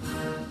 Good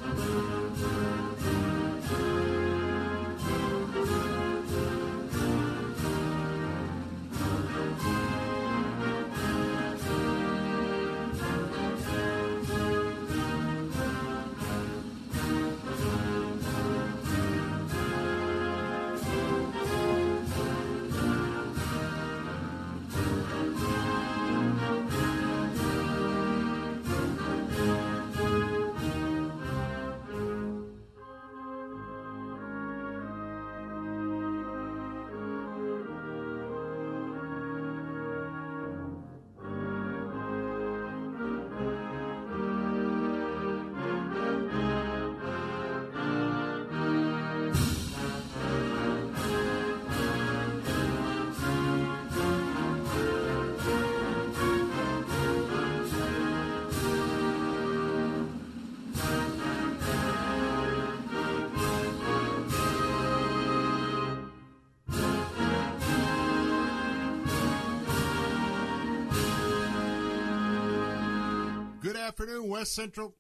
afternoon, West Central.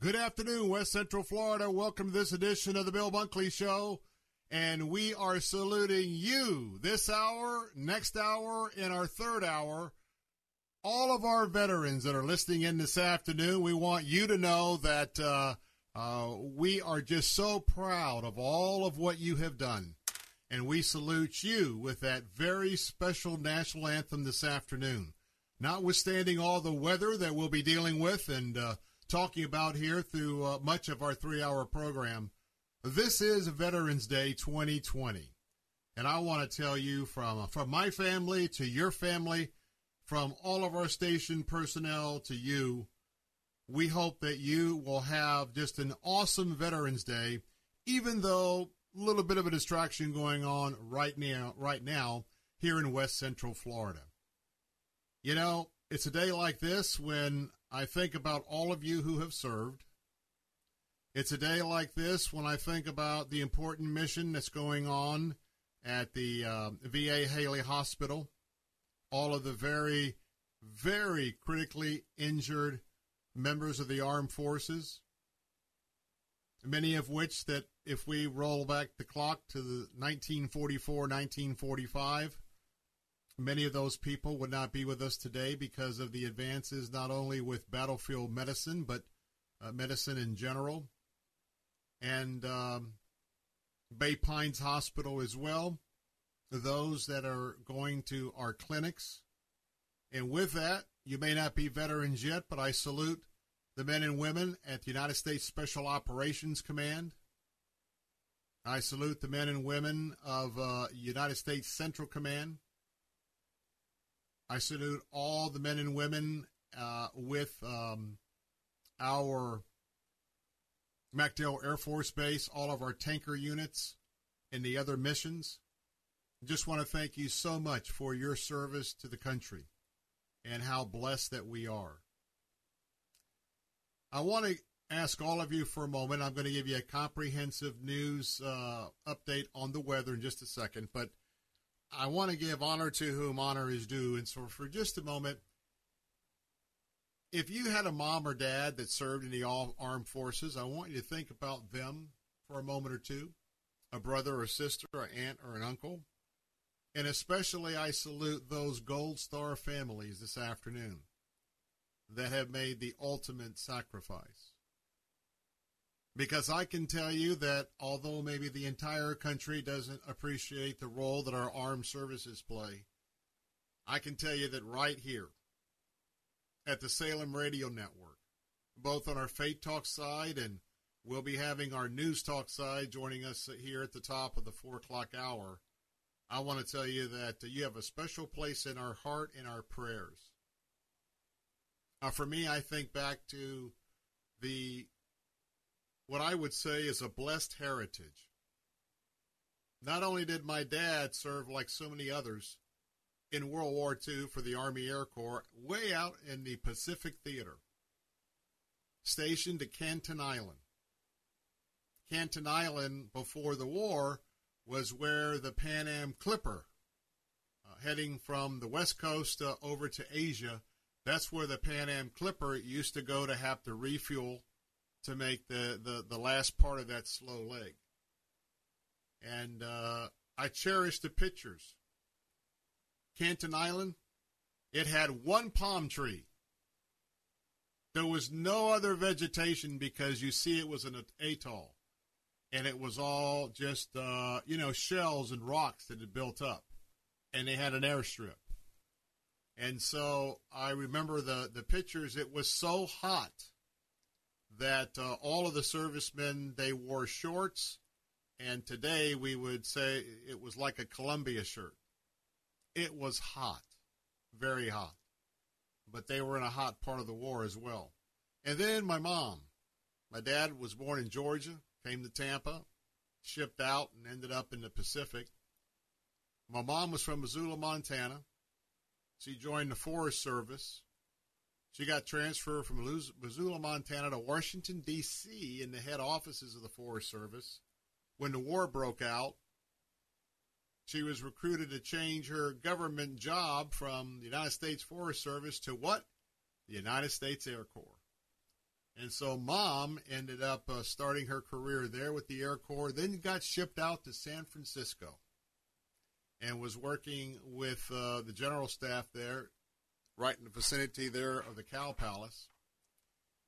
Good afternoon, West Central Florida. Welcome to this edition of the Bill Bunkley Show. And we are saluting you this hour, next hour, in our third hour. All of our veterans that are listening in this afternoon, we want you to know that uh, uh, we are just so proud of all of what you have done. And we salute you with that very special national anthem this afternoon notwithstanding all the weather that we'll be dealing with and uh, talking about here through uh, much of our three hour program, this is Veterans Day 2020. And I want to tell you from, uh, from my family to your family, from all of our station personnel to you, we hope that you will have just an awesome Veterans Day, even though a little bit of a distraction going on right now, right now here in West Central Florida. You know, it's a day like this when I think about all of you who have served. It's a day like this when I think about the important mission that's going on at the uh, VA Haley Hospital. All of the very, very critically injured members of the armed forces, many of which that if we roll back the clock to the 1944, 1945, Many of those people would not be with us today because of the advances not only with battlefield medicine, but uh, medicine in general. And um, Bay Pines Hospital as well. Those that are going to our clinics. And with that, you may not be veterans yet, but I salute the men and women at the United States Special Operations Command. I salute the men and women of uh, United States Central Command. I salute all the men and women uh, with um, our MacDill Air Force Base, all of our tanker units, and the other missions. Just want to thank you so much for your service to the country. and how blessed that we are. I want to ask all of you for a moment. I'm going to give you a comprehensive news uh, update on the weather in just a second, but I want to give honor to whom honor is due. And so, for just a moment, if you had a mom or dad that served in the armed forces, I want you to think about them for a moment or two a brother or sister, an aunt or an uncle. And especially, I salute those Gold Star families this afternoon that have made the ultimate sacrifice. Because I can tell you that although maybe the entire country doesn't appreciate the role that our armed services play, I can tell you that right here at the Salem Radio Network, both on our Faith Talk side and we'll be having our News Talk side joining us here at the top of the four o'clock hour. I want to tell you that you have a special place in our heart and our prayers. Uh, for me, I think back to the what I would say is a blessed heritage. Not only did my dad serve like so many others in World War II for the Army Air Corps, way out in the Pacific Theater, stationed at Canton Island. Canton Island before the war was where the Pan Am Clipper, uh, heading from the West Coast uh, over to Asia, that's where the Pan Am Clipper used to go to have to refuel to make the, the, the last part of that slow leg. And uh, I cherish the pictures. Canton Island, it had one palm tree. There was no other vegetation because you see it was an atoll. And it was all just, uh, you know, shells and rocks that had built up. And they had an airstrip. And so I remember the, the pictures. It was so hot that uh, all of the servicemen they wore shorts, and today we would say it was like a Columbia shirt. It was hot, very hot, but they were in a hot part of the war as well. And then my mom, my dad was born in Georgia, came to Tampa, shipped out, and ended up in the Pacific. My mom was from Missoula, Montana. She joined the Forest Service she got transferred from Missoula, Montana to Washington, D.C. in the head offices of the Forest Service. When the war broke out, she was recruited to change her government job from the United States Forest Service to what? The United States Air Corps. And so mom ended up uh, starting her career there with the Air Corps, then got shipped out to San Francisco and was working with uh, the general staff there right in the vicinity there of the Cow Palace.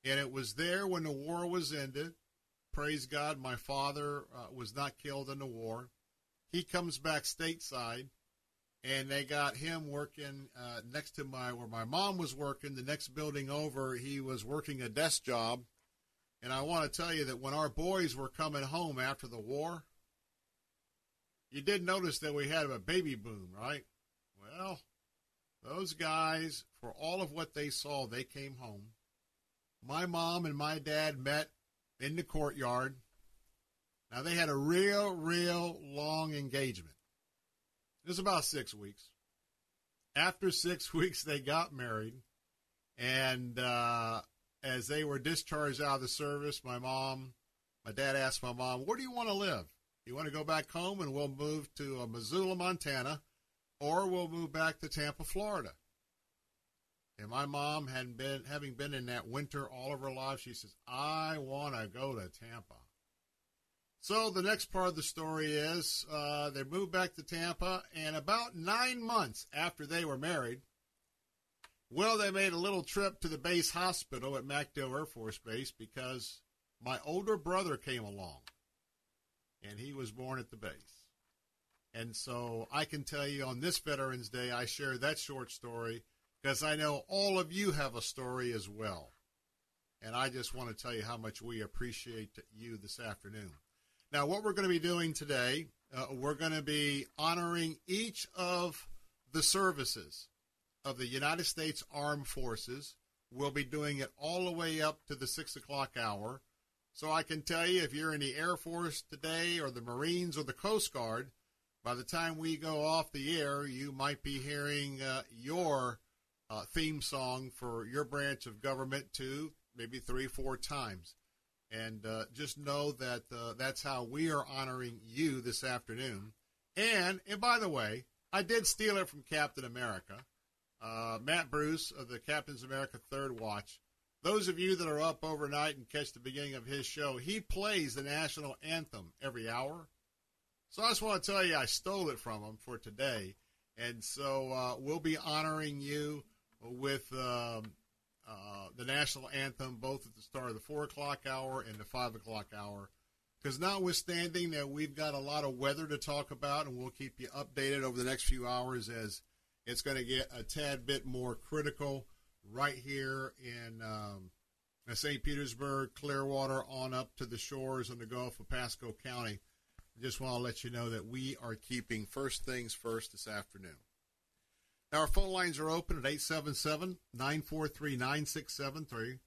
And it was there when the war was ended. Praise God, my father uh, was not killed in the war. He comes back stateside, and they got him working uh, next to my where my mom was working. The next building over, he was working a desk job. And I want to tell you that when our boys were coming home after the war, you did notice that we had a baby boom, right? Well, those guys, for all of what they saw, they came home. My mom and my dad met in the courtyard. Now, they had a real, real long engagement. It was about six weeks. After six weeks, they got married. And uh, as they were discharged out of the service, my mom, my dad asked my mom, Where do you want to live? You want to go back home and we'll move to uh, Missoula, Montana or we'll move back to Tampa, Florida. And my mom had been having been in that winter all of her life. She says, "I want to go to Tampa." So the next part of the story is uh, they moved back to Tampa, and about nine months after they were married, well, they made a little trip to the base hospital at MacDill Air Force Base because my older brother came along, and he was born at the base. And so I can tell you on this Veterans Day, I share that short story because I know all of you have a story as well. And I just want to tell you how much we appreciate you this afternoon. Now, what we're going to be doing today, uh, we're going to be honoring each of the services of the United States Armed Forces. We'll be doing it all the way up to the 6 o'clock hour. So I can tell you if you're in the Air Force today or the Marines or the Coast Guard, by the time we go off the air, you might be hearing uh, your uh, theme song for your branch of government two, maybe three, four times. And uh, just know that uh, that's how we are honoring you this afternoon. And and by the way, I did steal it from Captain America, uh, Matt Bruce of the Captain's America Third Watch. Those of you that are up overnight and catch the beginning of his show, he plays the national anthem every hour. So I just want to tell you, I stole it from him for today, and so uh, we'll be honoring you with um, uh, the national anthem both at the start of the four o'clock hour and the five o'clock hour. Because notwithstanding that we've got a lot of weather to talk about, and we'll keep you updated over the next few hours as it's going to get a tad bit more critical right here in um, St. Petersburg, Clearwater, on up to the shores in the Gulf of Pasco County. Just want to let you know that we are keeping first things first this afternoon. Now, our phone lines are open at 877 943 9673.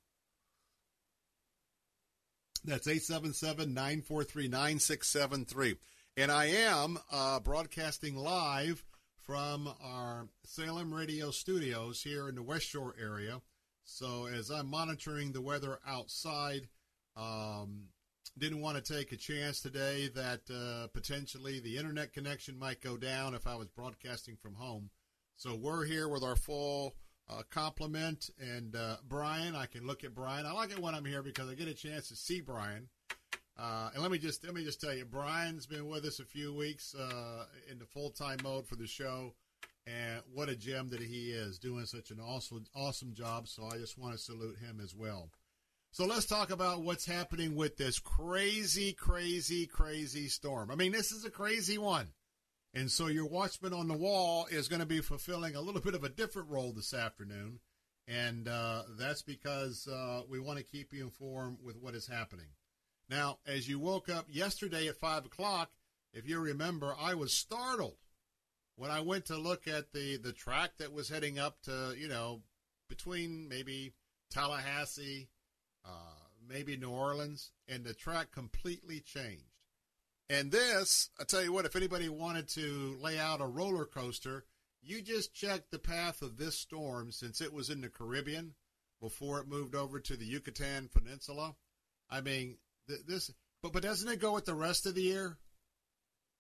That's 877 943 9673. And I am uh, broadcasting live from our Salem radio studios here in the West Shore area. So as I'm monitoring the weather outside, um, didn't want to take a chance today that uh, potentially the internet connection might go down if I was broadcasting from home. So we're here with our full uh, complement. And uh, Brian, I can look at Brian. I like it when I'm here because I get a chance to see Brian. Uh, and let me just let me just tell you, Brian's been with us a few weeks uh, in the full time mode for the show, and what a gem that he is, doing such an awesome awesome job. So I just want to salute him as well. So let's talk about what's happening with this crazy, crazy, crazy storm. I mean, this is a crazy one. And so your watchman on the wall is going to be fulfilling a little bit of a different role this afternoon. And uh, that's because uh, we want to keep you informed with what is happening. Now, as you woke up yesterday at 5 o'clock, if you remember, I was startled when I went to look at the, the track that was heading up to, you know, between maybe Tallahassee, uh, maybe New Orleans, and the track completely changed. And this, I tell you what, if anybody wanted to lay out a roller coaster, you just check the path of this storm since it was in the Caribbean before it moved over to the Yucatan Peninsula. I mean, th- this, but but doesn't it go with the rest of the year?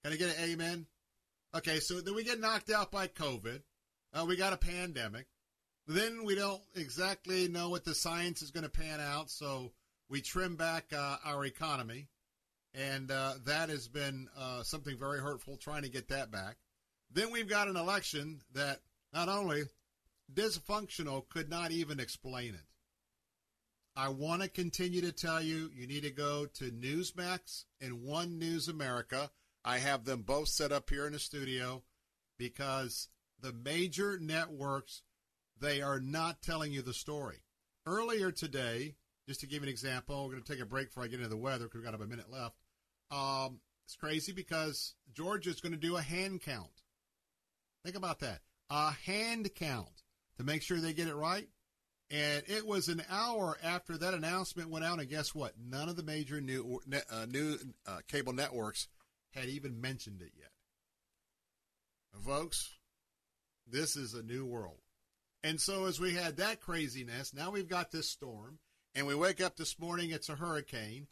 Can I get an amen? Okay, so then we get knocked out by COVID. Uh, we got a pandemic. Then we don't exactly know what the science is going to pan out, so we trim back uh, our economy and uh, that has been uh, something very hurtful trying to get that back. Then we've got an election that not only dysfunctional, could not even explain it. I want to continue to tell you you need to go to Newsmax and One News America. I have them both set up here in the studio because the major networks they are not telling you the story. Earlier today, just to give you an example, we're going to take a break before I get into the weather because we've got about a minute left. Um, it's crazy because Georgia is going to do a hand count. Think about that. A hand count to make sure they get it right. And it was an hour after that announcement went out, and guess what? None of the major new uh, new uh, cable networks had even mentioned it yet. Folks, this is a new world. And so, as we had that craziness, now we've got this storm, and we wake up this morning, it's a hurricane.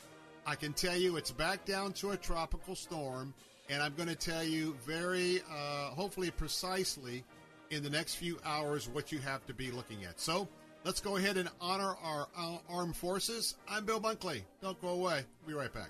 I can tell you it's back down to a tropical storm, and I'm going to tell you very, uh, hopefully, precisely in the next few hours what you have to be looking at. So let's go ahead and honor our armed forces. I'm Bill Bunkley. Don't go away. Be right back.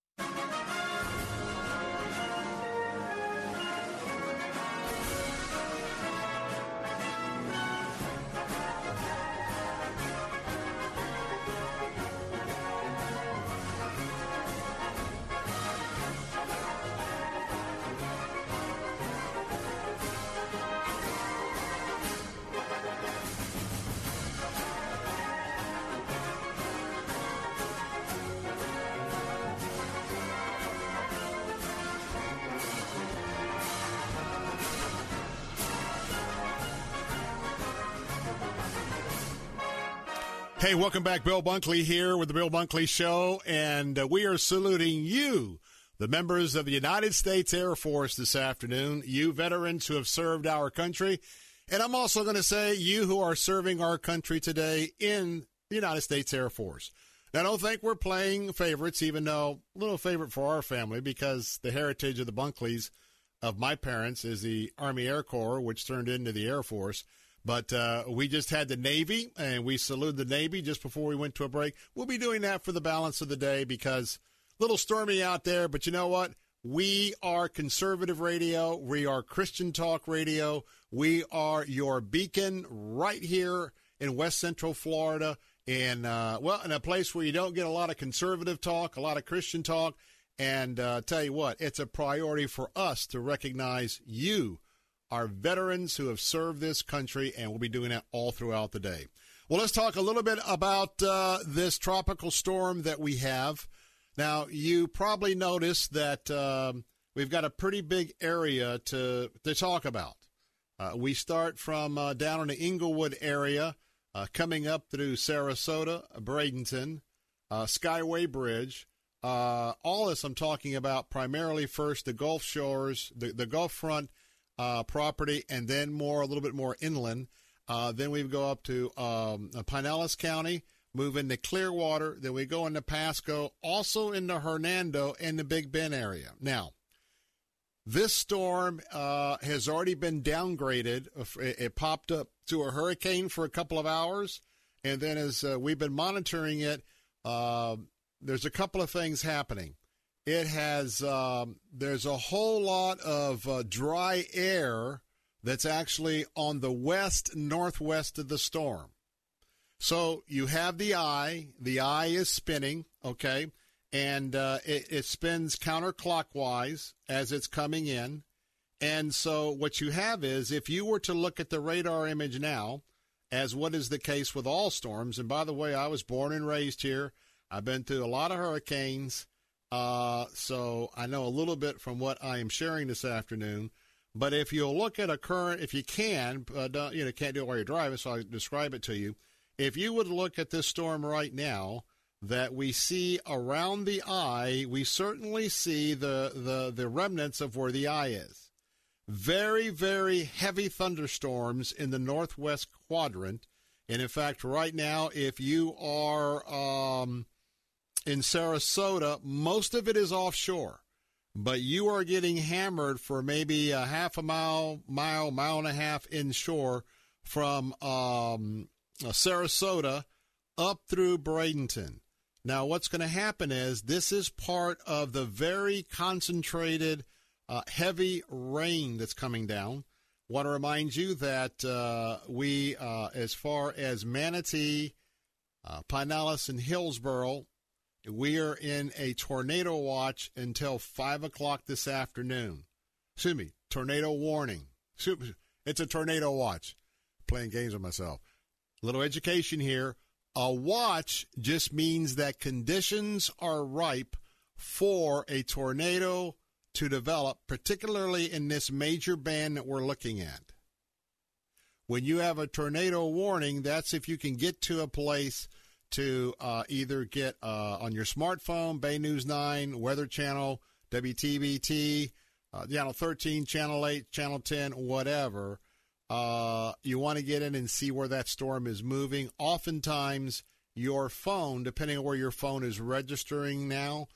Welcome back. Bill Bunkley here with the Bill Bunkley Show, and uh, we are saluting you, the members of the United States Air Force this afternoon, you veterans who have served our country. And I'm also going to say you who are serving our country today in the United States Air Force. Now, I don't think we're playing favorites, even though a little favorite for our family because the heritage of the Bunkleys of my parents is the Army Air Corps, which turned into the Air Force. But uh, we just had the Navy, and we saluted the Navy just before we went to a break. We'll be doing that for the balance of the day because a little stormy out there. But you know what? We are conservative radio. We are Christian talk radio. We are your beacon right here in West Central Florida. And, uh, well, in a place where you don't get a lot of conservative talk, a lot of Christian talk. And uh, tell you what, it's a priority for us to recognize you our veterans who have served this country, and we'll be doing that all throughout the day. Well, let's talk a little bit about uh, this tropical storm that we have. Now, you probably noticed that um, we've got a pretty big area to to talk about. Uh, we start from uh, down in the Englewood area, uh, coming up through Sarasota, Bradenton, uh, Skyway Bridge. Uh, all this I'm talking about primarily first the Gulf Shores, the, the Gulf Front uh, property, and then more, a little bit more inland. Uh, then we go up to um, uh, Pinellas County, move into Clearwater. Then we go into Pasco, also into Hernando and the Big Bend area. Now, this storm uh, has already been downgraded. It, it, popped up to a hurricane for a couple of hours, and then as uh, we've been monitoring it, uh, there's a couple of things happening. It has, um, there's a whole lot of uh, dry air that's actually on the west northwest of the storm. So you have the eye, the eye is spinning, okay, and uh, it, it spins counterclockwise as it's coming in. And so what you have is if you were to look at the radar image now, as what is the case with all storms, and by the way, I was born and raised here, I've been through a lot of hurricanes Uh, so I know a little bit from what I am sharing this afternoon. But if you'll look at a current, if you can, uh, you know, can't do it while you're driving, so I'll describe it to you. If you would look at this storm right now that we see around the eye, we certainly see the, the, the remnants of where the eye is. Very, very heavy thunderstorms in the northwest quadrant. And in fact, right now, if you are um, in Sarasota, most of it is offshore but you are getting hammered for maybe a half a mile, mile, mile and a half inshore from um, Sarasota up through Bradenton. Now, what's going to happen is this is part of the very concentrated, uh, heavy rain that's coming down. Want to remind you that uh, we, uh, as far as Manatee, uh, Pinellas, and Hillsborough, we are in a tornado watch until 5 o'clock this afternoon. Excuse me, tornado warning. It's a tornado watch. Playing games with myself. Little education here. A watch just means that conditions are ripe for a tornado to develop, particularly in this major band that we're looking at. When you have a tornado warning, that's if you can get to a place to uh, either get uh, on your smartphone, Bay News 9, Weather Channel, WTVT, uh, Channel 13, Channel 8, Channel 10, whatever. Uh, you want to get in and see where that storm is moving. Oftentimes, your phone, depending on where your phone is registering now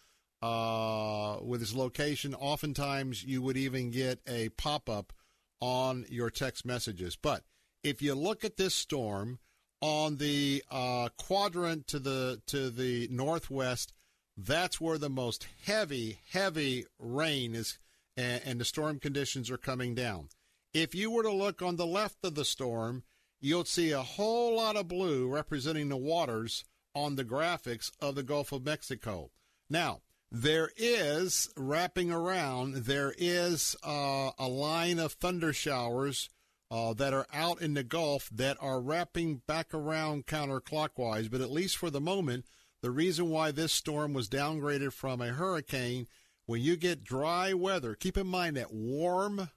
uh, with its location, oftentimes you would even get a pop up on your text messages. But if you look at this storm, on the uh, quadrant to the to the northwest, that's where the most heavy, heavy rain is, and, and the storm conditions are coming down. If you were to look on the left of the storm, you'll see a whole lot of blue representing the waters on the graphics of the Gulf of Mexico. Now, there is wrapping around, there is uh, a line of thunder showers uh, that are out in the Gulf that are wrapping back around counterclockwise. But at least for the moment, the reason why this storm was downgraded from a hurricane, when you get dry weather, keep in mind that warm,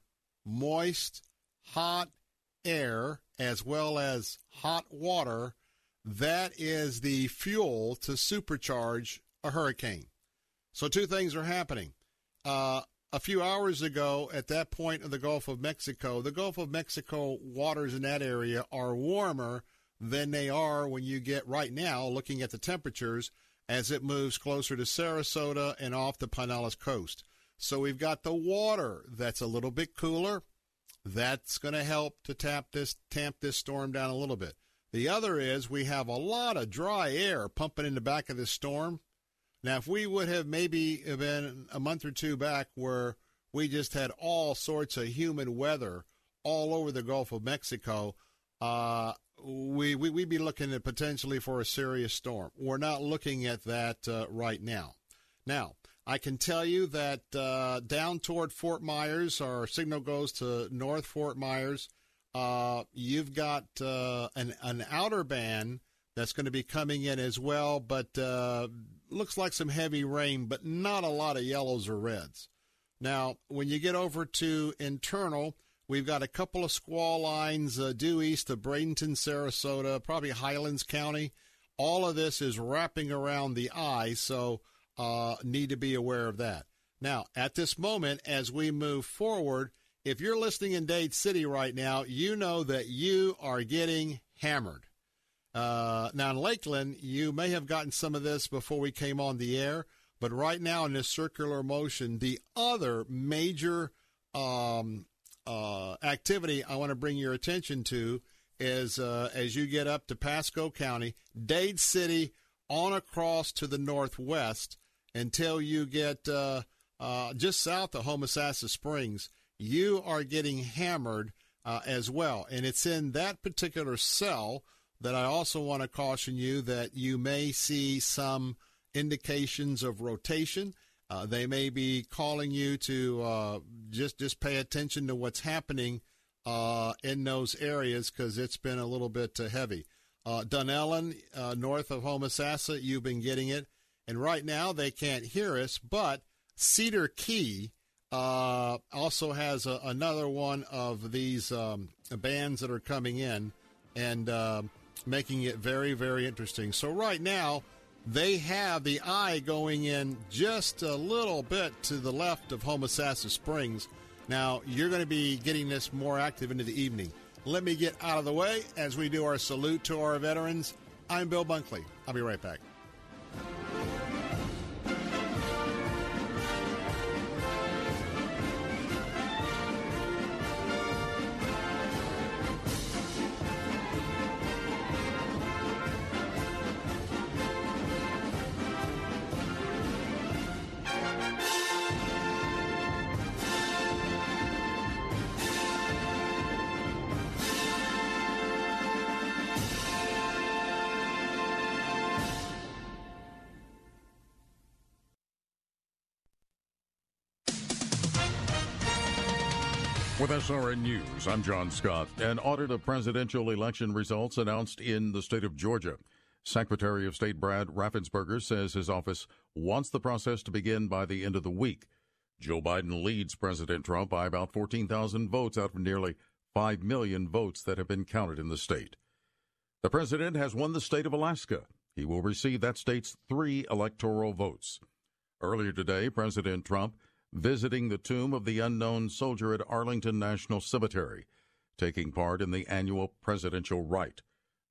moist, hot air as well as hot water, that is the fuel to supercharge a hurricane. So two things are happening. Uh, a few hours ago at that point of the Gulf of Mexico, the Gulf of Mexico waters in that area are warmer than they are when you get right now looking at the temperatures as it moves closer to Sarasota and off the Pinellas coast. So we've got the water that's a little bit cooler. That's going to help to tap this tamp this storm down a little bit. The other is we have a lot of dry air pumping in the back of this storm. Now, if we would have maybe been a month or two back where we just had all sorts of humid weather all over the Gulf of Mexico, uh, we, we, would be looking at potentially for a serious storm. We're not looking at that uh, right now. Now, I can tell you that uh, down toward Fort Myers, our signal goes to North Fort Myers. Uh, you've got uh, an, an outer band that's going to be coming in as well, but uh, looks like some heavy rain, but not a lot of yellows or reds. Now, when you get over to internal, we've got a couple of squall lines uh, due east of Bradenton, Sarasota, probably Highlands County. All of this is wrapping around the eye, so uh, need to be aware of that. Now, at this moment, as we move forward, if you're listening in Dade City right now, you know that you are getting hammered. Uh, now, in Lakeland, you may have gotten some of this before we came on the air, but right now in this circular motion, the other major um, uh, activity I want to bring your attention to is uh, as you get up to Pasco County, Dade City, on across to the northwest until you get uh, uh, just south of Homosassa Springs, you are getting hammered uh, as well. And it's in that particular cell that I also want to caution you that you may see some indications of rotation. Uh, they may be calling you to uh, just just pay attention to what's happening uh, in those areas because it's been a little bit uh, heavy. Uh, Dunnellon, uh, north of Homosassa, you've been getting it. And right now they can't hear us, but Cedar Key also has a, another one of these um, bands that are coming in and uh, making it very, very interesting. So right now they have the eye going in just a little bit to the left of Homosassa Springs. Now you're going to be getting this more active into the evening. Let me get out of the way as we do our salute to our veterans. I'm Bill Bunkley. I'll be right back. SRN News, I'm John Scott. An audit of presidential election results announced in the state of Georgia. Secretary of State Brad Raffensperger says his office wants the process to begin by the end of the week. Joe Biden leads President Trump by about 14,000 votes out of nearly 5 million votes that have been counted in the state. The president has won the state of Alaska. He will receive that state's three electoral votes. Earlier today, President Trump visiting the tomb of the unknown soldier at Arlington National Cemetery, taking part in the annual presidential rite.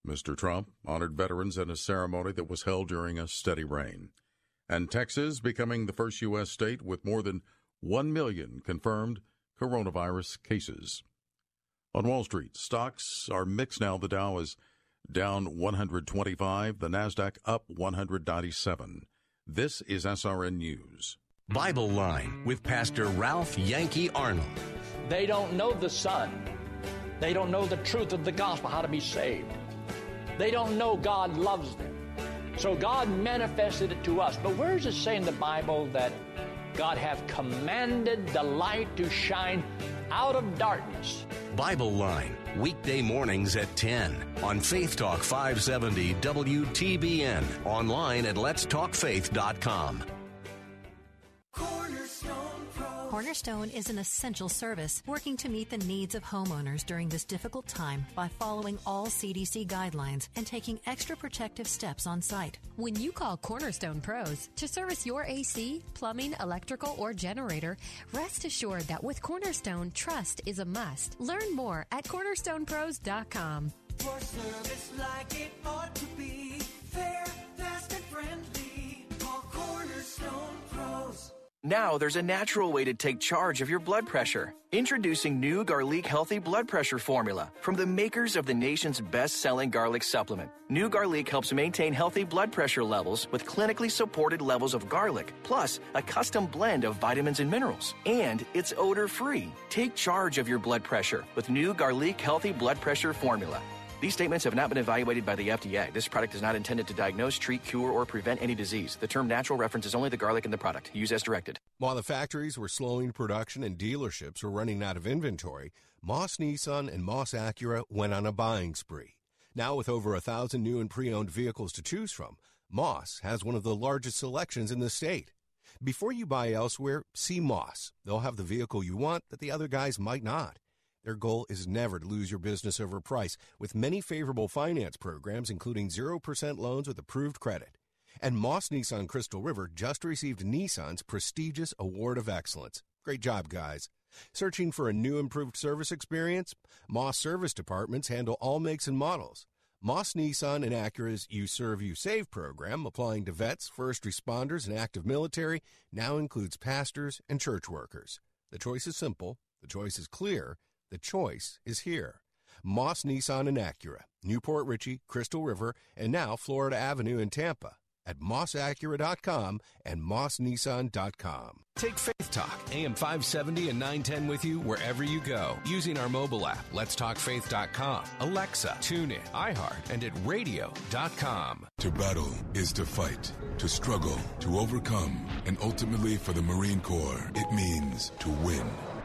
Mr. Trump honored veterans in a ceremony that was held during a steady rain. And Texas becoming the first U.S. state with more than 1 million confirmed coronavirus cases. On Wall Street, stocks are mixed now. The Dow is down 125, the NASDAQ up 197. This is SRN News. Bible Line with Pastor Ralph Yankee Arnold. They don't know the Son. They don't know the truth of the gospel, how to be saved. They don't know God loves them. So God manifested it to us. But where does it say in the Bible that God have commanded the light to shine out of darkness? Bible Line, weekday mornings at 10 on Faith Talk 570 WTBN, online at letstalkfaith.com. Cornerstone is an essential service working to meet the needs of homeowners during this difficult time by following all CDC guidelines and taking extra protective steps on site. When you call Cornerstone Pros to service your AC, plumbing, electrical, or generator, rest assured that with Cornerstone, trust is a must. Learn more at cornerstonepros.com. For service like it ought to be, fair, fast, and friendly, call Cornerstone Pros. Now there's a natural way to take charge of your blood pressure. Introducing new Garlique Healthy Blood Pressure Formula from the makers of the nation's best selling garlic supplement. New Garlique helps maintain healthy blood pressure levels with clinically supported levels of garlic, plus a custom blend of vitamins and minerals. And it's odor free. Take charge of your blood pressure with new Garlique Healthy Blood Pressure Formula. These statements have not been evaluated by the FDA. This product is not intended to diagnose, treat, cure, or prevent any disease. The term natural references only the garlic in the product. Use as directed. While the factories were slowing production and dealerships were running out of inventory, Moss Nissan and Moss Acura went on a buying spree. Now, with over a thousand new and pre owned vehicles to choose from, Moss has one of the largest selections in the state. Before you buy elsewhere, see Moss. They'll have the vehicle you want that the other guys might not. Their goal is never to lose your business over price, with many favorable finance programs, including 0% loans with approved credit. And Moss Nissan Crystal River just received Nissan's prestigious Award of Excellence. Great job, guys. Searching for a new improved service experience? Moss Service Departments handle all makes and models. Moss Nissan and Acura's You Serve, You Save program, applying to vets, first responders, and active military, now includes pastors and church workers. The choice is simple, the choice is clear, the choice is here. Moss Nissan and Acura, New Port Richey, Crystal River, and now Florida Avenue in Tampa at mossacura.com and mossnissan.com. Take Faith Talk, AM 570 and 910 with you wherever you go using our mobile app, letstalkfaith.com, Alexa, TuneIn, iHeart, and at radio.com. To battle is to fight, to struggle, to overcome, and ultimately for the Marine Corps, it means to win.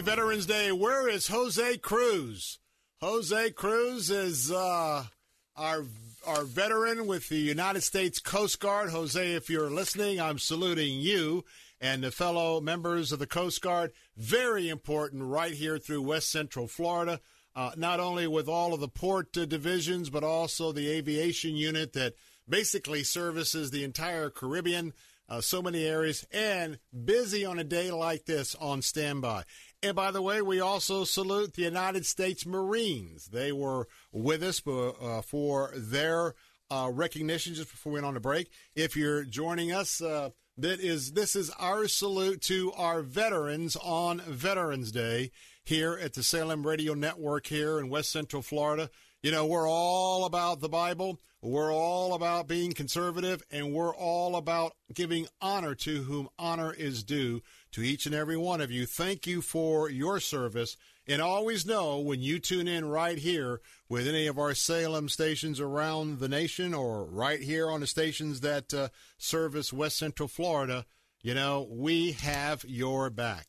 Veterans Day. Where is Jose Cruz? Jose Cruz is uh, our our veteran with the United States Coast Guard. Jose, if you're listening, I'm saluting you and the fellow members of the Coast Guard. Very important right here through West Central Florida. Uh, not only with all of the port uh, divisions, but also the aviation unit that basically services the entire Caribbean, uh, so many areas, and busy on a day like this on standby. And by the way, we also salute the United States Marines. They were with us uh, for their uh, recognition just before we went on a break. If you're joining us, uh, that is this is our salute to our veterans on Veterans Day here at the Salem Radio Network here in West Central Florida. You know, we're all about the Bible. We're all about being conservative, and we're all about giving honor to whom honor is due to each and every one of you. Thank you for your service. And always know when you tune in right here with any of our Salem stations around the nation or right here on the stations that uh, service West Central Florida, you know, we have your back.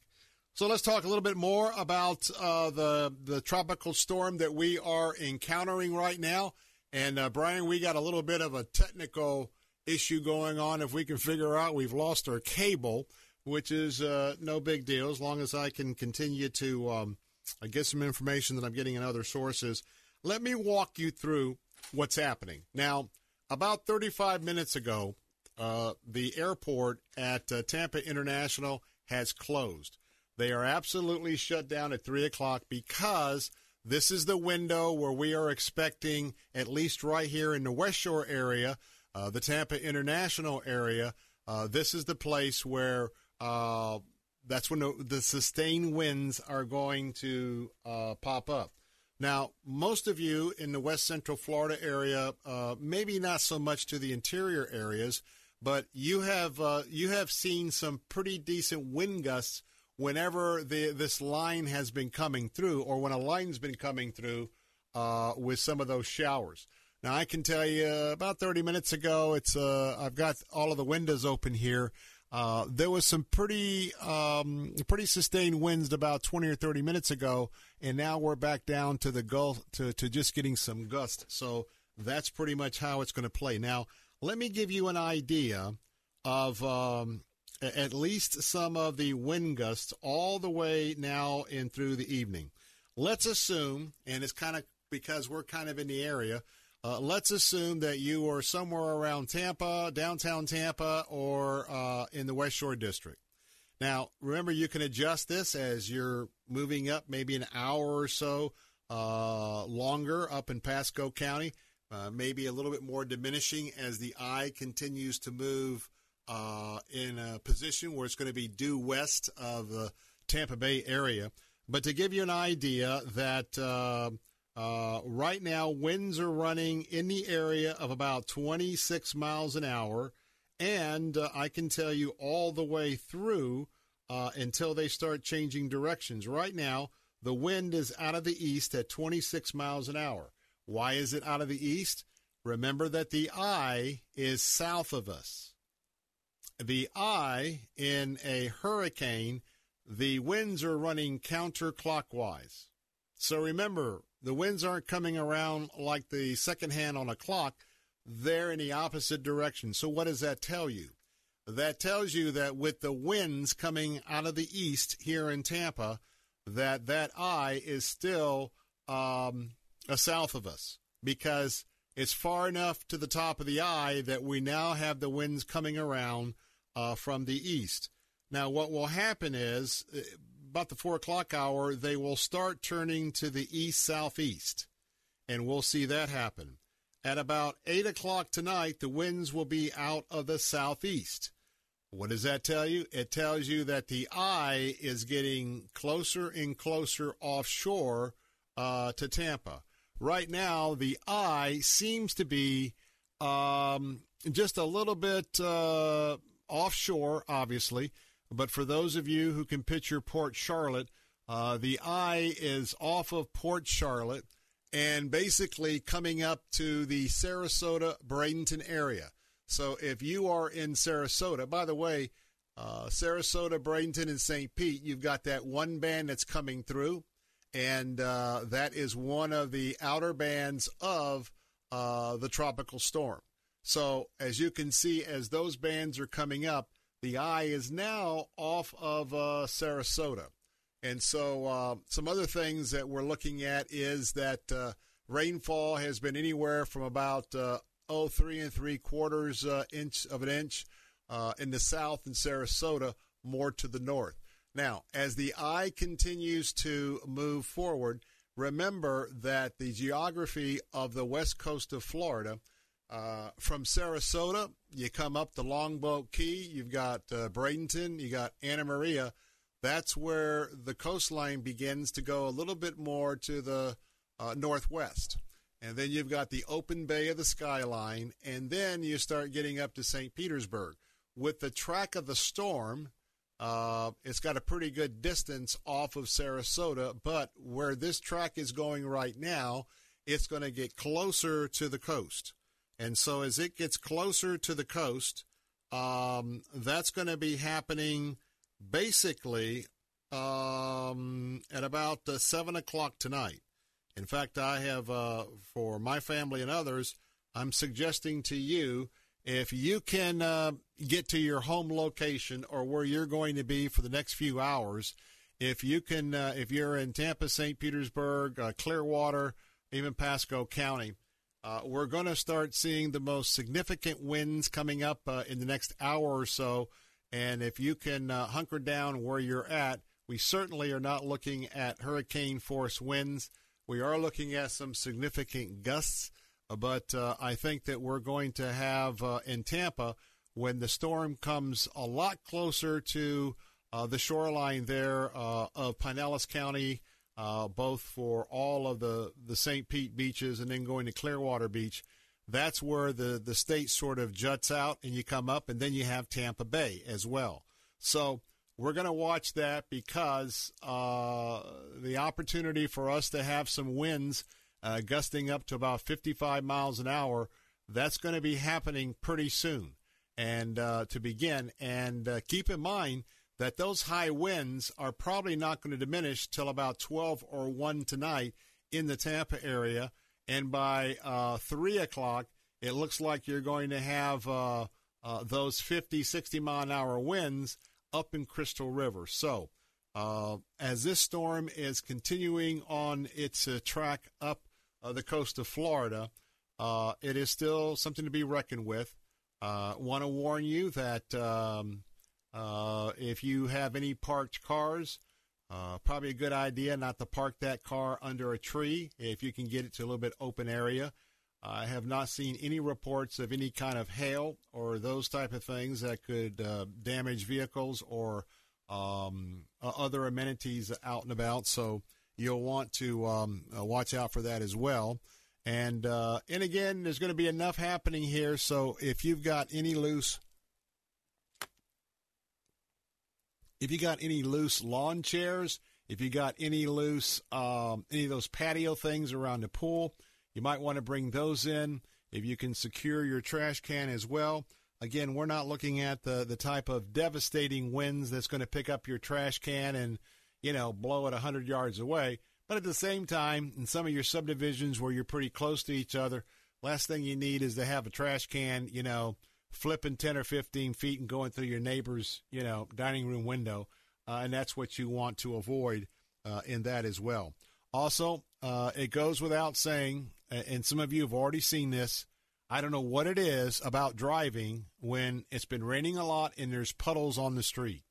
So let's talk a little bit more about uh, the the tropical storm that we are encountering right now. And uh, Brian, we got a little bit of a technical issue going on. If we can figure out, we've lost our cable which is uh, no big deal as long as I can continue to um, get some information that I'm getting in other sources. Let me walk you through what's happening. Now, about 35 minutes ago, uh, the airport at uh, Tampa International has closed. They are absolutely shut down at 3 o'clock because this is the window where we are expecting, at least right here in the West Shore area, uh, the Tampa International area, uh, this is the place where uh, that's when the, the, sustained winds are going to uh, pop up. Now, most of you in the West Central Florida area, uh, maybe not so much to the interior areas, but you have uh, you have seen some pretty decent wind gusts whenever the, this line has been coming through, or when a line's been coming through uh, with some of those showers. Now, I can tell you about 30 minutes ago, it's uh, I've got all of the windows open here. Uh, there was some pretty um, pretty sustained winds about 20 or 30 minutes ago, and now we're back down to the gulf to, to just getting some gust. So that's pretty much how it's going to play. Now, let me give you an idea of um, at least some of the wind gusts all the way now and through the evening. Let's assume, and it's kind of because we're kind of in the area, uh, let's assume that you are somewhere around Tampa, downtown Tampa, or uh, in the West Shore District. Now, remember, you can adjust this as you're moving up maybe an hour or so uh, longer up in Pasco County, uh, maybe a little bit more diminishing as the eye continues to move uh, in a position where it's going to be due west of the Tampa Bay area. But to give you an idea that uh, right now, winds are running in the area of about 26 miles an hour. And uh, I can tell you all the way through uh, until they start changing directions. Right now, the wind is out of the east at 26 miles an hour. Why is it out of the east? Remember that the eye is south of us. The eye in a hurricane, the winds are running counterclockwise. So remember, the winds aren't coming around like the second hand on a clock. They're in the opposite direction. So what does that tell you? that tells you that with the winds coming out of the east here in Tampa, that that eye is still um, south of us because it's far enough to the top of the eye that we now have the winds coming around uh, from the east. Now, what will happen is uh, about the four o'clock hour, they will start turning to the east southeast, and we'll see that happen. At about 8 o'clock tonight, the winds will be out of the southeast. What does that tell you? It tells you that the eye is getting closer and closer offshore uh, to Tampa. Right now, the eye seems to be um, just a little bit uh, offshore, obviously. But for those of you who can picture Port Charlotte, uh, the eye is off of Port Charlotte and basically coming up to the Sarasota Bradenton area. So if you are in Sarasota, by the way, uh, Sarasota, Bradenton, and St. Pete, you've got that one band that's coming through, and uh, that is one of the outer bands of uh, the tropical storm. So as you can see, as those bands are coming up, the eye is now off of uh, Sarasota. And so, uh, some other things that we're looking at is that uh, rainfall has been anywhere from about uh, oh three and three quarters uh, inch of an inch uh, in the south in Sarasota, more to the north. Now, as the eye continues to move forward, remember that the geography of the west coast of Florida. Uh, from Sarasota, you come up the Longboat Key. You've got uh, Bradenton. You got Anna Maria that's where the coastline begins to go a little bit more to the uh, northwest. And then you've got the open bay of the skyline, and then you start getting up to St. Petersburg. With the track of the storm, uh, it's got a pretty good distance off of Sarasota, but where this track is going right now, it's going to get closer to the coast. And so as it gets closer to the coast, um, that's going to be happening basically um, at about uh, 7 o'clock tonight. In fact, I have, uh, for my family and others, I'm suggesting to you if you can uh, get to your home location or where you're going to be for the next few hours, if you can, uh, if you're in Tampa, St. Petersburg, uh, Clearwater, even Pasco County, uh, we're going to start seeing the most significant winds coming up uh, in the next hour or so and if you can uh, hunker down where you're at, we certainly are not looking at hurricane force winds. We are looking at some significant gusts, uh, but uh, I think that we're going to have uh, in Tampa when the storm comes a lot closer to the shoreline there of Pinellas County, both for all of the, the St. Pete beaches and then going to Clearwater Beach that's where the, the state sort of juts out and you come up, and then you have Tampa Bay as well. So we're going to watch that because uh, the opportunity for us to have some winds uh, gusting up to about 55 miles an hour, that's going to be happening pretty soon. And uh, to begin, and uh, keep in mind that those high winds are probably not going to diminish till about 12 or 1 tonight in the Tampa area and by uh, 3 o'clock, it looks like you're going to have uh, uh, those 50, 60 mile an hour winds up in Crystal River. So, uh, as this storm is continuing on its uh, track up uh, the coast of Florida, it is still something to be reckoned with. Want to warn you that um, if you have any parked cars, uh, probably a good idea not to park that car under a tree if you can get it to a little bit open area. I have not seen any reports of any kind of hail or those type of things that could uh, damage vehicles or um, other amenities out and about. So you'll want to um, uh, watch out for that as well. And uh, and again, there's going to be enough happening here. So if you've got any loose if you got any loose lawn chairs, if you got any loose um, any of those patio things around the pool, you might want to bring those in. If you can secure your trash can as well. Again, we're not looking at the the type of devastating winds that's going to pick up your trash can and you know blow it hundred yards away. But at the same time, in some of your subdivisions where you're pretty close to each other, last thing you need is to have a trash can, you know, flipping 10 or 15 feet and going through your neighbor's, you know, dining room window. Uh, and that's what you want to avoid uh, in that as well. Also, uh, it goes without saying, and some of you have already seen this. I don't know what it is about driving when it's been raining a lot and there's puddles on the street.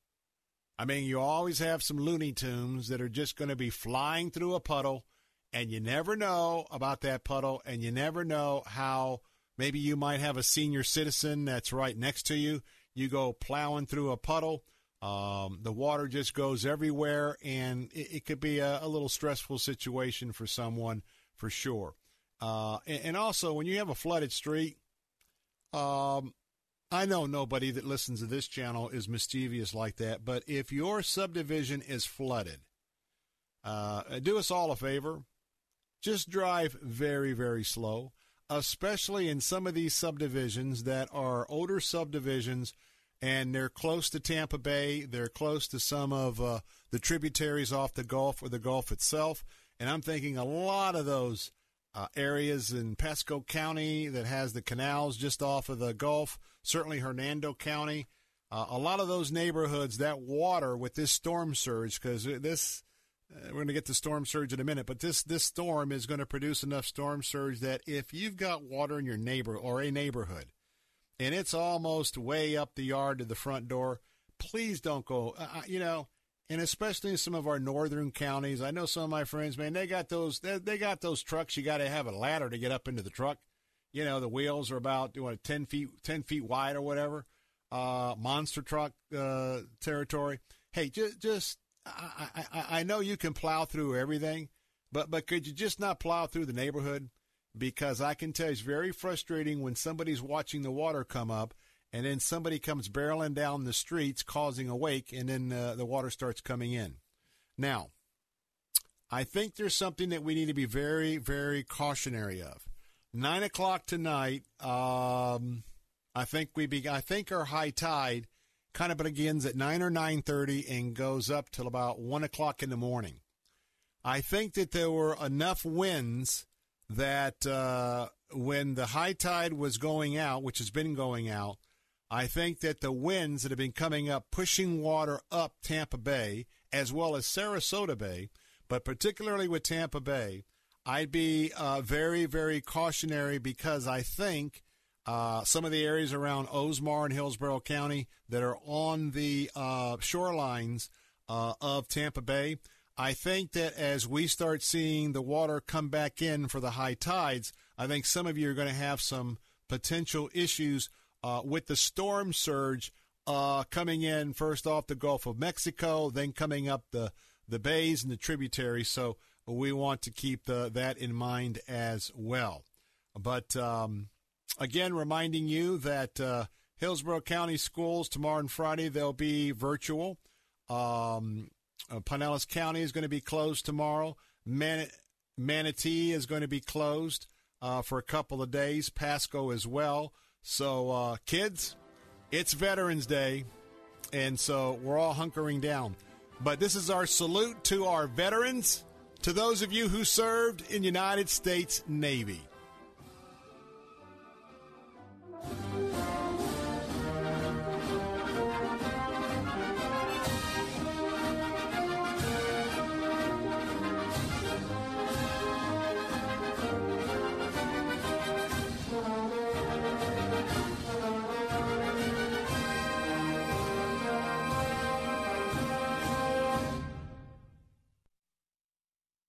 I mean, you always have some Looney Tunes that are just going to be flying through a puddle, and you never know about that puddle, and you never know how maybe you might have a senior citizen that's right next to you. You go plowing through a puddle um, the water just goes everywhere, and it, it could be a, a, little stressful situation for someone for sure. Uh, and, and, also, when you have a flooded street, um, I know nobody that listens to this channel is mischievous like that, but if your subdivision is flooded, uh, do us all a favor. Just drive very, very slow, especially in some of these subdivisions that are older subdivisions – and they're close to Tampa Bay. They're close to some of uh, the tributaries off the Gulf or the Gulf itself. And I'm thinking a lot of those uh, areas in Pasco County that has the canals just off of the Gulf, certainly Hernando County. Uh, a lot of those neighborhoods, that water with this storm surge, because this, uh, we're going to get the storm surge in a minute, but this this storm is going to produce enough storm surge that if you've got water in your neighbor or a neighborhood, and it's almost way up the yard to the front door, please don't go. Uh, uh, you know, and especially in some of our northern counties, I know some of my friends, man, they got those they, they got those trucks. You got to have a ladder to get up into the truck. You know, the wheels are about what ten feet ten feet wide or whatever. Uh, monster truck uh, territory. Hey, just just I, I I know you can plow through everything, but but could you just not plow through the neighborhood? because I can tell you it's very frustrating when somebody's watching the water come up and then somebody comes barreling down the streets causing a wake and then uh, the water starts coming in. Now, I think there's something that we need to be very, very cautionary of. Nine o'clock tonight, um, I think we be, I think our high tide kind of begins at nine or nine thirty and goes up till about one o'clock in the morning. I think that there were enough winds that uh, when the high tide was going out, which has been going out, I think that the winds that have been coming up, pushing water up Tampa Bay as well as Sarasota Bay, but particularly with Tampa Bay, I'd be uh, very, very cautionary because I think uh, some of the areas around Oldsmar and Hillsborough County that are on the uh, shorelines uh, of Tampa Bay, I think that as we start seeing the water come back in for the high tides, I think some of you are going to have some potential issues uh, with the storm surge uh, coming in first off the Gulf of Mexico, then coming up the, the bays and the tributaries. So we want to keep the, that in mind as well. But um, again, reminding you that uh, Hillsborough County schools tomorrow and Friday, they'll be virtual. Um, uh, Pinellas County is going to be closed tomorrow. Man- Manatee is going to be closed uh, for a couple of days. Pasco as well. So, uh, kids, it's Veterans Day, and so we're all hunkering down. But this is our salute to our veterans, to those of you who served in United States Navy.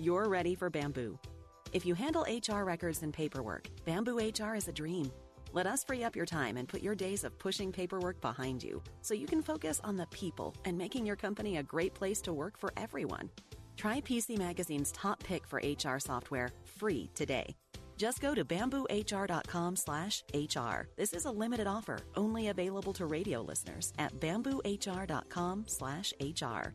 you're ready for Bamboo. If you handle HR records and paperwork, Bamboo HR is a dream. Let us free up your time and put your days of pushing paperwork behind you so you can focus on the people and making your company a great place to work for everyone. Try PC Magazine's top pick for HR software free today. Just go to bamboohr.com slash HR. This is a limited offer, only available to radio listeners at bamboohr.com slash HR.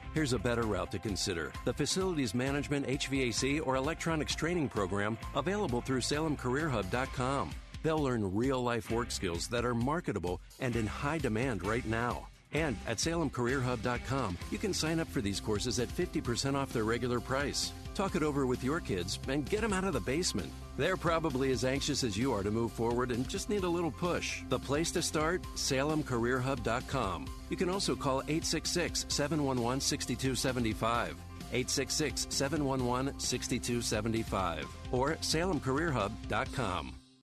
Here's a better route to consider the Facilities Management, HVAC, or Electronics Training Program available through SalemCareerHub.com. They'll learn real life work skills that are marketable and in high demand right now. And at SalemCareerHub.com, you can sign up for these courses at 50% off their regular price. Talk it over with your kids and get them out of the basement. They're probably as anxious as you are to move forward and just need a little push. The place to start? SalemCareerHub.com. You can also call 866 711 6275. 866 711 6275 or salemcareerhub.com.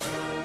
Hey,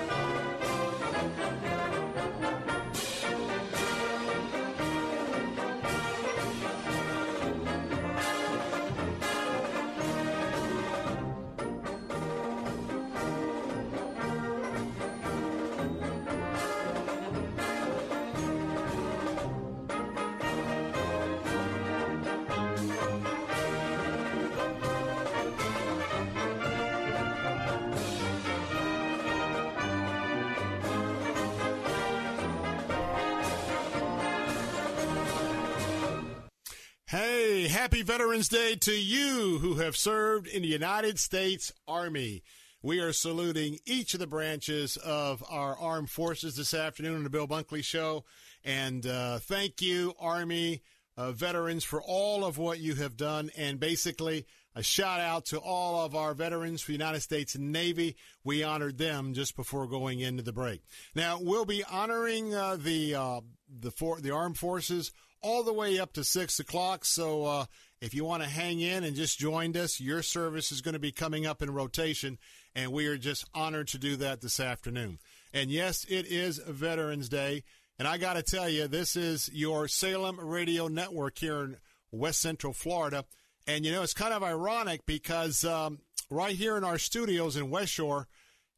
happy Veterans Day to you who have served in the United States Army. We are saluting each of the branches of our armed forces this afternoon on the Bill Bunkley Show. And uh, thank you, Army uh, veterans, for all of what you have done. And basically, a shout out to all of our veterans for the United States Navy. We honored them just before going into the break. Now, we'll be honoring uh, the, uh, the, for- the armed forces all the way up to 6 o'clock. So uh, if you want to hang in and just join us, your service is going to be coming up in rotation, and we are just honored to do that this afternoon. And yes, it is Veterans Day. And I got to tell you, this is your Salem Radio Network here in West Central Florida. And, you know, it's kind of ironic because um, right here in our studios in West Shore,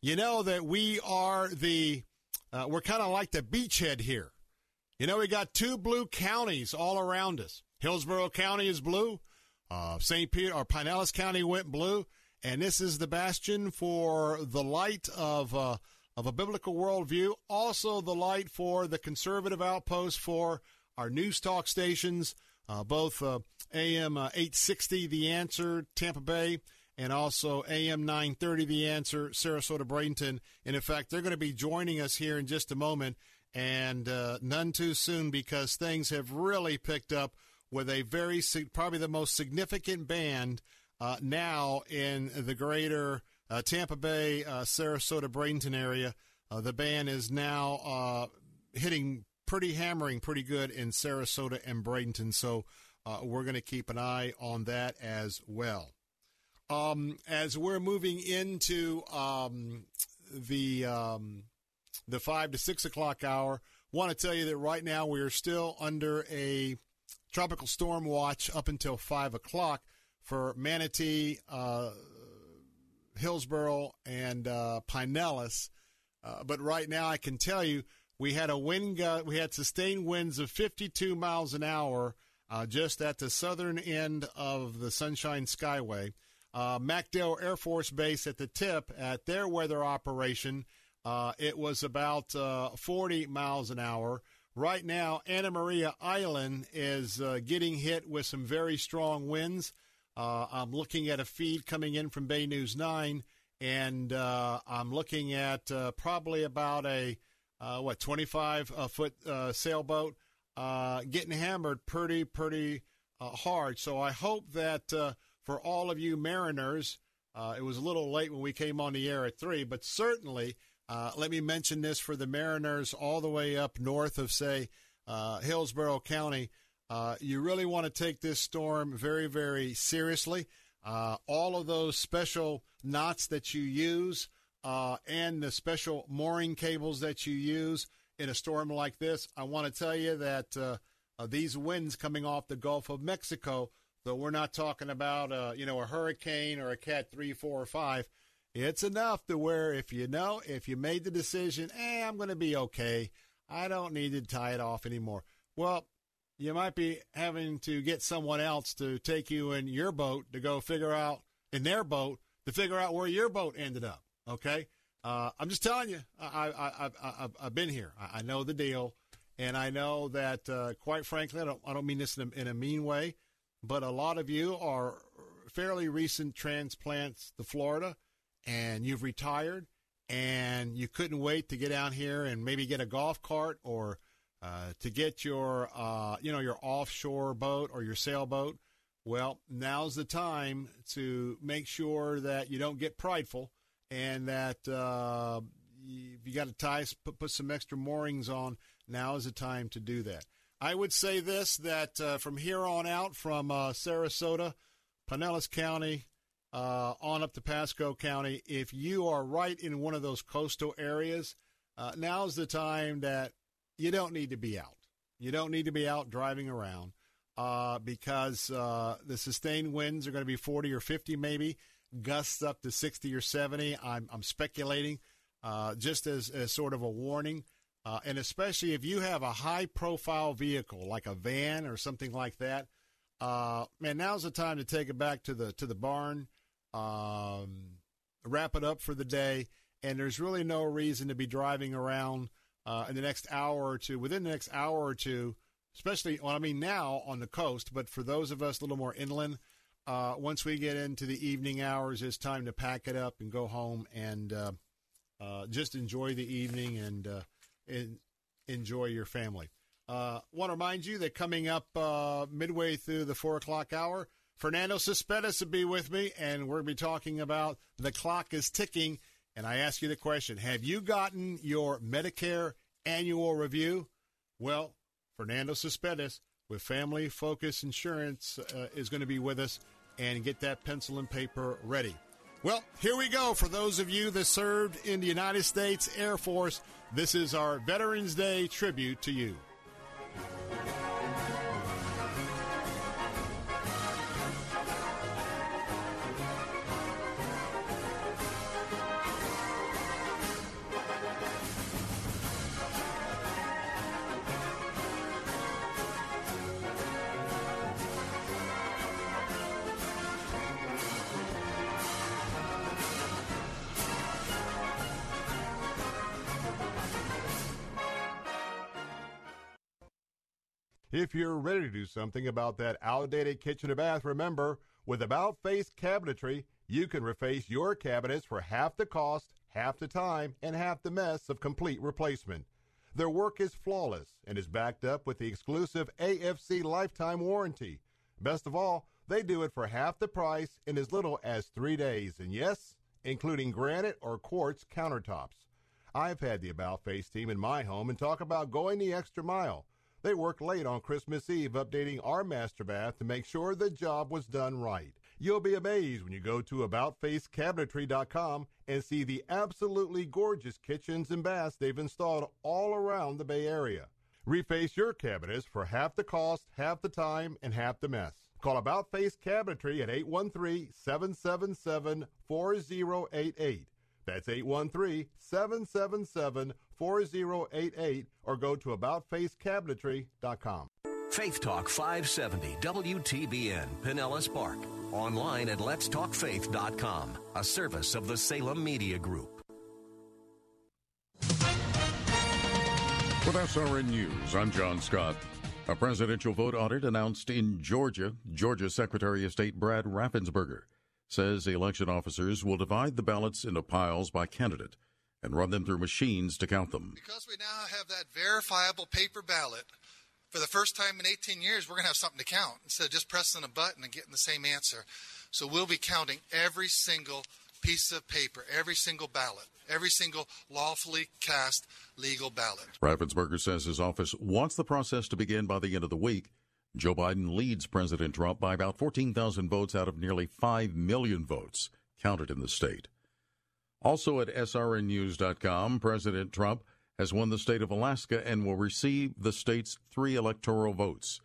you know that we are the, uh, we're kind of like the beachhead here. You know, we got two blue counties all around us. Hillsborough County is blue. Uh, St. Peter or Pinellas County went blue. And this is the bastion for the light of uh, of a biblical worldview, also the light for the conservative outpost for our news talk stations, uh, both uh, AM uh, 860, The Answer, Tampa Bay, and also AM 930, The Answer, Sarasota, Bradenton. And in fact, they're going to be joining us here in just a moment, and uh, none too soon because things have really picked up with a very, probably the most significant band uh, now in the greater uh, Tampa Bay, uh, Sarasota, Bradenton area. Uh, the band is now uh, hitting pretty hammering pretty good in Sarasota and Bradenton. So we're going to keep an eye on that as well. Um, as we're moving into um, the um, the five to six o'clock hour, want to tell you that right now we are still under a tropical storm watch up until five o'clock for Manatee, uh, Hillsborough, and uh, Pinellas. Uh, but right now, I can tell you we had a wind we had sustained winds of 52 miles an hour uh, just at the southern end of the Sunshine Skyway. Uh, MacDill Air Force Base at the tip at their weather operation, uh, it was about 40 miles an hour. Right now, Anna Maria Island is getting hit with some very strong winds. Uh, I'm looking at a feed coming in from Bay News 9, and uh, I'm looking at uh, probably about a, uh, what, 25 uh, foot uh, sailboat getting hammered pretty, pretty hard. So I hope that for all of you mariners, it was a little late when we came on the air at 3, but certainly let me mention this for the mariners all the way up north of, say, Hillsborough County. Uh, you really want to take this storm very, very seriously. Uh, all of those special knots that you use uh, and the special mooring cables that you use in a storm like this, I want to tell you that uh, uh, these winds coming off the Gulf of Mexico, though we're not talking about uh, you know a hurricane or a Cat three, four, or five, it's enough to where if you know if you made the decision, hey, I'm going to be okay, I don't need to tie it off anymore. Well, you might be having to get someone else to take you in your boat to go figure out in their boat to figure out where your boat ended up. Okay, uh, I'm just telling you, I, I, I, have been here. I, I, know the deal, and I know that, uh, quite frankly, I don't, I don't mean this in a, in a mean way, but a lot of you are fairly recent transplants to Florida, and you've retired, and you couldn't wait to get down here and maybe get a golf cart or uh, to get your, uh, you know, your offshore boat or your sailboat, well, now's the time to make sure that you don't get prideful and that uh, you, you got to tie, put, put some extra moorings on. Now is the time to do that. I would say this that uh, from here on out, from uh, Sarasota, Pinellas County, uh, on up to Pasco County, if you are right in one of those coastal areas, uh, now's the time that you don't need to be out. You don't need to be out driving around uh, because uh, the sustained winds are going to be 40 or 50 maybe, gusts up to 60 or 70. I'm, I'm speculating uh, just as, as sort of a warning. Uh, and especially if you have a high profile vehicle like a van or something like that, man, now's the time to take it back to the to the barn, um, wrap it up for the day, and there's really no reason to be driving around uh, in the next hour or two, within the next hour or two, especially, well, I mean, now on the coast, but for those of us a little more inland, uh, once we get into the evening hours, it's time to pack it up and go home and uh, uh just enjoy the evening and, and uh, enjoy your family. Uh, want to remind you that coming up midway through the four o'clock hour, Fernando Cespedes will be with me, and we're going to be talking about the clock is ticking and I ask you the question Have you gotten your Medicare annual review? Well, Fernando Cespedes with Family Focus Insurance uh, is going to be with us and get that pencil and paper ready. Well, here we go. For those of you that served in the United States Air Force, this is our Veterans Day tribute to you. If you're ready to do something about that outdated kitchen or bath, remember, with About Face Cabinetry, you can reface your cabinets for half the cost, half the time, and half the mess of complete replacement. Their work is flawless and is backed up with the exclusive AFC lifetime warranty. Best of all, they do it for half the price in as little as three days, and yes, including granite or quartz countertops. I've had the About Face team in my home and talk about going the extra mile. They worked late on Christmas Eve updating our master bath to make sure the job was done right. You'll be amazed when you go to AboutFaceCabinetry.com and see the absolutely gorgeous kitchens and baths they've installed all around the Bay Area. Reface your cabinets for half the cost, half the time, and half the mess. Call About Face Cabinetry at 813-777-4088. That's 813-777-4088 or go to AboutFaceCabinetry.com. Faith Talk 570 WTBN Pinellas Park. Online at letstalkfaith.com, a service of the Salem Media Group. With SRN News, I'm John Scott. A presidential vote audit announced in Georgia. Georgia Secretary of State Brad Raffensperger says election officers will divide the ballots into piles by candidate and run them through machines to count them. Because we now have that verifiable paper ballot, for the first time in 18 years, we're going to have something to count instead of just pressing a button and getting the same answer. So we'll be counting every single piece of paper, every single ballot, every single lawfully cast legal ballot. Raffensperger says his office wants the process to begin by the end of the week. Joe Biden leads President Trump by about 14,000 votes out of nearly 5 million votes counted in the state. Also at srnnews.com, President Trump has won the state of Alaska and will receive the state's three electoral votes.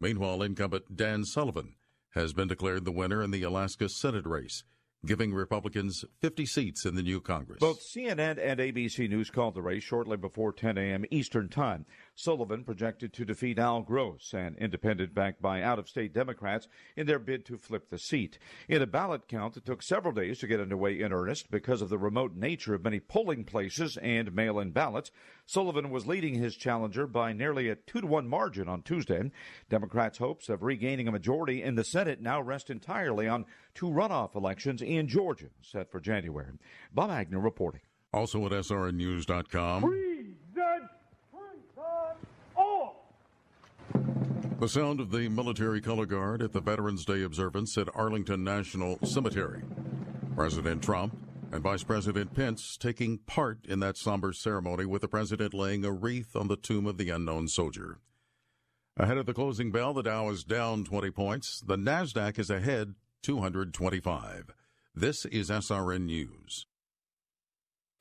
Meanwhile, incumbent Dan Sullivan has been declared the winner in the Alaska Senate race giving Republicans 50 seats in the new Congress. Both CNN and ABC News called the race shortly before 10 a.m. Eastern Time. Sullivan projected to defeat Al Gross, an independent backed by out of state Democrats, in their bid to flip the seat. In a ballot count that took several days to get underway in earnest because of the remote nature of many polling places and mail in ballots, Sullivan was leading his challenger by nearly a two to one margin on Tuesday. Democrats' hopes of regaining a majority in the Senate now rest entirely on two runoff elections in Georgia set for January. Bob Agnew reporting. Also at SRNnews.com. The sound of the military color guard at the Veterans Day observance at Arlington National Cemetery. President Trump and Vice President Pence taking part in that somber ceremony with the president laying a wreath on the tomb of the unknown soldier. Ahead of the closing bell, the Dow is down 20 points. The NASDAQ is ahead 225. This is SRN News.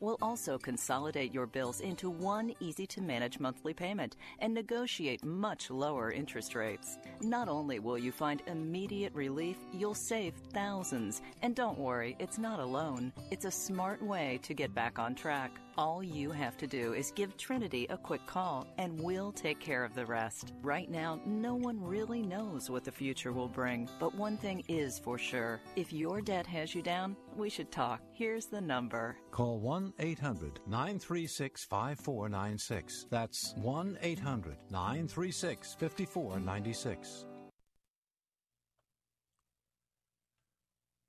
We'll also consolidate your bills into one easy to manage monthly payment and negotiate much lower interest rates. Not only will you find immediate relief, you'll save thousands. And don't worry, it's not alone. It's a smart way to get back on track. All you have to do is give Trinity a quick call, and we'll take care of the rest. Right now, no one really knows what the future will bring, but one thing is for sure. If your debt has you down, we should talk. Here's the number. Call 1 800 936 5496. That's 1 800 936 5496.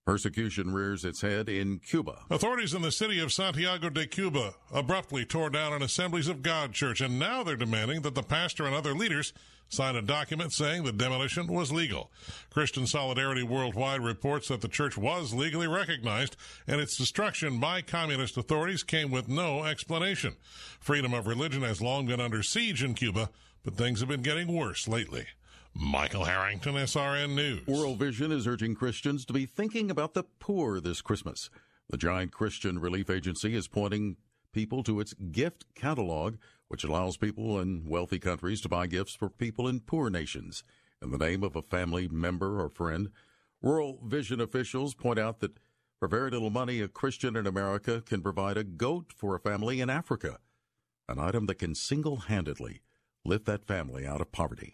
Persecution rears its head in Cuba. Authorities in the city of Santiago de Cuba abruptly tore down an Assemblies of God church, and now they're demanding that the pastor and other leaders sign a document saying the demolition was legal. Christian Solidarity Worldwide reports that the church was legally recognized, and its destruction by communist authorities came with no explanation. Freedom of religion has long been under siege in Cuba, but things have been getting worse lately. Michael Harrington, SRN News. World Vision is urging Christians to be thinking about the poor this Christmas. The giant Christian relief agency is pointing people to its gift catalog, which allows people in wealthy countries to buy gifts for people in poor nations in the name of a family member or friend. World Vision officials point out that For very little money, a Christian in America can provide a goat for a family in Africa, an item that can single handedly lift that family out of poverty.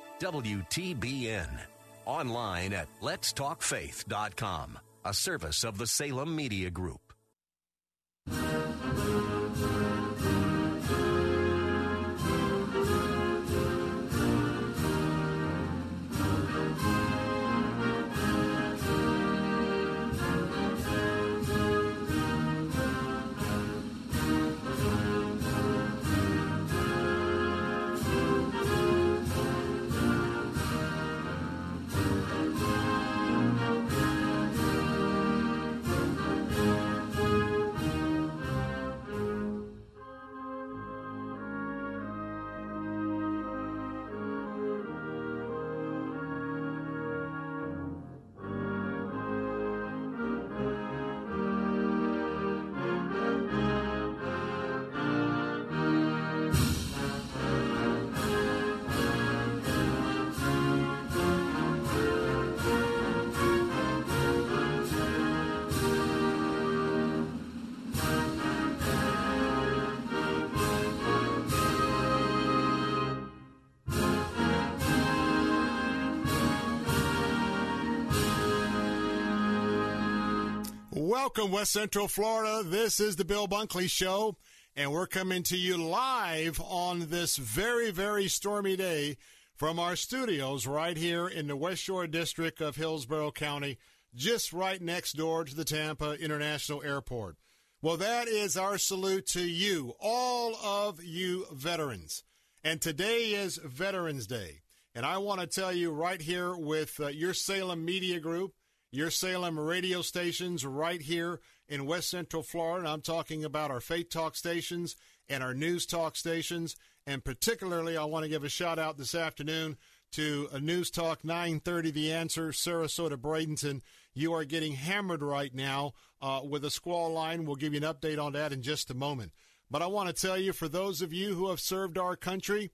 WTBN. Online at letstalkfaith.com, a service of the Salem Media Group. Welcome, West Central Florida. This is the Bill Bunkley Show, and we're coming to you live on this very, very stormy day from our studios right here in the West Shore District of Hillsborough County, just right next door to the Tampa International Airport. Well, that is our salute to you, all of you veterans. And today is Veterans Day. And I want to tell you right here with uh, your Salem Media Group, your Salem radio stations right here in West Central Florida. I'm talking about our Faith Talk stations and our News Talk stations. And particularly, I want to give a shout out this afternoon to a News Talk 930 The Answer, Sarasota Bradenton. You are getting hammered right now uh, with a squall line. We'll give you an update on that in just a moment. But I want to tell you, for those of you who have served our country,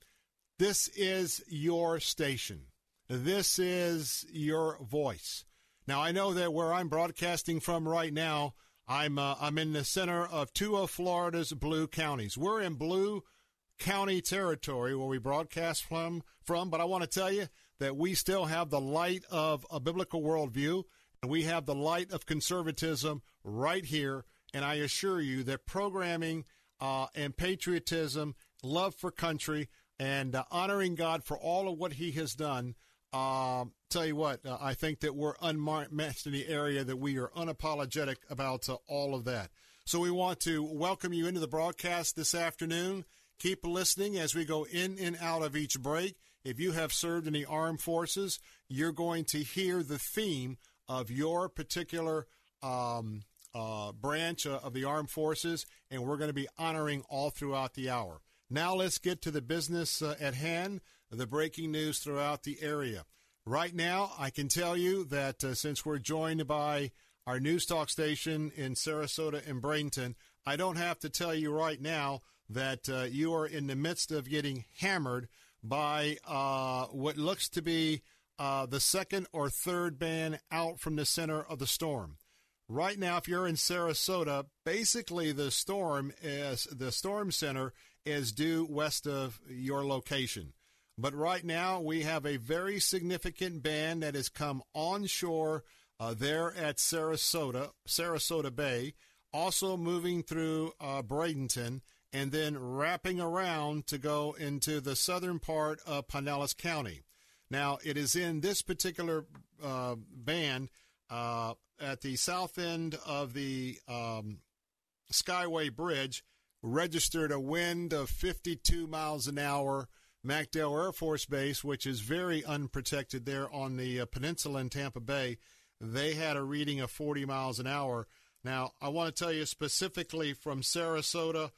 this is your station. This is your voice. Now I know that where I'm broadcasting from right now, I'm uh, I'm in the center of two of Florida's blue counties. We're in blue county territory where we broadcast from from, but I want to tell you that we still have the light of a biblical worldview and we have the light of conservatism right here. And I assure you that programming uh, and patriotism, love for country, and uh, honoring God for all of what He has done um, tell you what, uh, I think that we're unmatched in the area that we are unapologetic about uh, all of that. So we want to welcome you into the broadcast this afternoon. Keep listening as we go in and out of each break. If you have served in the armed forces, you're going to hear the theme of your particular um, uh, branch uh, of the armed forces, and we're going to be honoring all throughout the hour. Now let's get to the business uh, at hand the breaking news throughout the area. Right now, I can tell you that uh, since we're joined by our news talk station in Sarasota and Bradenton, I don't have to tell you right now that uh, you are in the midst of getting hammered by uh, what looks to be uh, the second or third band out from the center of the storm. Right now, if you're in Sarasota, basically the storm is the storm center is due west of your location. But right now, we have a very significant band that has come onshore uh, there at Sarasota, Sarasota Bay, also moving through uh, Bradenton, and then wrapping around to go into the southern part of Pinellas County. Now, it is in this particular uh, band uh, at the south end of the um, Skyway Bridge, registered a wind of 52 miles an hour. MacDill Air Force Base, which is very unprotected there on the uh, peninsula in Tampa Bay, they had a reading of 40 miles an hour. Now, I want to tell you specifically from Sarasota,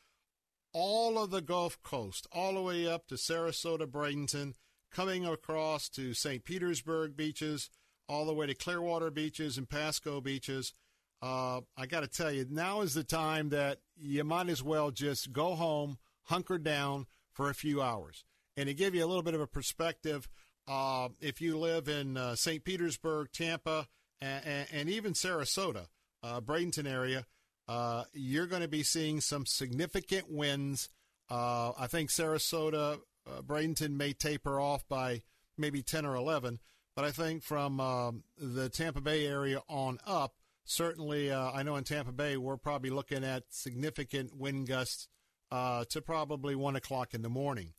all of the Gulf Coast, all the way up to Sarasota, Bradenton, coming across to St. Petersburg beaches, all the way to Clearwater beaches and Pasco beaches. Uh, I got to tell you, now is the time that you might as well just go home, hunker down for a few hours. And to give you a little bit of a perspective, uh, if you live in uh, St. Petersburg, Tampa, and, and even Sarasota, uh, Bradenton area, uh, you're going to be seeing some significant winds. Uh, I think Sarasota, uh, Bradenton may taper off by maybe 10 or 11, but I think from um, the Tampa Bay area on up, certainly I know in Tampa Bay we're probably looking at significant wind gusts to probably 1 o'clock in the morning.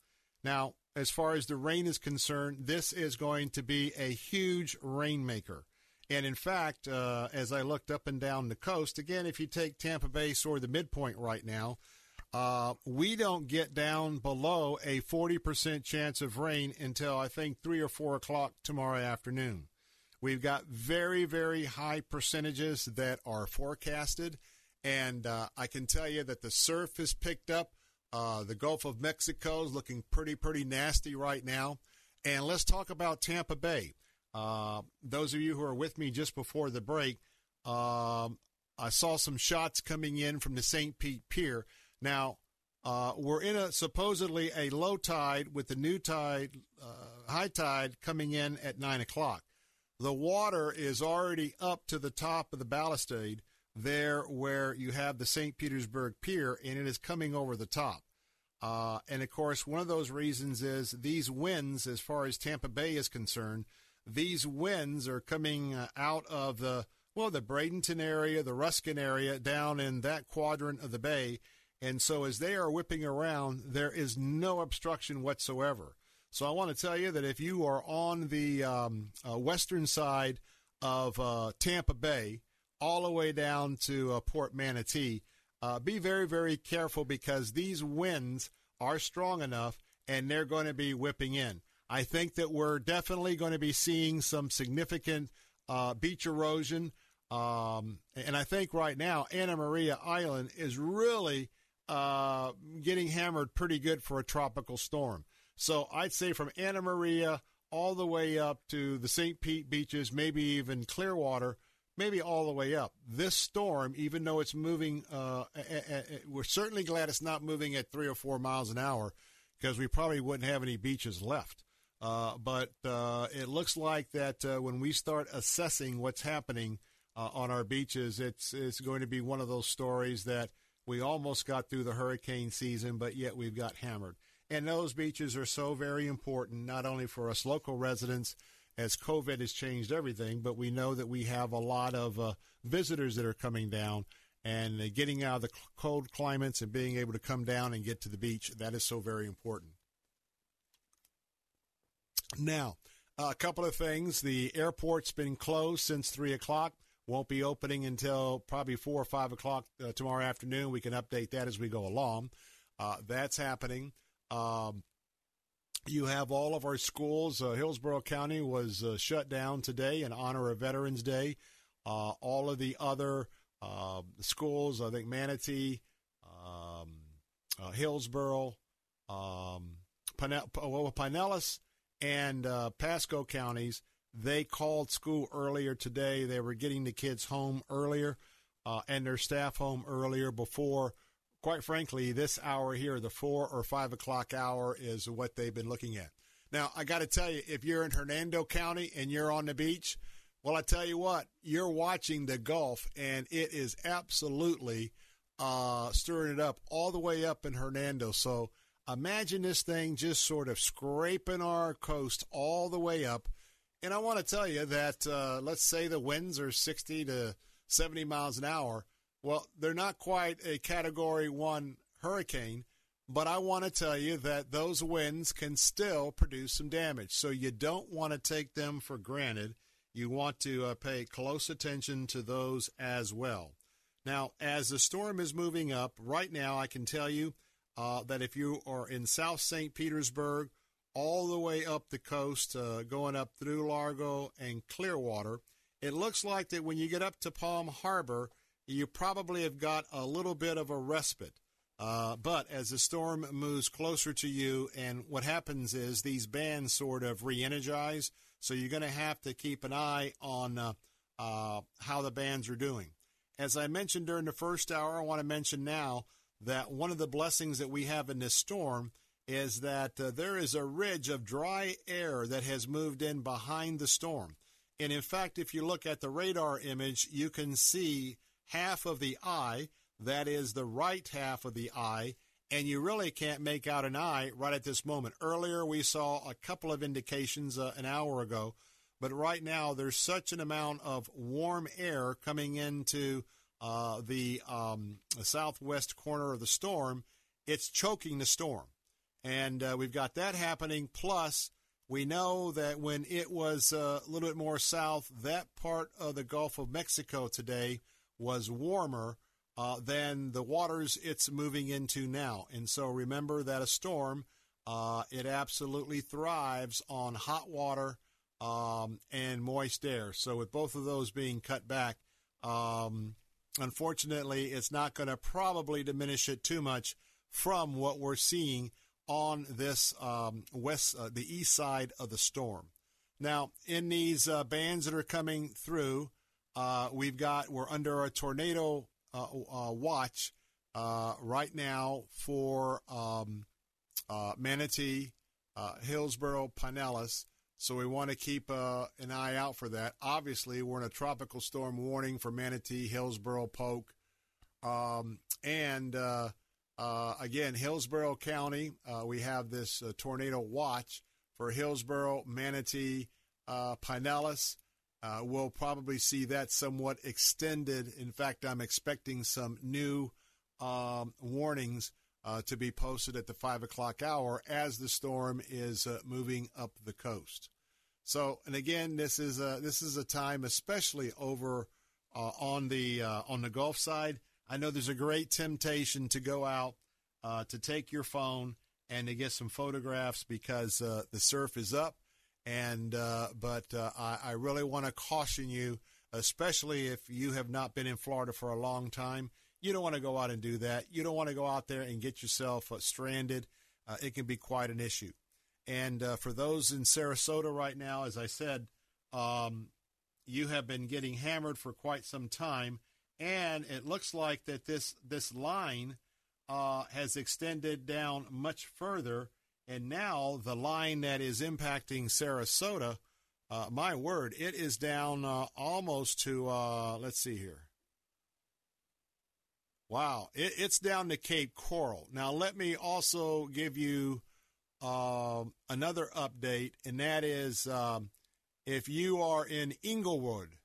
Now, as far as the rain is concerned, this is going to be a huge rainmaker. And in fact, uh, as I looked up and down the coast, again, if you take Tampa Bay or the midpoint right now, uh, we don't get down below a 40% chance of rain until I think 3 or 4 o'clock tomorrow afternoon. We've got very, very high percentages that are forecasted. And uh, I can tell you that the surf is picked up. Uh, the Gulf of Mexico is looking pretty, pretty nasty right now. And let's talk about Tampa Bay. Uh, those of you who are with me just before the break, um, I saw some shots coming in from the St. Pete Pier. Now, uh, we're in a supposedly a low tide with the new tide, uh, high tide coming in at 9 o'clock. The water is already up to the top of the balustrade there where you have the St. Petersburg Pier, and it is coming over the top. Uh, and of course, one of those reasons is these winds, as far as Tampa Bay is concerned, these winds are coming uh, out of the well, the Bradenton area, the Ruskin area, down in that quadrant of the bay. And so as they are whipping around, there is no obstruction whatsoever. So I want to tell you that if you are on the um, uh, western side of uh, Tampa Bay, all the way down to uh, Port Manatee, uh, be very, very careful because these winds are strong enough and they're going to be whipping in. I think that we're definitely going to be seeing some significant uh, beach erosion. Um, and I think right now, Anna Maria Island is really uh, getting hammered pretty good for a tropical storm. So I'd say from Anna Maria all the way up to the St. Pete beaches, maybe even Clearwater, maybe all the way up. This storm, even though it's moving, uh, a, a, a, we're certainly glad it's not moving at three or four miles an hour because we probably wouldn't have any beaches left. Uh, but uh, it looks like that uh, when we start assessing what's happening uh, on our beaches, it's it's going to be one of those stories that we almost got through the hurricane season, but yet we've got hammered. And those beaches are so very important, not only for us local residents, as COVID has changed everything, but we know that we have a lot of uh, visitors that are coming down and getting out of the cold climates and being able to come down and get to the beach. That is so very important. Now, a couple of things. The airport's been closed since 3 o'clock. Won't be opening until probably 4 or 5 o'clock uh, tomorrow afternoon. We can update that as we go along. Uh, that's happening. Um, you have all of our schools. Uh, Hillsborough County was uh, shut down today in honor of Veterans Day. Uh, all of the other uh, schools, I think Manatee, um, Hillsborough, um, Pinellas, and uh, Pasco counties, they called school earlier today. They were getting the kids home earlier uh, and their staff home earlier before, quite frankly, this hour here, the four or five o'clock hour, is what they've been looking at. Now, I got to tell you, if you're in Hernando County and you're on the beach, well, I tell you what, you're watching the Gulf, and it is absolutely uh, stirring it up all the way up in Hernando. So Imagine this thing just sort of scraping our coast all the way up. And I want to tell you that, uh, let's say the winds are 60 to 70 miles an hour. Well, they're not quite a category one hurricane. But I want to tell you that those winds can still produce some damage. So you don't want to take them for granted. You want to uh, pay close attention to those as well. Now, as the storm is moving up, right now I can tell you uh, that if you are in South St. Petersburg, all the way up the coast, uh, going up through Largo and Clearwater, it looks like that when you get up to Palm Harbor, you probably have got a little bit of a respite. Uh, but as the storm moves closer to you, and what happens is these bands sort of re energize. So you're going to have to keep an eye on uh, uh, how the bands are doing. As I mentioned during the first hour, I want to mention now that one of the blessings that we have in this storm is that uh, there is a ridge of dry air that has moved in behind the storm. And in fact, if you look at the radar image, you can see half of the eye that is the right half of the eye, and you really can't make out an eye right at this moment. Earlier, we saw a couple of indications uh, an hour ago, but right now there's such an amount of warm air coming into uh, the, um, the, southwest corner of the storm, it's choking the storm. And uh, we've got that happening. Plus, we know that when it was uh, a little bit more south, that part of the Gulf of Mexico today was warmer uh, than the waters it's moving into now. And so remember that a storm, uh, it absolutely thrives on hot water um, and moist air. So with both of those being cut back, um, unfortunately, it's not going to probably diminish it too much from what we're seeing on this um, west, uh, the east side of the storm. Now, in these uh, bands that are coming through, uh, we've got we're under a tornado uh, uh, watch uh, right now for um, Manatee, Hillsborough, Pinellas. So we want to keep an eye out for that. Obviously, we're in a tropical storm warning for Manatee, Hillsborough, Polk, um, and uh, again, Hillsborough County, uh, we have this uh, tornado watch for Hillsborough, Manatee, uh, Pinellas. Uh, we'll probably see that somewhat extended. In fact, I'm expecting some new um, warnings uh, to be posted at the 5 o'clock hour as the storm is moving up the coast. So, and again, this is a, this is a time, especially over on the on the Gulf side I know there's a great temptation to go out uh, to take your phone and to get some photographs because uh, the surf is up. And uh, but uh, I, I, really want to caution you, especially if you have not been in Florida for a long time. You don't want to go out and do that. You don't want to go out there and get yourself uh, stranded. Uh, it can be quite an issue. And for those in Sarasota right now, as I said, um, you have been getting hammered for quite some time and it looks like that this this line uh, has extended down much further, and now the line that is impacting Sarasota, uh, my word, it is down uh, almost to uh, let's see here. Wow, it, it's down to Cape Coral. Now let me also give you um, another update, and that is um, if you are in Englewood,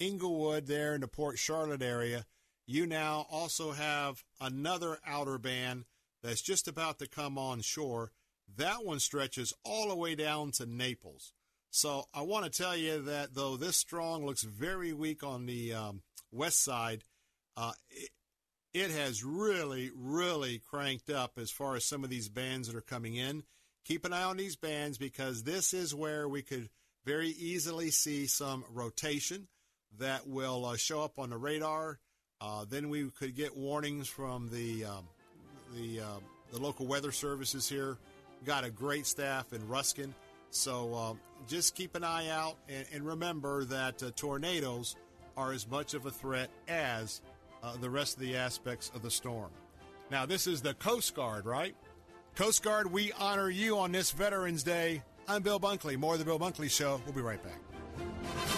Englewood there in the Port Charlotte area, you now also have another outer band that's just about to come on shore. That one stretches all the way down to Naples. So I want to tell you that though this strong looks very weak on the um, west side, uh, it, it has really, really cranked up as far as some of these bands that are coming in. Keep an eye on these bands because this is where we could very easily see some rotation that will uh, show up on the radar. Uh, then we could get warnings from the um, the uh, the local weather services here. Got a great staff in Ruskin, so um, just keep an eye out and, and remember that uh, tornadoes are as much of a threat as uh, the rest of the aspects of the storm. Now, this is the Coast Guard, right? Coast Guard, we honor you on this Veterans Day. I'm Bill Bunkley. More of the Bill Bunkley Show. We'll be right back.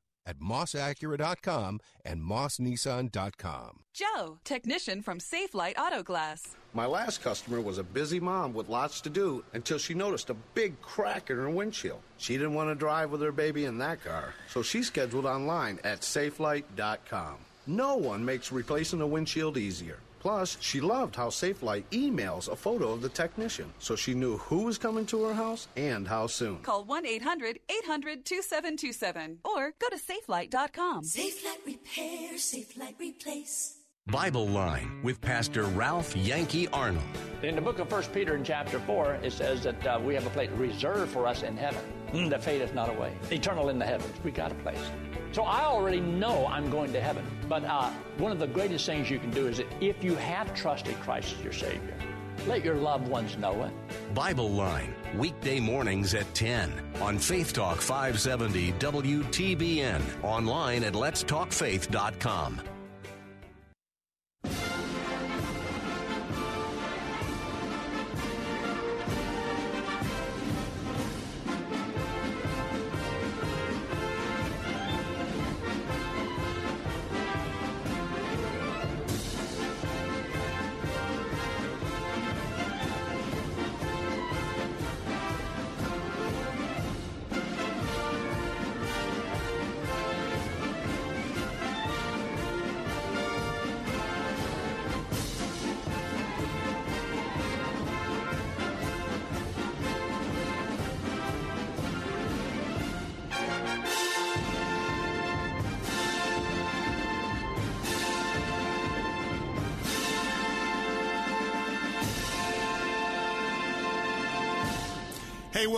at mossacura.com and mossnissan.com. Joe, technician from Safelite Auto Glass. My last customer was a busy mom with lots to do until she noticed a big crack in her windshield. She didn't want to drive with her baby in that car, so she scheduled online at safelite.com. No one makes replacing a windshield easier. Plus, she loved how Safelite emails a photo of the technician, so she knew who was coming to her house and how soon. Call 1 800 800 2727 or go to safelite.com. Safelite Repair, Safelite Replace. Bible Line with Pastor Ralph Yankee Arnold. In the book of 1 Peter in chapter 4, it says that uh, we have a place reserved for us in heaven mm, that fadeth not away. Eternal in the heavens. We got a place. So I already know I'm going to heaven. But uh, one of the greatest things you can do is that if you have trusted Christ as your Savior, let your loved ones know it. Bible Line, weekday mornings at 10 on Faith Talk 570 WTBN, online at letstalkfaith.com.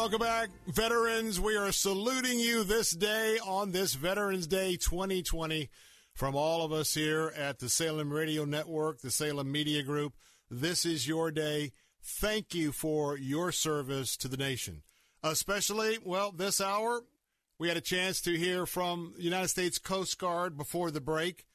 welcome back, veterans. We are saluting you this day on this Veterans Day 2020 from all of us here at the Salem Radio Network, the Salem Media Group. This is your day. Thank you for your service to the nation. Especially, well, this hour, we had a chance to hear from United States Coast Guard before the break.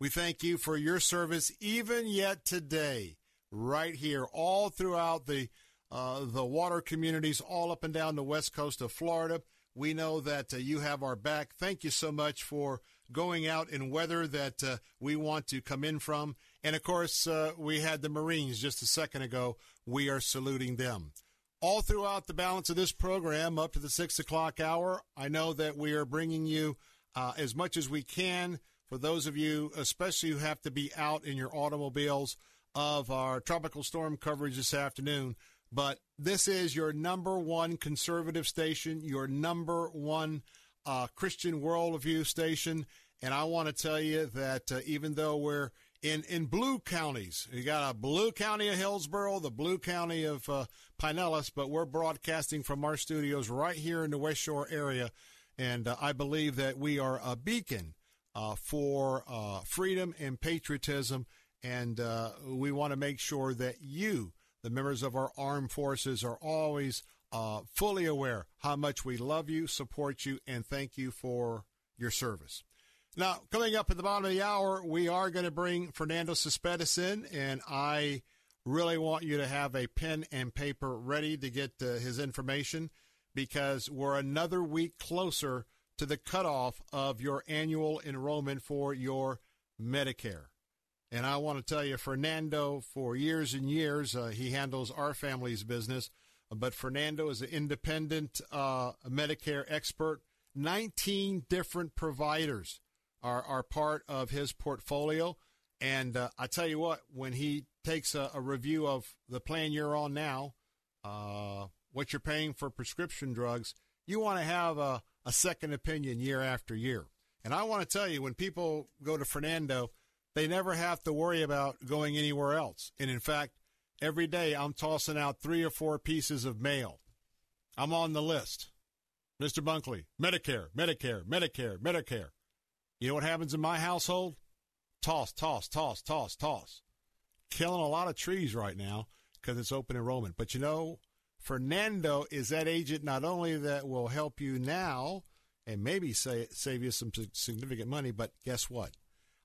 We thank you for your service even yet today, right here, all throughout the uh, the water communities all up and down the west coast of Florida. We know that uh, you have our back. Thank you so much for going out in weather that uh, we want to come in from. And of course, uh, we had the Marines just a second ago. We are saluting them. All throughout the balance of this program, up to the six o'clock hour, I know that we are bringing you uh, as much as we can for those of you, especially who have to be out in your automobiles, of our tropical storm coverage this afternoon. But this is your number one conservative station, your number one uh, Christian worldview station. And I want to tell you that uh, even though we're in, in blue counties, you got a blue county of Hillsborough, the blue county of uh, Pinellas, but we're broadcasting from our studios right here in the West Shore area. And uh, I believe that we are a beacon uh, for uh, freedom and patriotism. And uh, we want to make sure that you the members of our armed forces are always uh, fully aware how much we love you, support you, and thank you for your service. Now, coming up at the bottom of the hour, we are going to bring Fernando Cespedes in, and I really want you to have a pen and paper ready to get uh, his information because we're another week closer to the cutoff of your annual enrollment for your Medicare. And I want to tell you, Fernando, for years and years, uh, he handles our family's business. But Fernando is an independent uh, Medicare expert. 19 different providers are, are part of his portfolio. And uh, I tell you what, when he takes a, a review of the plan you're on now, uh, what you're paying for prescription drugs, you want to have a, a second opinion year after year. And I want to tell you, when people go to Fernando, they never have to worry about going anywhere else. And in fact, every day I'm tossing out three or four pieces of mail. I'm on the list. Mr. Bunkley, Medicare, Medicare, Medicare, Medicare. You know what happens in my household? Toss, toss, toss, toss, toss. Killing a lot of trees right now because it's open enrollment. But you know, Fernando is that agent not only that will help you now and maybe say, save you some significant money, but guess what?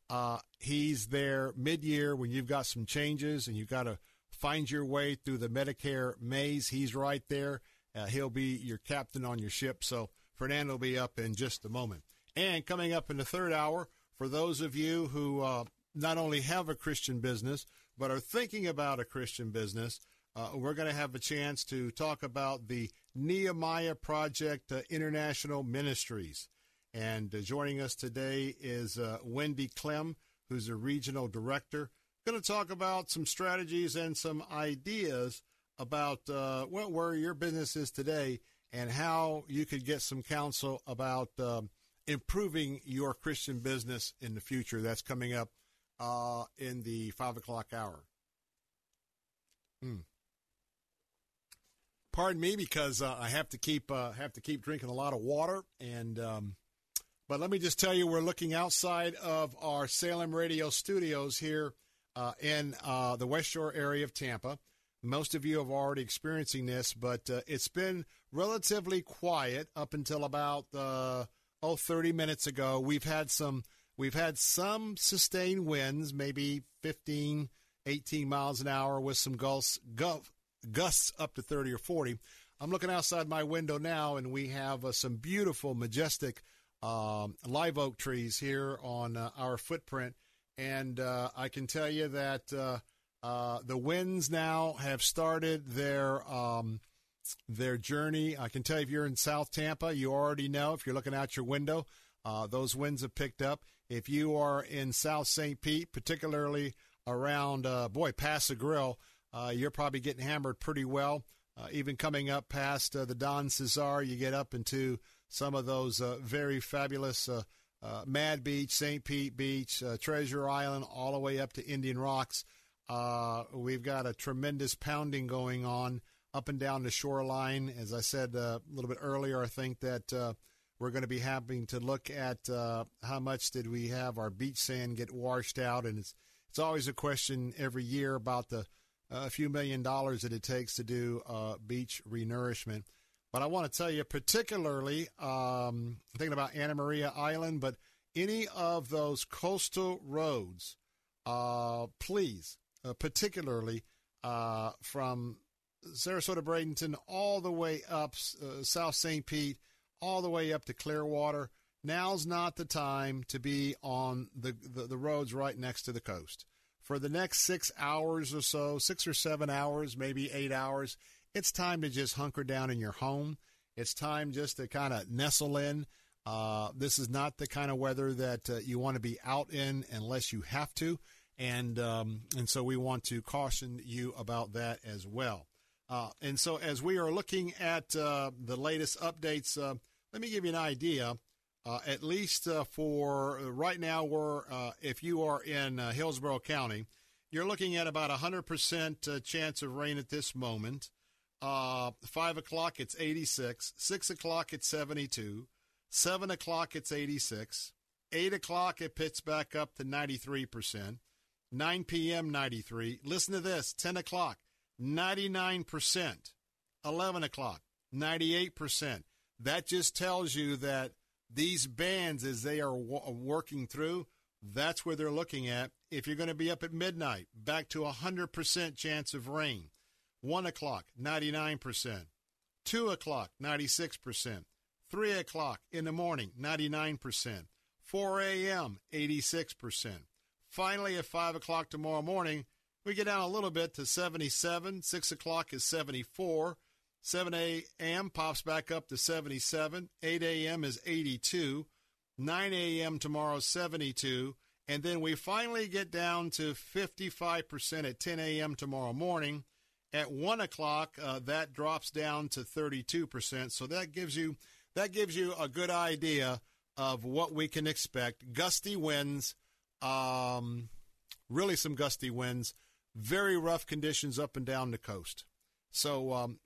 Uh, he's there mid year when you've got some changes and you've got to find your way through the Medicare maze. He's right there. Uh, he'll be your captain on your ship. So Fernando will be up in just a moment. And coming up in the third hour, for those of you who uh, not only have a Christian business, but are thinking about a Christian business, uh, we're going to have a chance to talk about the Nehemiah Project uh, International Ministries. And uh, joining us today is uh, Wendy Clem, who's a regional director. Going to talk about some strategies and some ideas about uh, where your business is today and how you could get some counsel about um, improving your Christian business in the future. That's coming up uh, in the five o'clock hour. Hmm. Pardon me, because uh, I have to keep uh, have to keep drinking a lot of water, and um, but let me just tell you, we're looking outside of our Salem Radio studios here uh, in uh, the West Shore area of Tampa. Most of you have already experiencing this, but uh, it's been relatively quiet up until about uh, oh 30 minutes ago. We've had some we've had some sustained winds, maybe 15, 18 miles an hour with some gusts, gusts up to 30 or 40. I'm looking outside my window now, and we have uh, some beautiful, majestic um, live oak trees here on uh, our footprint. And uh, I can tell you that uh, uh, the winds now have started their um, their journey. I can tell you if you're in South Tampa, you already know. If you're looking out your window, uh, those winds have picked up. If you are in South St. Pete, particularly around boy Pass Grill, you're probably getting hammered pretty well. Even coming up past the Don Cesar, you get up into some of those very fabulous. Mad Beach, St. Pete Beach, Treasure Island, all the way up to Indian Rocks. Uh, we've got a tremendous pounding going on up and down the shoreline. As I said uh, a little bit earlier, I think that uh, we're going to be having to look at uh, how much did we have our beach sand get washed out, and it's it's always a question every year about the a few million dollars that it takes to do uh, beach renourishment. But I want to tell you, particularly um, thinking about Anna Maria Island, but any of those coastal roads, uh, please uh, particularly uh, from Sarasota, Bradenton, all the way up uh, South St. Pete, all the way up to Clearwater. Now's not the time to be on the, the, the roads right next to the coast. For the next six hours or so, six or seven hours, maybe eight hours, it's time to just hunker down in your home. It's time just to kind of nestle in. Uh, this is not the kind of weather that uh, you want to be out in unless you have to and um, and so we want to caution you about that as well. Uh, and so as we are looking at uh, the latest updates, uh, let me give you an idea. Uh, at least for right now, we're if you are in Hillsborough County, you're looking at about a hundred percent chance of rain at this moment. Uh, five o'clock, it's 86. Six o'clock, it's 72. Seven o'clock, it's 86. Eight o'clock, it pits back up to 93 percent. 9 p.m. 93. Listen to this 10 o'clock, 99%. 11 o'clock, 98%. That just tells you that these bands, as they are w- working through, that's where they're looking at. If you're going to be up at midnight, back to 100% chance of rain. 1 o'clock, 99%. 2 o'clock, 96%. 3 o'clock in the morning, 99%. 4 a.m., 86%. Finally, at 5 o'clock tomorrow morning, we get down a little bit to 77. 6 o'clock is 74. 7 a.m. pops back up to 77. 8 a.m. is 82. 9 a.m. tomorrow, 72. And then we finally get down to 55% at 10 a.m. tomorrow morning. At 1 o'clock, uh, that drops down to 32%. So that gives you that gives you a good idea of what we can expect. Gusty winds, um, really some gusty winds, very rough conditions up and down the coast. So um,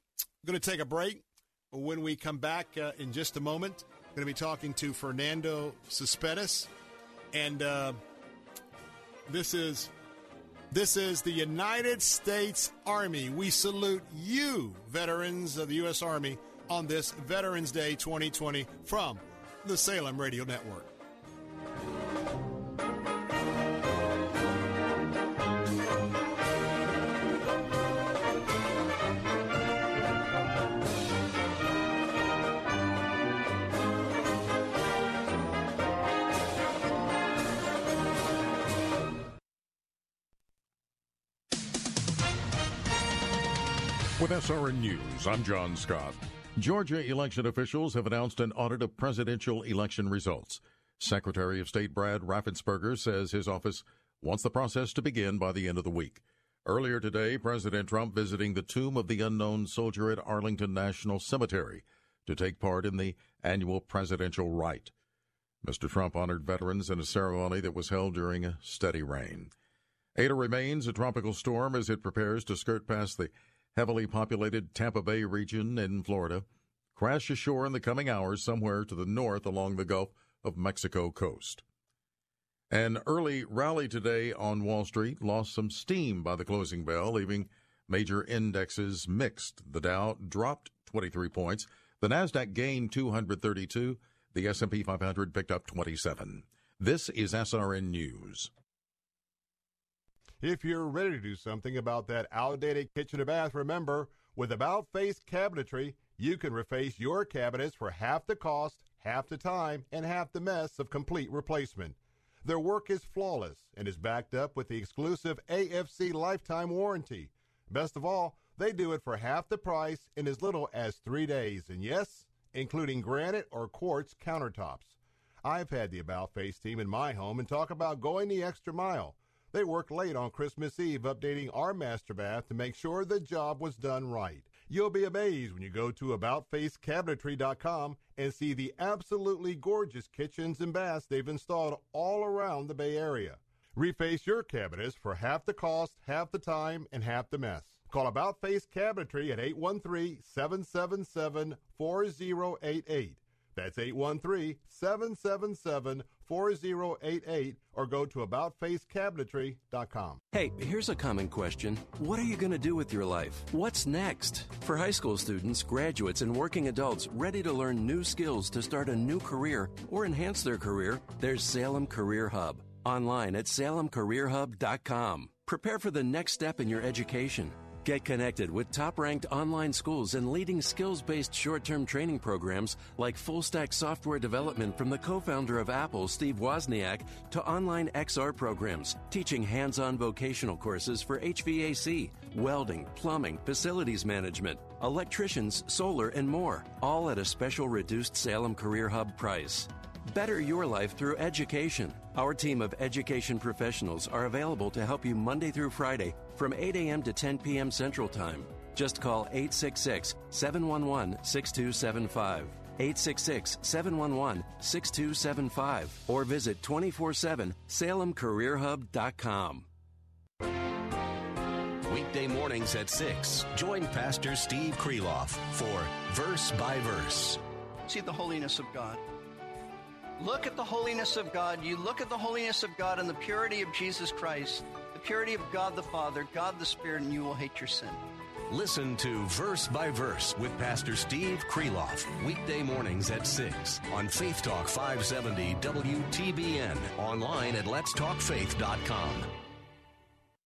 going to take a break. When we come back uh, in just a moment, going to be talking to Fernando Cespedes, and uh, this is this is the United States Army. We salute you, veterans of the U.S. Army, on this Veterans Day 2020 from the Salem Radio Network. SRN News, I'm John Scott. Georgia election officials have announced an audit of presidential election results. Secretary of State Brad Raffensperger says his office wants the process to begin by the end of the week. Earlier today, President Trump visiting the tomb of the unknown soldier at Arlington National Cemetery to take part in the annual presidential rite. Mr. Trump honored veterans in a ceremony that was held during a steady rain. Eta remains a tropical storm as it prepares to skirt past the heavily populated Tampa Bay region in Florida, crash ashore in the coming hours somewhere to the north along the Gulf of Mexico coast. An early rally today on Wall Street lost some steam by the closing bell, leaving major indexes mixed. The Dow dropped 23 points, the Nasdaq gained 232, the S&P 500 picked up 27. This is SRN News. If you're ready to do something about that outdated kitchen or bath, remember, with About Face Cabinetry, you can reface your cabinets for half the cost, half the time, and half the mess of complete replacement. Their work is flawless and is backed up with the exclusive AFC lifetime warranty. Best of all, they do it for half the price in as little as three days, and yes, including granite or quartz countertops. I've had the About Face team in my home and talk about going the extra mile. They worked late on Christmas Eve updating our master bath to make sure the job was done right. You'll be amazed when you go to AboutFaceCabinetry.com and see the absolutely gorgeous kitchens and baths they've installed all around the Bay Area. Reface your cabinets for half the cost, half the time, and half the mess. Call About Face Cabinetry at 813 777 4088. That's 813 777 4088 or go to AboutFaceCabinetry.com. Hey, here's a common question What are you going to do with your life? What's next? For high school students, graduates, and working adults ready to learn new skills to start a new career or enhance their career, there's Salem Career Hub. Online at salemcareerhub.com. Prepare for the next step in your education. Get connected with top ranked online schools and leading skills based short term training programs like full stack software development from the co founder of Apple, Steve Wozniak, to online XR programs teaching hands on vocational courses for HVAC, welding, plumbing, facilities management, electricians, solar, and more, all at a special reduced Salem Career Hub price. Better your life through education. Our team of education professionals are available to help you Monday through Friday from 8 a.m. to 10 p.m. Central Time. Just call 866 711 6275. 866 711 6275 or visit 24 7 salemcareerhub.com. Weekday mornings at 6. Join Pastor Steve Kreloff for Verse by Verse. See the holiness of God. Look at the holiness of God. You look at the holiness of God and the purity of Jesus Christ, the purity of God the Father, God the Spirit, and you will hate your sin. Listen to Verse by Verse with Pastor Steve Kreloff, weekday mornings at 6 on Faith Talk 570 WTBN, online at letstalkfaith.com.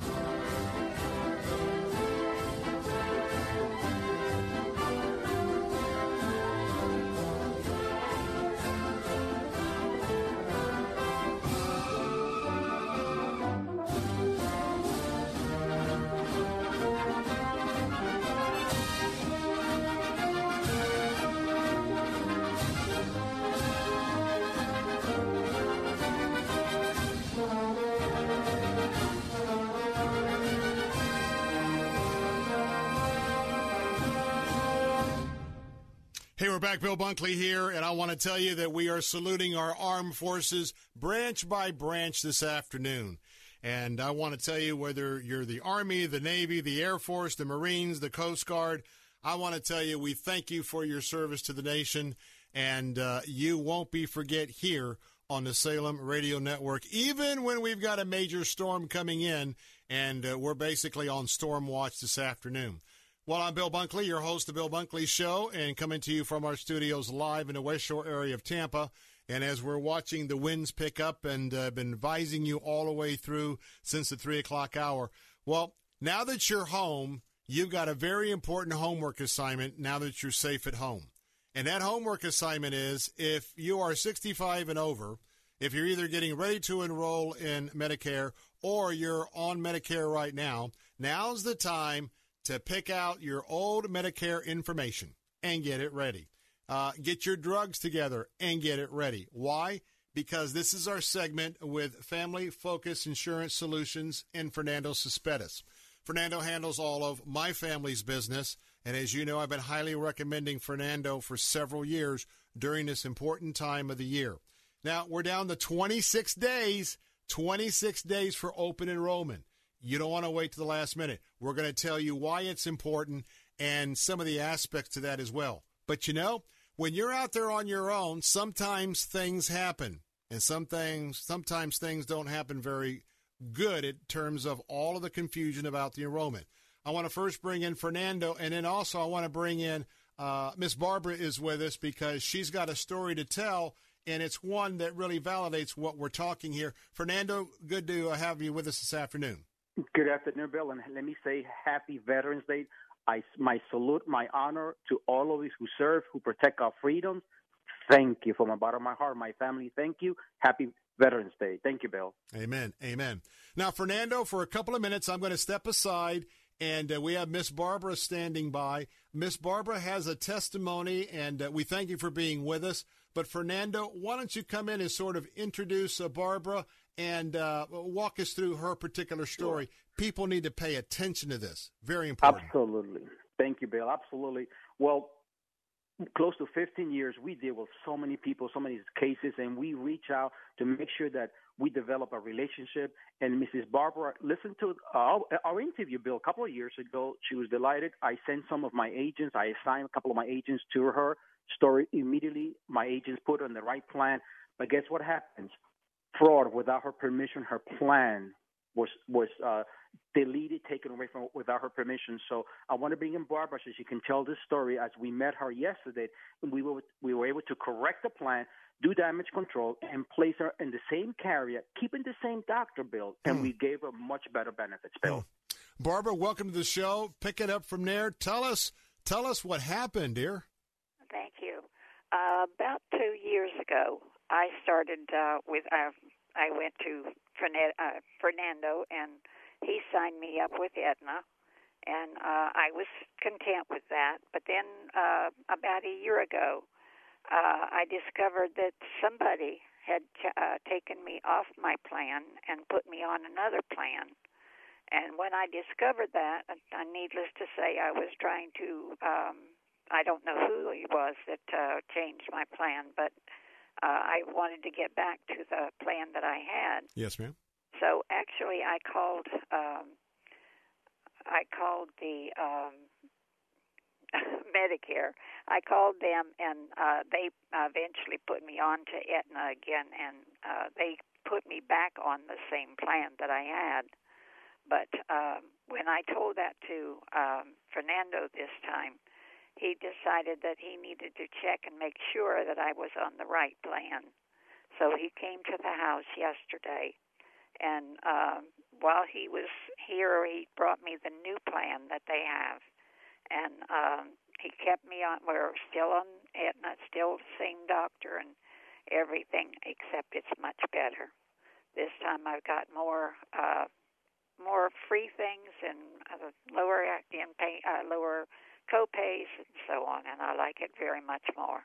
Hey, back. Bill Bunkley here, and I want to tell you that we are saluting our armed forces branch by branch this afternoon. And I want to tell you whether you're the Army, the Navy, the Air Force, the Marines, the Coast Guard, I want to tell you we thank you for your service to the nation, and uh, you won't be forget here on the Salem Radio Network, even when we've got a major storm coming in, and uh, we're basically on storm watch this afternoon. Well, I'm Bill Bunkley, your host of Bill Bunkley Show, and coming to you from our studios live in the West Shore area of Tampa. And as we're watching the winds pick up and uh, been advising you all the way through since the three o'clock hour, well, now that you're home, you've got a very important homework assignment now that you're safe at home. And that homework assignment is if you are 65 and over, if you're either getting ready to enroll in Medicare or you're on Medicare right now, now's the time to pick out your old Medicare information and get it ready. Uh, get your drugs together and get it ready. Why? Because this is our segment with Family Focus Insurance Solutions and Fernando Cespedes. Fernando handles all of my family's business, and as you know, I've been highly recommending Fernando for several years during this important time of the year. Now, we're down to 26 days, 26 days for open enrollment. You don't want to wait to the last minute. We're going to tell you why it's important and some of the aspects to that as well. But you know, when you're out there on your own, sometimes things happen. And some things sometimes things don't happen very good in terms of all of the confusion about the enrollment. I want to first bring in Fernando, and then also I want to bring in uh, Miss Barbara is with us because she's got a story to tell, and it's one that really validates what we're talking here. Fernando, good to have you with us this afternoon. Good afternoon, Bill, and let me say Happy Veterans Day. I my salute, my honor to all of these who serve, who protect our freedoms. Thank you from the bottom of my heart, my family. Thank you. Happy Veterans Day. Thank you, Bill. Amen. Amen. Now, Fernando, for a couple of minutes, I'm going to step aside, and uh, we have Miss Barbara standing by. Miss Barbara has a testimony, and uh, we thank you for being with us. But Fernando, why don't you come in and sort of introduce uh, Barbara and uh, walk us through her particular story. Sure. People need to pay attention to this. Very important. Absolutely. Thank you, Bill. Absolutely. Well, close to 15 years, we deal with so many people, so many cases, and we reach out to make sure that we develop a relationship. And Mrs. Barbara listened to our, our interview, Bill, a couple of years ago. She was delighted. I sent some of my agents, I assigned a couple of my agents to her story immediately. My agents put on the right plan. But guess what happens? Fraud without her permission. Her plan was was uh, deleted, taken away from without her permission. So I want to bring in Barbara so she can tell this story. As we met her yesterday, and we were we were able to correct the plan, do damage control, and place her in the same carrier, keeping the same doctor bill, and mm. we gave her much better benefits. Bill. Mm. Barbara, welcome to the show. Pick it up from there. Tell us tell us what happened, dear. Thank you. Uh, about two years ago, I started uh, with uh, I went to uh, Fernando and he signed me up with Aetna, and uh, I was content with that. But then uh, about a year ago, uh, I discovered that somebody had t- uh, taken me off my plan and put me on another plan. And when I discovered that, uh, needless to say, I was trying to. Um, I don't know who he was that uh, changed my plan, but uh, I wanted to get back to the plan that I had. Yes, ma'am. So actually, I called. Um, I called the um, Medicare. I called them, and uh, they eventually put me on to Aetna again, and uh, they put me back on the same plan that I had. But um, when I told that to um, Fernando this time, he decided that he needed to check and make sure that I was on the right plan. So he came to the house yesterday, and um, while he was here, he brought me the new plan that they have, and um, he kept me on. We're still on Aetna, still the same doctor and everything, except it's much better. This time I've got more. Uh, more free things and uh, lower in pay, uh, lower co-pays and so on, and I like it very much more.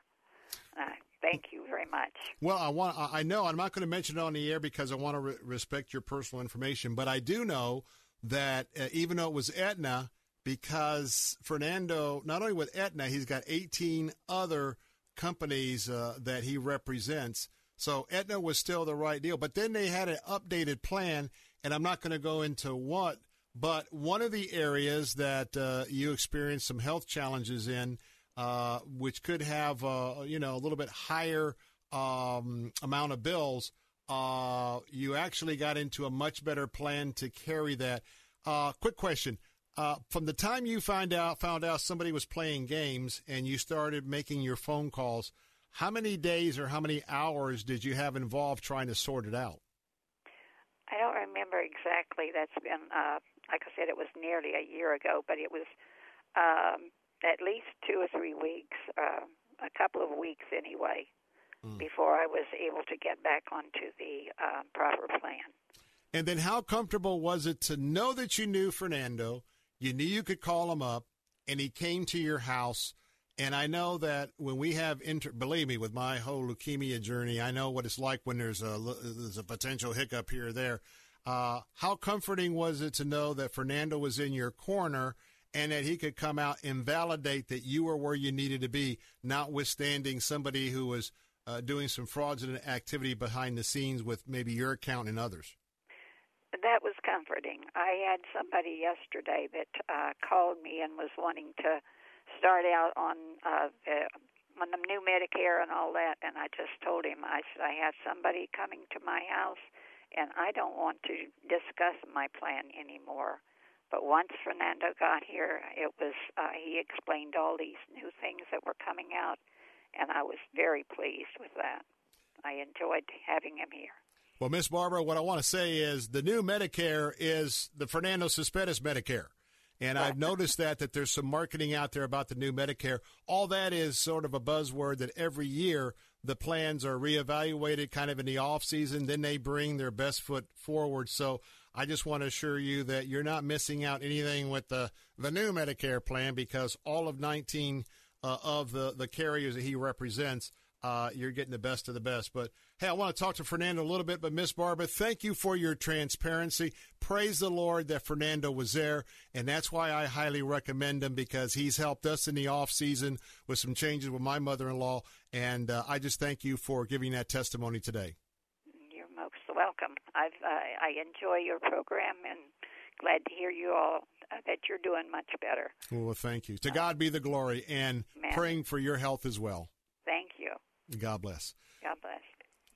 Uh, thank you very much. Well, I want I know I'm not going to mention it on the air because I want to re- respect your personal information, but I do know that uh, even though it was Aetna, because Fernando not only with Aetna, he's got 18 other companies uh, that he represents. So Aetna was still the right deal, but then they had an updated plan, and I'm not going to go into what, but one of the areas that uh, you experienced some health challenges in uh, which could have uh, you know a little bit higher um, amount of bills, uh, you actually got into a much better plan to carry that. Uh, quick question: uh, From the time you find out found out somebody was playing games and you started making your phone calls, how many days or how many hours did you have involved trying to sort it out? I don't remember exactly. That's been, uh, like I said, it was nearly a year ago, but it was um, at least two or three weeks, uh, a couple of weeks anyway, mm. before I was able to get back onto the uh, proper plan. And then, how comfortable was it to know that you knew Fernando? You knew you could call him up, and he came to your house. And I know that when we have inter, believe me, with my whole leukemia journey, I know what it's like when there's a there's a potential hiccup here or there. Uh, how comforting was it to know that Fernando was in your corner and that he could come out and validate that you were where you needed to be, notwithstanding somebody who was uh, doing some fraudulent activity behind the scenes with maybe your account and others? That was comforting. I had somebody yesterday that uh, called me and was wanting to start out on uh, the, on the new Medicare and all that, and I just told him I said I have somebody coming to my house, and I don't want to discuss my plan anymore but once Fernando got here, it was uh, he explained all these new things that were coming out, and I was very pleased with that. I enjoyed having him here. Well, Miss Barbara, what I want to say is the new Medicare is the Fernando Cespedes Medicare. And I've noticed that that there's some marketing out there about the new Medicare. All that is sort of a buzzword that every year the plans are reevaluated kind of in the off season, then they bring their best foot forward. So I just want to assure you that you're not missing out anything with the, the new Medicare plan because all of 19 uh, of the, the carriers that he represents, uh, you're getting the best of the best. But hey, I want to talk to Fernando a little bit. But Miss Barbara, thank you for your transparency. Praise the Lord that Fernando was there, and that's why I highly recommend him because he's helped us in the off season with some changes with my mother-in-law. And uh, I just thank you for giving that testimony today You're most welcome. I've uh, I enjoy your program and glad to hear you all uh, that you're doing much better. Well, thank you. To God be the glory, and man. praying for your health as well. Thank you. God bless. God bless.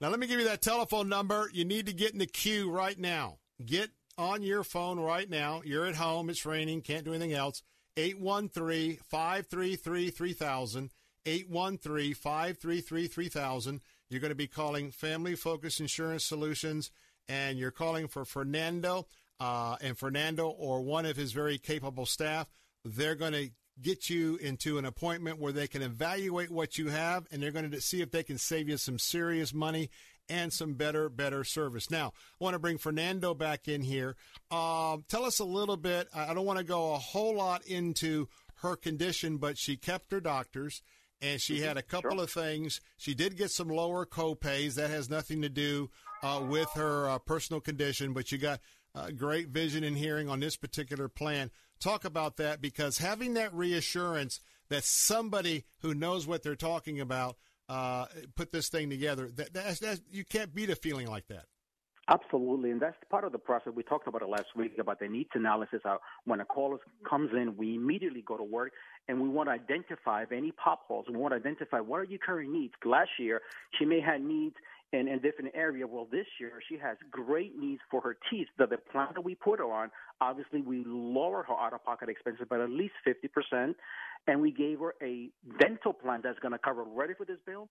Now, let me give you that telephone number. You need to get in the queue right now. Get on your phone right now. You're at home. It's raining. Can't do anything else. 813 533 3000. 813 533 3000. You're going to be calling Family Focus Insurance Solutions, and you're calling for Fernando. Uh, and Fernando or one of his very capable staff, they're going to get you into an appointment where they can evaluate what you have, and they're going to see if they can save you some serious money and some better, better service. Now, I want to bring Fernando back in here. Um, tell us a little bit. I don't want to go a whole lot into her condition, but she kept her doctors and she had a couple sure. of things. She did get some lower co-pays. That has nothing to do uh, with her uh, personal condition, but you got uh, great vision and hearing on this particular plan. Talk about that because having that reassurance that somebody who knows what they're talking about uh, put this thing together, that, that's, that's, you can't beat a feeling like that. Absolutely, and that's part of the process. We talked about it last week about the needs analysis. Uh, when a caller comes in, we immediately go to work and we want to identify if any pop holes. We want to identify what are your current needs. Last year, she may have needs in a different area. Well, this year she has great needs for her teeth. The, the plan that we put her on, obviously, we lower her out-of-pocket expenses by at least fifty percent, and we gave her a dental plan that's going to cover. Ready for this, Bill?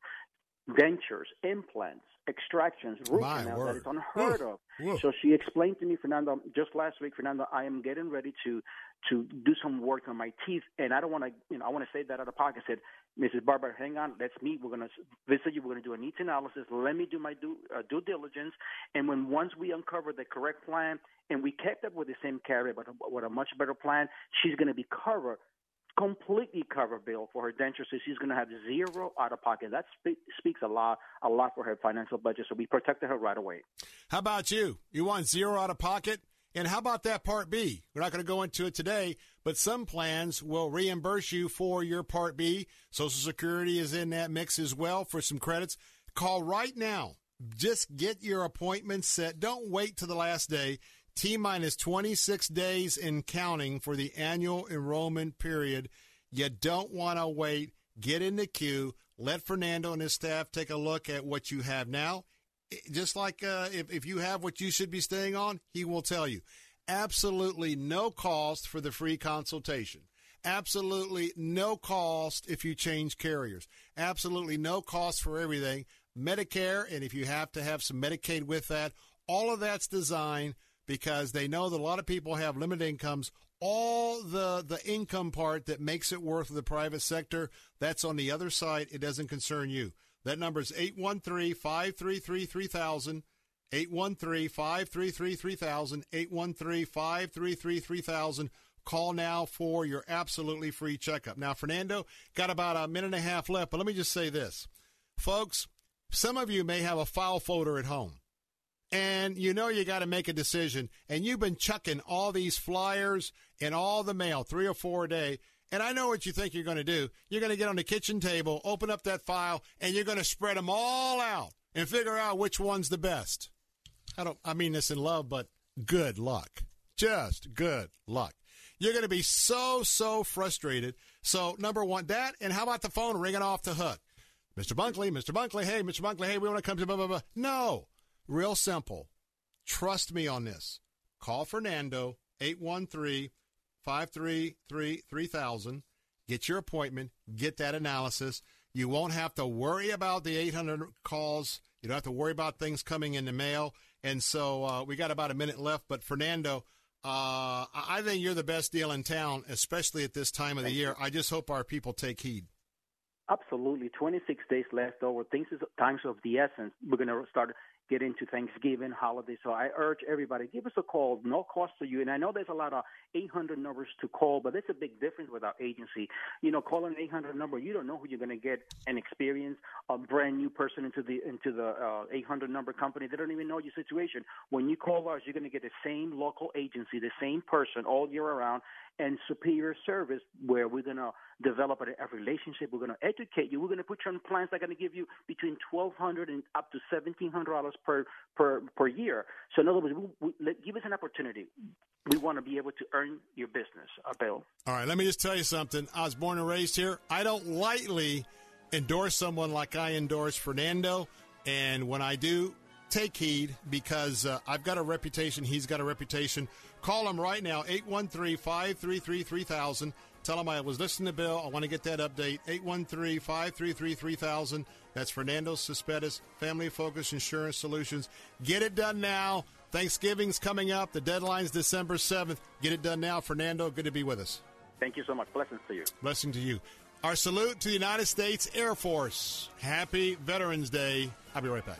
dentures, implants, extractions, root canals that is unheard Woof, of. woof. So she explained to me, Fernando, just last week, Fernando, I am getting ready to to do some work on my teeth, and I don't want to, you know, I want to say that out of pocket. I said, Mrs. Barber, hang on, let's meet. We're going to visit you. We're going to do a needs analysis. Let me do my due, uh, due diligence, and when once we uncover the correct plan, and we kept up with the same carrier, but with a much better plan, she's going to be covered completely covered bill for her denture, so she's going to have zero out of pocket. That spe- speaks a lot, a lot for her financial budget. So we protected her right away. How about you? You want zero out of pocket? And how about that Part B? We're not going to go into it today, but some plans will reimburse you for your Part B. Social Security is in that mix as well for some credits. Call right now. Just get your appointment set. Don't wait to the last day. T minus 26 days in counting for the annual enrollment period. You don't want to wait. Get in the queue. Let Fernando and his staff take a look at what you have now. Just like uh, if, if you have what you should be staying on, he will tell you. Absolutely no cost for the free consultation. Absolutely no cost if you change carriers. Absolutely no cost for everything. Medicare, and if you have to have some Medicaid with that, all of that's designed because they know that a lot of people have limited incomes. All the the income part that makes it worth the private sector, that's on the other side. It doesn't concern you. That number is 813-533-3000, 813-533-3000, 813-533-3000. Call now for your absolutely free checkup. Now, Fernando, got about a minute and a half left, but let me just say this. Folks, some of you may have a file folder at home and you know you got to make a decision and you've been chucking all these flyers in all the mail three or four a day and i know what you think you're going to do you're going to get on the kitchen table open up that file and you're going to spread them all out and figure out which one's the best i don't i mean this in love but good luck just good luck you're going to be so so frustrated so number one that and how about the phone ringing off the hook Mr. Bunkley, Mr. Bunkley, hey, Mr. Bunkley, hey, we want to come to blah, blah, blah. No. Real simple. Trust me on this. Call Fernando, 813 533 3000. Get your appointment, get that analysis. You won't have to worry about the 800 calls. You don't have to worry about things coming in the mail. And so uh, we got about a minute left. But Fernando, uh, I think you're the best deal in town, especially at this time of the year. I just hope our people take heed. Absolutely. 26 days left over. Things is times of the essence. We're going to start get into Thanksgiving, holiday. So I urge everybody, give us a call, no cost to you. And I know there's a lot of 800 numbers to call, but there's a big difference with our agency. You know, calling an 800 number, you don't know who you're going to get an experience, a brand new person into the into the uh, 800 number company. They don't even know your situation. When you call us, you're going to get the same local agency, the same person all year around, and superior service where we're going to develop a, relationship. We're going to educate you. We're going to put you on plans that are going to give you between 1200 and up to $1,700 per, per, per year. So in other words, we, we, give us an opportunity. We want to be able to earn your business, uh, Bill. All right, let me just tell you something. I was born and raised here. I don't lightly endorse someone like I endorse Fernando. And when I do, take heed because uh, I've got a reputation. He's got a reputation. Call him right now, 813 533 3000. Tell him I was listening to Bill. I want to get that update. 813 533 3000. That's Fernando Cespedes, Family Focus Insurance Solutions. Get it done now. Thanksgiving's coming up. The deadline's December 7th. Get it done now. Fernando, good to be with us. Thank you so much. Blessings to you. Blessing to you. Our salute to the United States Air Force. Happy Veterans Day. I'll be right back.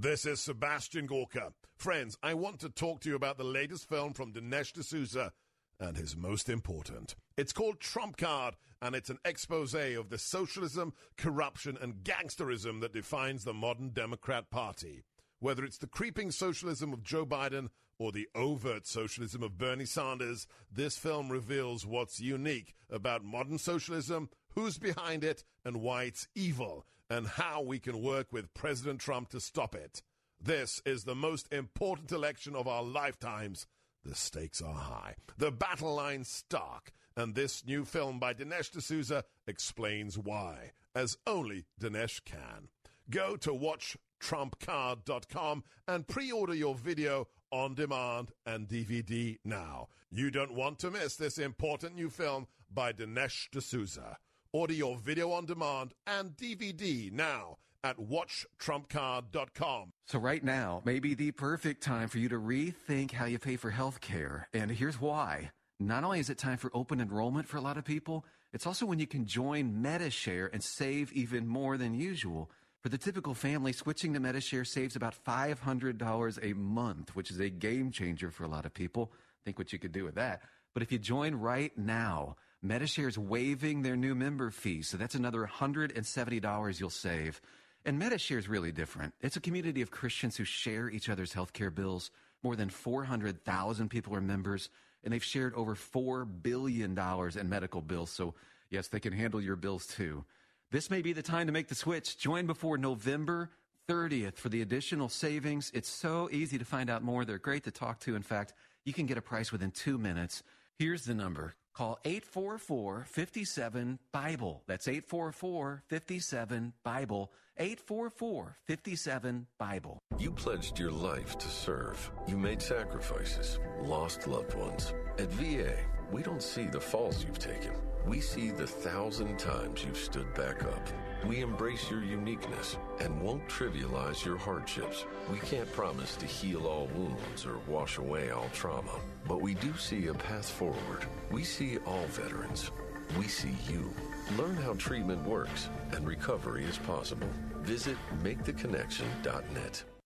This is Sebastian Gorka. Friends, I want to talk to you about the latest film from Dinesh D'Souza and his most important. It's called Trump Card, and it's an expose of the socialism, corruption, and gangsterism that defines the modern Democrat Party. Whether it's the creeping socialism of Joe Biden or the overt socialism of Bernie Sanders, this film reveals what's unique about modern socialism, who's behind it, and why it's evil, and how we can work with President Trump to stop it. This is the most important election of our lifetimes. The stakes are high, the battle line stark, and this new film by Dinesh D'Souza explains why, as only Dinesh can. Go to watchtrumpcard.com and pre-order your video on demand and DVD now. You don't want to miss this important new film by Dinesh D'Souza. Order your video on demand and DVD now at watchtrumpcard.com. So, right now may be the perfect time for you to rethink how you pay for health care. And here's why. Not only is it time for open enrollment for a lot of people, it's also when you can join MediShare and save even more than usual. For the typical family, switching to MediShare saves about $500 a month, which is a game changer for a lot of people. Think what you could do with that. But if you join right now, MediShare is waiving their new member fee, so that's another $170 you'll save. And MediShare is really different. It's a community of Christians who share each other's healthcare bills. More than 400,000 people are members, and they've shared over $4 billion in medical bills. So, yes, they can handle your bills too. This may be the time to make the switch. Join before November 30th for the additional savings. It's so easy to find out more. They're great to talk to. In fact, you can get a price within two minutes. Here's the number. Call 844 57 Bible. That's 844 57 Bible. 844 57 Bible. You pledged your life to serve. You made sacrifices, lost loved ones. At VA, we don't see the falls you've taken. We see the thousand times you've stood back up. We embrace your uniqueness and won't trivialize your hardships. We can't promise to heal all wounds or wash away all trauma, but we do see a path forward. We see all veterans. We see you. Learn how treatment works and recovery is possible. Visit maketheconnection.net.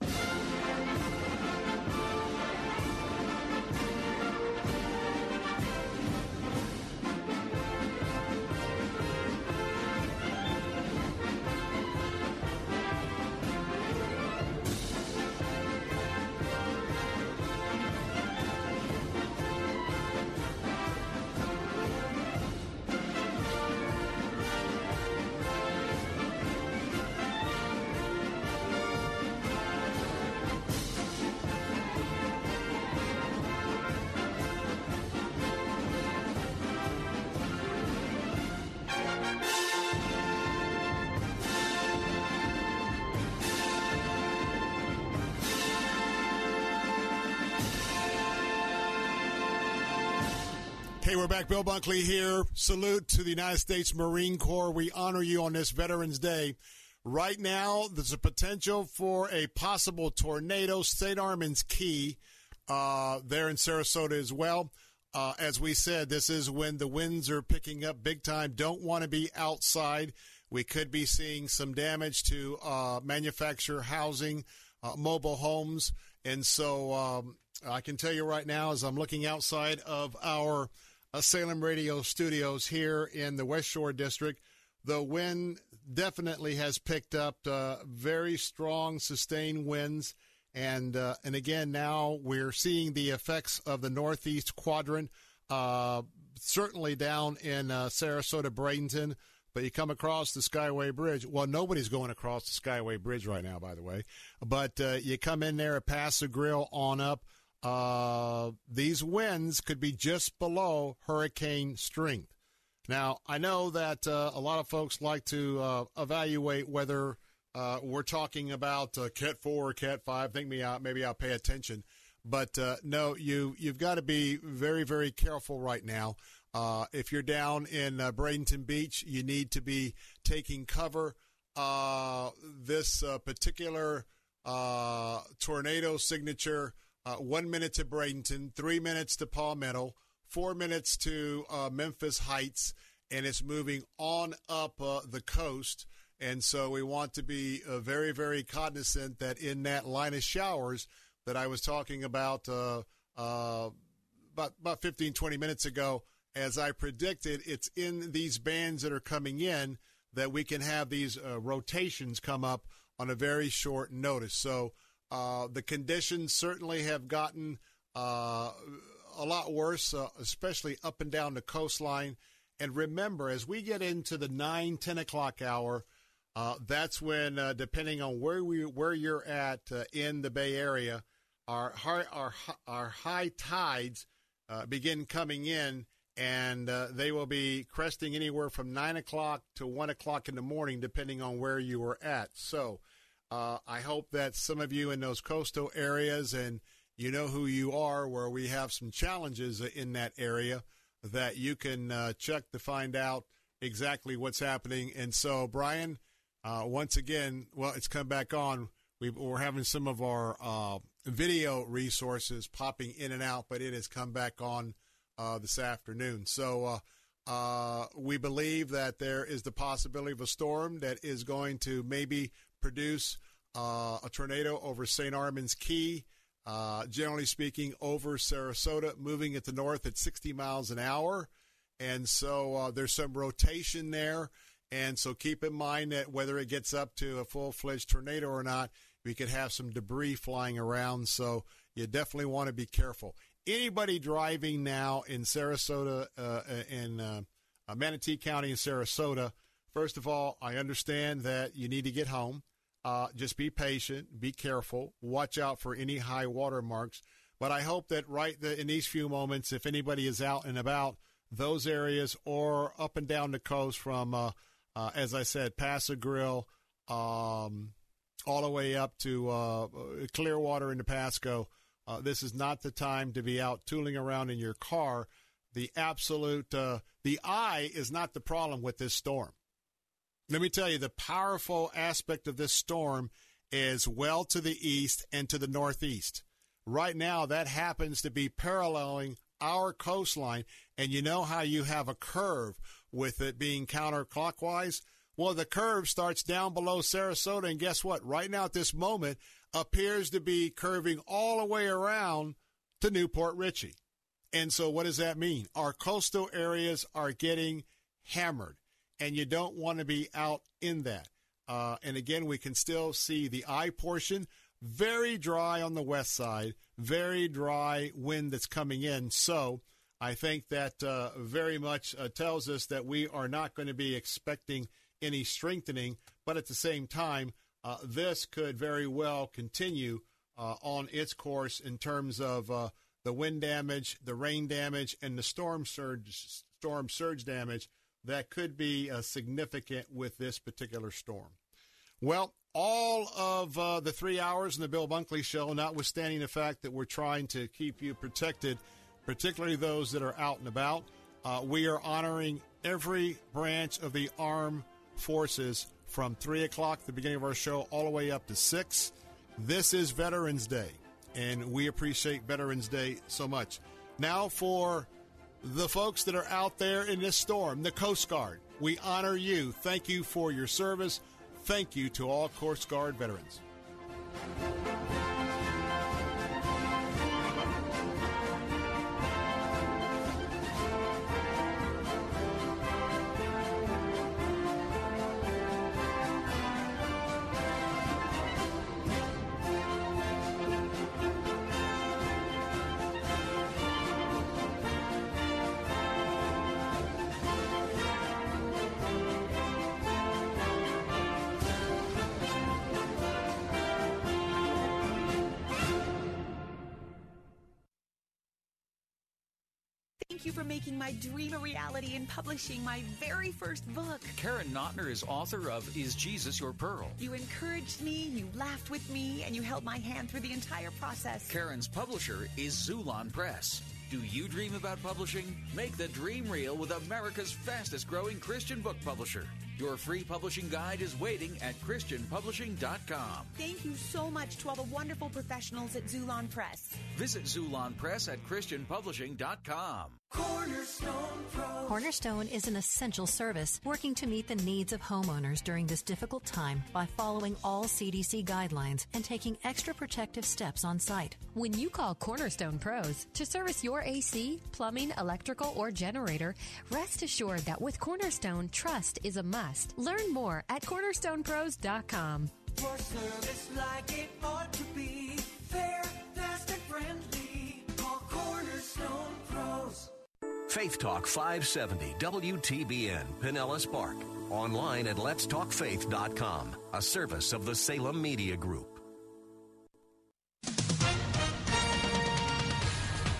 Hey, back. Bill Bunkley here. Salute to the United States Marine Corps. We honor you on this Veterans Day. Right now, there's a potential for a possible tornado. St. Armand's Key, uh, there in Sarasota as well. Uh, as we said, this is when the winds are picking up big time. Don't want to be outside. We could be seeing some damage to uh, manufactured housing, uh, mobile homes. And so um, I can tell you right now, as I'm looking outside of our Salem Radio studios here in the West Shore District, the wind definitely has picked up uh, very strong, sustained winds. And uh, and again, now we're seeing the effects of the northeast quadrant, uh, certainly down in uh, Sarasota, Bradenton. But you come across the Skyway Bridge. Well, nobody's going across the Skyway Bridge right now, by the way. But uh, you come in there at Paso Grill on up. Uh, these winds could be just below hurricane strength. Now, I know that uh, a lot of folks like to uh, evaluate whether uh, we're talking about uh, Cat 4 or Cat 5. Think me out. Maybe I'll pay attention. But uh, no, you, you've got to be very, very careful right now. If you're down in Bradenton Beach, you need to be taking cover. this particular tornado signature one minute to Bradenton, three minutes to Palmetto four minutes to uh, Memphis Heights, and it's moving on up uh, the coast. And so we want to be uh, very, very cognizant that in that line of showers that I was talking about uh, uh, about, about 15, 20 minutes ago, as I predicted, it's in these bands that are coming in that we can have these uh, rotations come up on a very short notice. So the conditions certainly have gotten a lot worse, uh, especially up and down the coastline. And remember, as we get into the 9, 10 o'clock hour, uh, that's when, uh, depending on where we where you're at uh, in the Bay Area, our high, our our high tides uh, begin coming in, and uh, they will be cresting anywhere from nine o'clock to one o'clock in the morning, depending on where you are at. So, I hope that some of you in those coastal areas and you know who you are, where we have some challenges in that area that you can uh, check to find out exactly what's happening. And so, Brian, uh, once again, well, it's come back on. we are having some of our uh, video resources popping in and out, but it has come back on uh, this afternoon. So, uh, uh, we believe that there is the possibility of a storm that is going to maybe produce a tornado over St. Armand's Key uh, generally speaking, over Sarasota, moving at the north at 60 miles an hour. And so uh, there's some rotation there. And so keep in mind that whether it gets up to a full fledged tornado or not, we could have some debris flying around. So you definitely want to be careful. Anybody driving now in Sarasota, uh, in uh, uh, Manatee County in Sarasota, first of all, I understand that you need to get home. Uh, just be patient, be careful, watch out for any high water marks. But I hope that right the, in these few moments, if anybody is out and about those areas or up and down the coast from, uh, uh, as I said, Paso Grill, um, all the way up to uh, Clearwater and Pasco, uh, this is not the time to be out tooling around in your car. The absolute, uh, the eye is not the problem with this storm. Let me tell you, the powerful aspect of this storm is well to the east and to the northeast. Right now, that happens to be paralleling our coastline. And you know how you have a curve with it being counterclockwise? Well, the curve starts down below Sarasota. And guess what? Right now, at this moment, appears to be curving all the way around to New Port Richey. And so, what does that mean? Our coastal areas are getting hammered and you don't want to be out in that. Uh, and again, we can still see the eye portion very dry on the west side, very dry wind that's coming in. So I think that uh, very much uh, tells us that we are not going to be expecting any strengthening, but at the same time, uh, this could very well continue uh, on its course in terms of uh, the wind damage, the rain damage, and the storm surge storm surge damage that could be uh, significant with this particular storm. Well, all of uh, the three hours in the Bill Bunkley Show, notwithstanding the fact that we're trying to keep you protected, particularly those that are out and about, uh, we are honoring every branch of the armed forces from 3 o'clock, the beginning of our show, all the way up to 6. This is Veterans Day, and we appreciate Veterans Day so much. Now for the folks that are out there in this storm, the Coast Guard. We honor you. Thank you for your service. Thank you to all Coast Guard veterans. Dream a reality in publishing my very first book. Karen Notner is author of Is Jesus Your Pearl? You encouraged me, you laughed with me, and you held my hand through the entire process. Karen's publisher is Xulon Press. Do you dream about publishing? Make the dream real with America's fastest growing Christian book publisher. Your free publishing guide is waiting at ChristianPublishing.com. Thank you so much to all the wonderful professionals at Xulon Press. Visit Xulon Press at ChristianPublishing.com. Cornerstone Pro. Cornerstone is an essential service working to meet the needs of homeowners during this difficult time by following all CDC guidelines and taking extra protective steps on site. When you call Cornerstone Pros to service your AC, plumbing, electrical, or generator, rest assured that with Cornerstone, trust is a must. Learn more at cornerstonepros.com. For service like it ought to be, fair, fast, and friendly. Call Cornerstone Pros. Faith Talk 570 WTBN Pinellas Park. Online at letstalkfaith.com, a service of the Salem Media Group.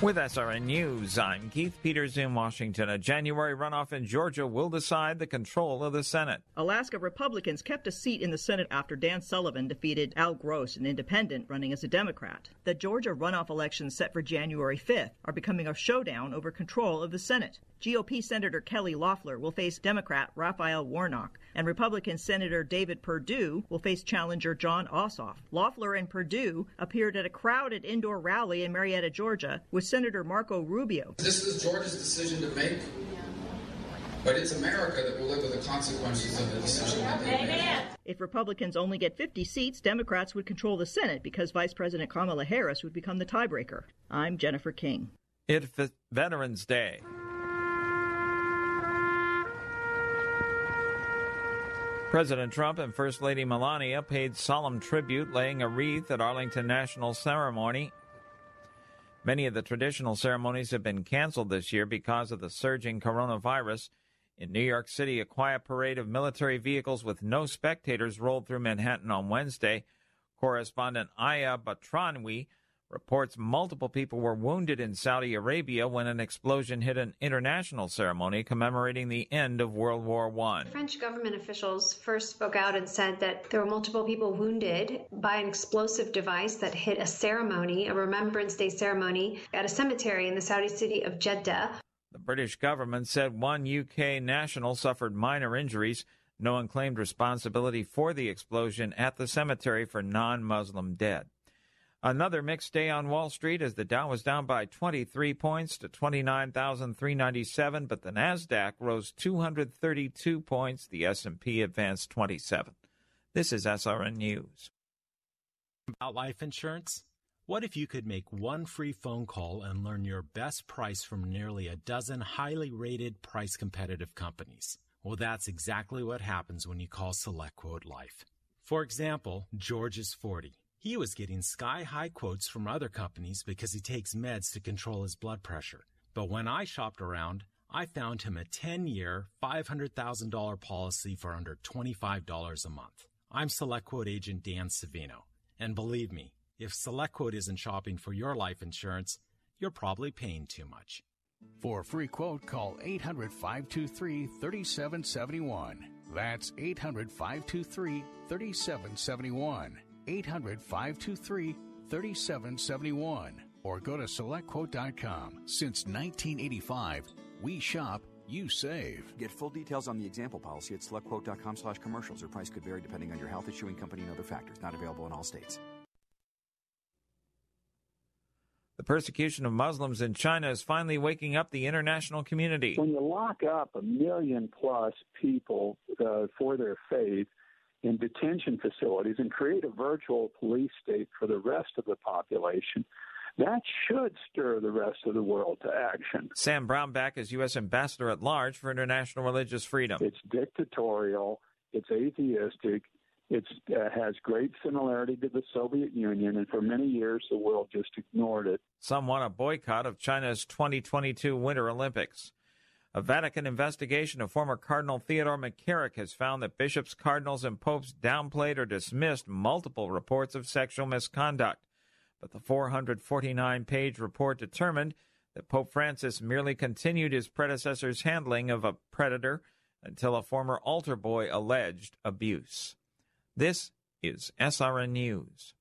With SRN News, I'm Keith Peters in Washington. A January runoff in Georgia will decide the control of the Senate. Alaska Republicans kept a seat in the Senate after Dan Sullivan defeated Al Gross, an independent running as a Democrat. The Georgia runoff elections set for January 5th are becoming a showdown over control of the Senate. GOP Senator Kelly Loeffler will face Democrat Raphael Warnock, and Republican Senator David Perdue will face challenger Jon Ossoff. Loeffler and Perdue appeared at a crowded indoor rally in Marietta, Georgia, with Senator Marco Rubio. This is Georgia's decision to make, but it's America that will live with the consequences of the decision that they make. If Republicans only get 50 seats, Democrats would control the Senate because Vice President Kamala Harris would become the tiebreaker. I'm Jennifer King. It's Veterans Day. President Trump and First Lady Melania paid solemn tribute, laying a wreath at Arlington National Ceremony. Many of the traditional ceremonies have been canceled this year because of the surging coronavirus. In New York City, a quiet parade of military vehicles with no spectators rolled through Manhattan on Wednesday. Correspondent Aya Batrawy reports multiple people were wounded in Saudi Arabia when an explosion hit an international ceremony commemorating the end of World War I. French government officials first spoke out and said that there were multiple people wounded by an explosive device that hit a ceremony, a Remembrance Day ceremony, at a cemetery in the Saudi city of Jeddah. The British government said one UK national suffered minor injuries. No one claimed responsibility for the explosion at the cemetery for non Muslim dead. Another mixed day on Wall Street as the Dow was down by 23 points to 29,397, but the Nasdaq rose 232 points. The S&P advanced 27. This is SRN News. About life insurance? What if you could make one free phone call and learn your best price from nearly a dozen highly rated price competitive companies? Well, that's exactly what happens when you call SelectQuote Life. For example, George is 40. He was getting sky high quotes from other companies because he takes meds to control his blood pressure. But when I shopped around, I found him a 10 year, $500,000 policy for under $25 a month. I'm SelectQuote agent Dan Savino. And believe me, if SelectQuote isn't shopping for your life insurance, you're probably paying too much. For a free quote, call 800 523 3771. That's 800 523 3771. 800 523 3771 or go to selectquote.com. Since 1985, we shop, you save. Get full details on the example policy at selectquote.com slash commercials. Or price could vary depending on your health issuing company and other factors. Not available in all states. The persecution of Muslims in China is finally waking up the international community. When you lock up a million plus people uh, for their faith, in detention facilities and create a virtual police state for the rest of the population, that should stir the rest of the world to action. Sam Brownback is U.S. Ambassador at Large for International Religious Freedom. It's dictatorial, it's atheistic, it uh, has great similarity to the Soviet Union, and for many years the world just ignored it. Some want a boycott of China's 2022 Winter Olympics. A Vatican investigation of former Cardinal Theodore McCarrick has found that bishops, cardinals, and popes downplayed or dismissed multiple reports of sexual misconduct. But the 449 page report determined that Pope Francis merely continued his predecessor's handling of a predator until a former altar boy alleged abuse. This is SRN News.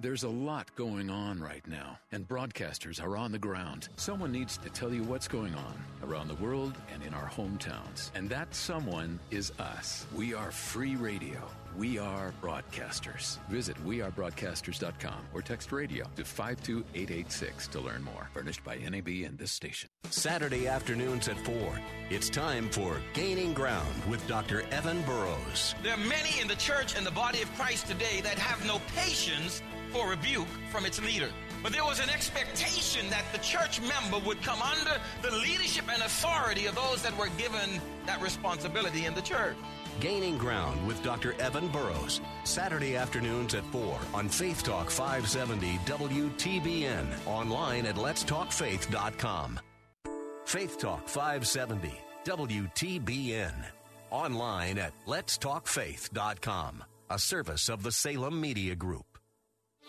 There's a lot going on right now, and broadcasters are on the ground. Someone needs to tell you what's going on around the world and in our hometowns. And that someone is us. We are free radio. We are broadcasters. Visit wearebroadcasters.com or text radio to 52886 to learn more. Furnished by NAB and this station. Saturday afternoons at 4. It's time for Gaining Ground with Dr. Evan Burrows. There are many in the church and the body of Christ today that have no patience for rebuke from its leader. But there was an expectation that the church member would come under the leadership and authority of those that were given that responsibility in the church. Gaining Ground with Dr. Evan Burrows. Saturday afternoons at 4 on Faith Talk 570 WTBN. Online at letstalkfaith.com. Faith Talk 570 WTBN. Online at letstalkfaith.com. A service of the Salem Media Group.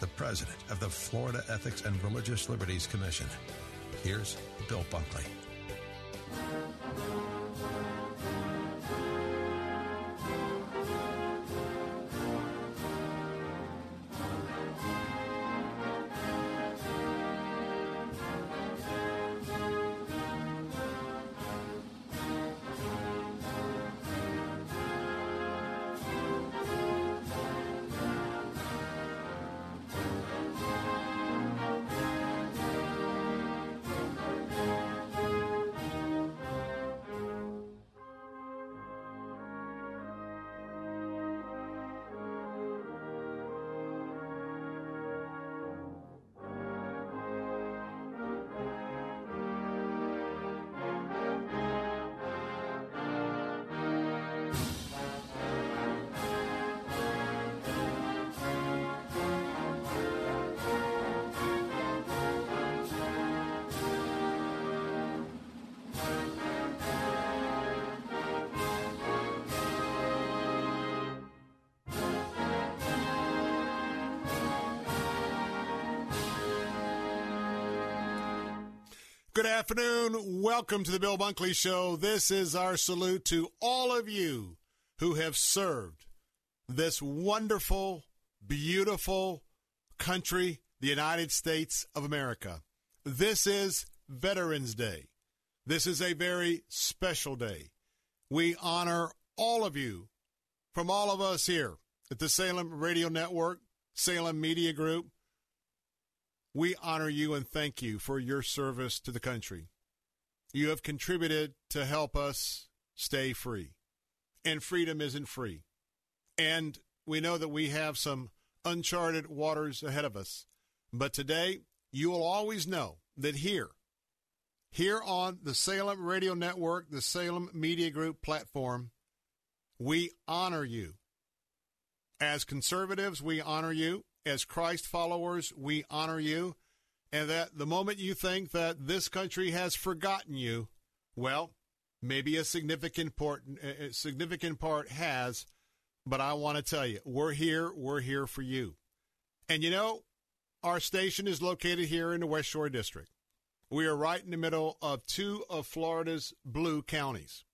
the president of the Florida Ethics and Religious Liberties Commission. Here's Bill Bunkley. Good afternoon. Welcome to the Bill Bunkley Show. This is our salute to all of you who have served this wonderful, beautiful country, the United States of America. This is Veterans Day. This is a very special day. We honor all of you from all of us here at the Salem Radio Network, Salem Media Group, we honor you and thank you for your service to the country. You have contributed to help us stay free. And freedom isn't free. And we know that we have some uncharted waters ahead of us. But today, you will always know that here, here on the Salem Radio Network, the Salem Media Group platform, we honor you. As conservatives, we honor you as Christ followers, we honor you. And that the moment you think that this country has forgotten you, well, maybe a significant part, a significant part has, but I want to tell you, we're here, we're here for you. And you know, our station is located here in the West Shore District. We are right in the middle of two of Florida's blue counties.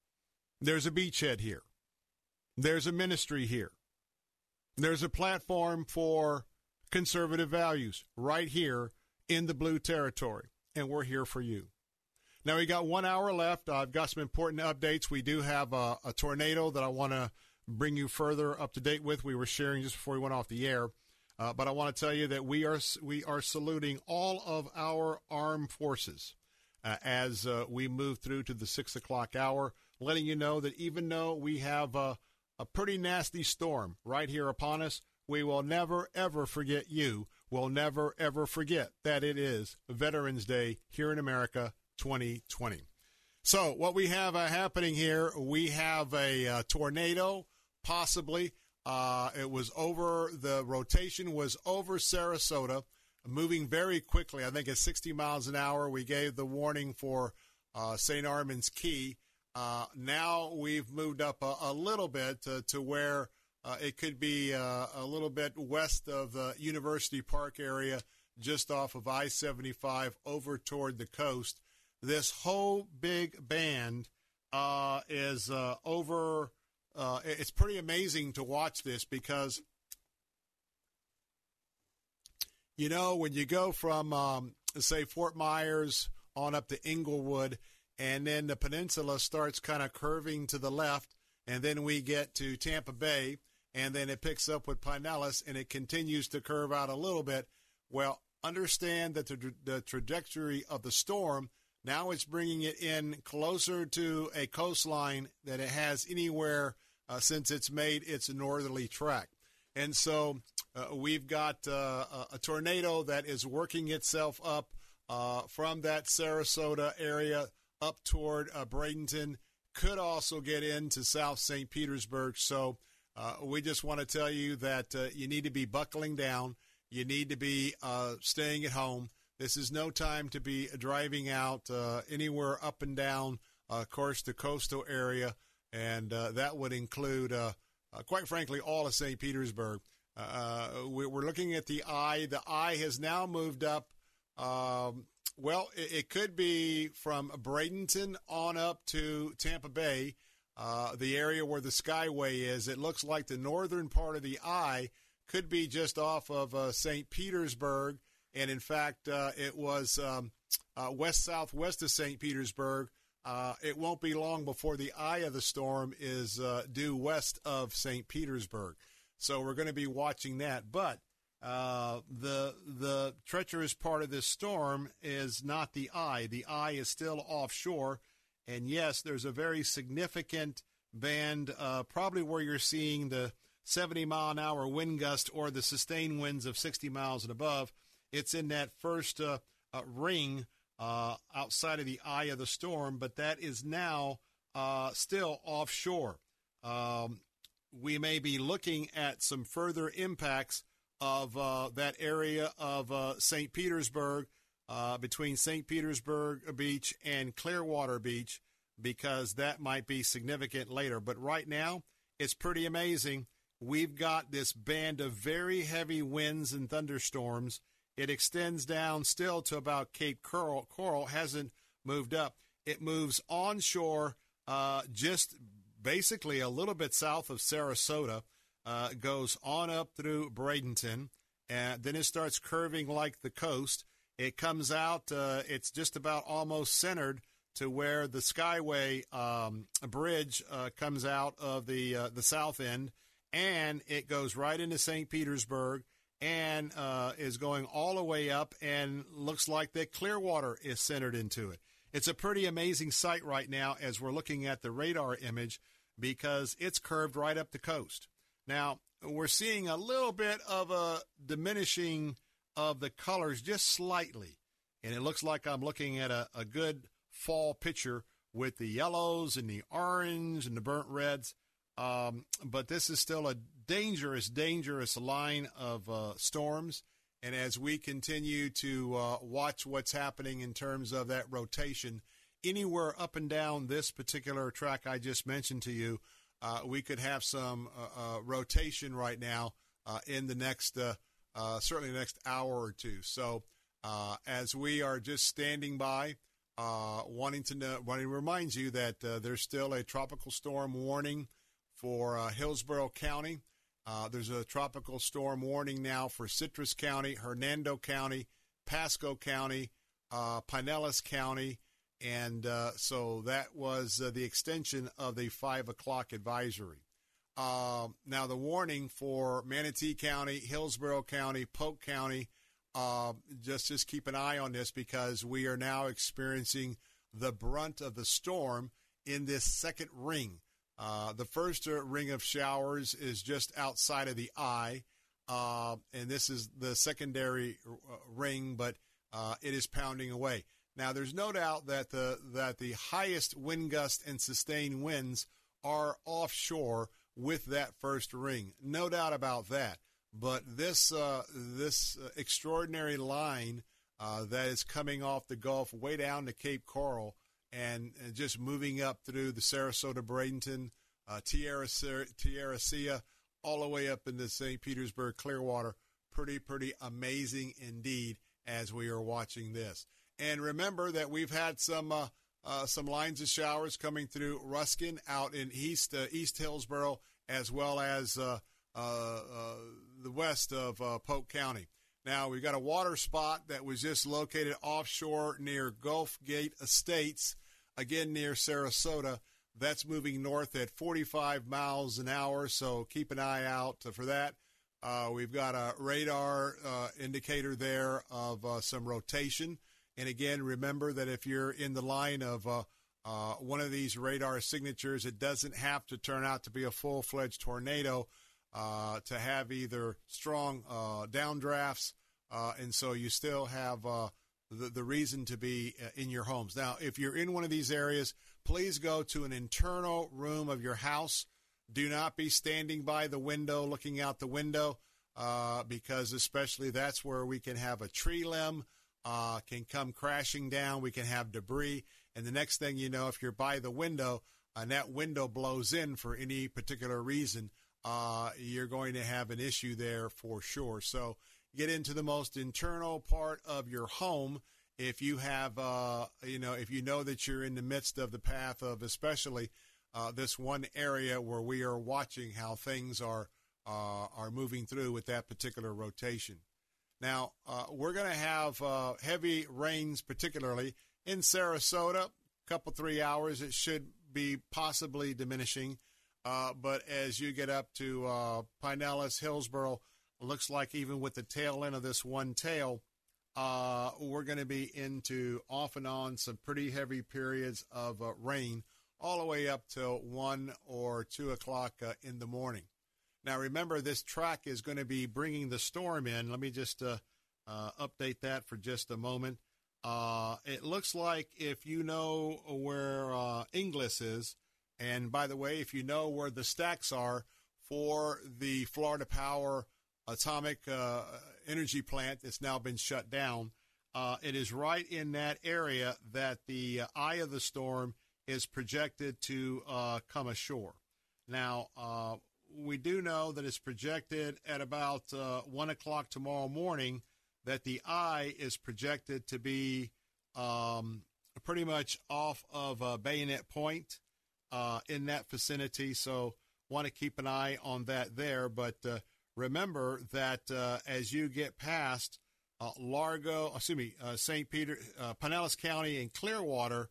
There's a beachhead here. There's a ministry here. There's a platform for conservative values right here in the blue territory, and we're here for you. Now we got one hour left. I've got some important updates. We do have a, a tornado that I want to bring you further up to date with. We were sharing just before we went off the air. Uh, but I want to tell you that we are we are saluting all of our armed forces uh, as uh, we move through to the six o'clock hour, letting you know that even though we have a, a pretty nasty storm right here upon us, we will never ever forget you. We'll never ever forget that it is Veterans Day here in America, 2020. So what we have uh, happening here, we have a uh, tornado, possibly uh, it was over, the rotation was over Sarasota, moving very quickly. I think at 60 miles an hour. We gave the warning for uh, St. Armand's Key. Uh, now we've moved up a, a little bit to, to where uh, it could be uh, a little bit west of the University Park area, just off of I 75 over toward the coast. This whole big band uh, is over uh, it's pretty amazing to watch this because, you know, when you go from, um, say, Fort Myers on up to Englewood, and then the peninsula starts kind of curving to the left, and then we get to Tampa Bay, and then it picks up with Pinellas, and it continues to curve out a little bit. Well, understand that the, the trajectory of the storm now it's bringing it in closer to a coastline that it has anywhere uh, since it's made its northerly track. And so uh, we've got uh, a tornado that is working itself up uh, from that Sarasota area up toward uh, Bradenton, could also get into South St. Petersburg. So uh, we just want to tell you that you need to be buckling down. You need to be staying at home. This is no time to be driving out anywhere up and down, of course, the coastal area and uh, that would include, uh, uh, quite frankly, all of St. Petersburg. Uh, we're looking at the eye. The eye has now moved up. Um, well, it, could be from Bradenton on up to Tampa Bay, uh, the area where the Skyway is. It looks like the northern part of the eye could be just off of uh, St. Petersburg. And in fact, it was um, west southwest of St. Petersburg uh, it won't be long before the eye of the storm is uh, due west of St. Petersburg. So we're going to be watching that. But uh, the the treacherous part of this storm is not the eye. The eye is still offshore, and yes, there's a very significant band, uh, probably where you're seeing the 70 mile an hour wind gust or the sustained winds of 60 miles and above. It's in that first uh, uh, ring uh, outside of the eye of the storm, but that is now uh, still offshore. Um, we may be looking at some further impacts of uh, that area of St. Petersburg, uh, between St. Petersburg Beach and Clearwater Beach, because that might be significant later. But right now, it's pretty amazing. We've got this band of very heavy winds and thunderstorms it extends down still to about Cape Coral. Coral hasn't moved up. It moves onshore, uh, just basically a little bit south of Sarasota, uh, goes on up through Bradenton, and then it starts curving like the coast. It comes out, uh, it's just about almost centered to where the Skyway um, bridge uh, comes out of the uh, the south end, and it goes right into St. Petersburg and uh, is going all the way up, and looks like that Clearwater is centered into it. It's a pretty amazing sight right now as we're looking at the radar image because it's curved right up the coast. Now, we're seeing a little bit of a diminishing of the colors just slightly. And it looks like I'm looking at a, a good fall picture with the yellows and the orange and the burnt reds. Um, but this is still a dangerous, dangerous line of uh, storms. And as we continue to uh, watch what's happening in terms of that rotation, anywhere up and down this particular track I just mentioned to you, uh, we could have some uh, uh, rotation right now uh, in the next, certainly the next hour or two. So as we are just standing by, wanting to know, wanting to remind you that there's still a tropical storm warning for Hillsborough County. Uh, there's a tropical storm warning now for Citrus County, Hernando County, Pasco County, uh, Pinellas County, And uh, so that was uh, the extension of the 5 o'clock advisory. Uh, now, the warning for Manatee County, Hillsborough County, Polk County, uh, just, just keep an eye on this because we are now experiencing the brunt of the storm in this second ring. Uh, the first uh, ring of showers is just outside of the eye, uh, and this is the secondary uh, ring, but uh, it is pounding away. Now, there's no doubt that the that the highest wind gust and sustained winds are offshore with that first ring. No doubt about that. But this uh, this extraordinary line uh, that is coming off the Gulf way down to Cape Coral and, and just moving up through the Sarasota, Bradenton, uh, Tierra, Tierra all the way up into St. Petersburg, Clearwater. Pretty, pretty amazing indeed as we are watching this. And remember that we've had some uh, uh, some lines of showers coming through Ruskin out in East uh, East Hillsborough as well as uh, uh, uh, the west of Polk County. Now we've got a waterspout that was just located offshore near Gulf Gate Estates again near Sarasota. That's moving north at 45 miles an hour, so keep an eye out for that. Uh, we've got a radar uh, indicator there of uh, some rotation. And again, remember that if you're in the line of uh, uh, one of these radar signatures, it doesn't have to turn out to be a full fledged tornado uh, to have either strong downdrafts. and so you still have the, the reason to be uh, in your homes. Now, if you're in one of these areas, please go to an internal room of your house. Do not be standing by the window looking out the window uh, because, especially, that's where we can have a tree limb uh, can come crashing down. We can have debris. And the next thing you know, if you're by the window and that window blows in for any particular reason, uh, you're going to have an issue there for sure. So, get into the most internal part of your home if you have uh, you know if you know that you're in the midst of the path of especially uh, this one area where we are watching how things are uh, are moving through with that particular rotation. Now uh, we're going to have uh, heavy rains, particularly in Sarasota. Couple three hours, it should be possibly diminishing, uh, but as you get up to Pinellas, Hillsborough looks like even with the tail end of this one tail, uh, we're going to be into off and on some pretty heavy periods of uh, rain all the way up till 1 or 2 o'clock uh, in the morning. Now, remember, this track is going to be bringing the storm in. Let me just uh, uh, update that for just a moment. Uh, it looks like if you know where Inglis is, and by the way, if you know where the stacks are for the Florida Power atomic uh, energy plant that's now been shut down. Uh, it is right in that area that the uh, eye of the storm is projected to uh, come ashore. Now, uh, we do know that it's projected at about uh, 1 o'clock tomorrow morning that the eye is projected to be um, pretty much off of Bayonet Point in that vicinity. So, want to keep an eye on that there. But remember that uh, as you get past uh, Largo, excuse me, uh, St. Peter, uh, Pinellas County, and Clearwater,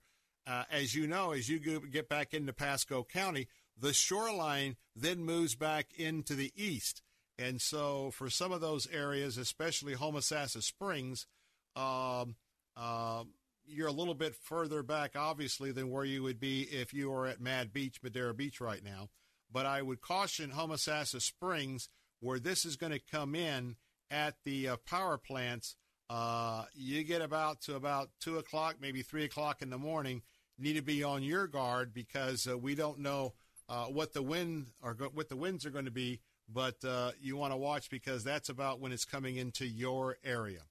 uh, as you know, as you get back into Pasco County, the shoreline then moves back into the east. And so, for some of those areas, especially Homosassa Springs, um, uh, you're a little bit further back, obviously, than where you would be if you were at Mad Beach, Madeira Beach, right now. But I would caution Homosassa Springs where this is going to come in at the uh, power plants. Uh, you get about to about two o'clock, maybe three o'clock in the morning. Need to be on your guard because uh, we don't know uh, what the wind or go- what the winds are going to be, but uh, you want to watch because that's about when it's coming into your area.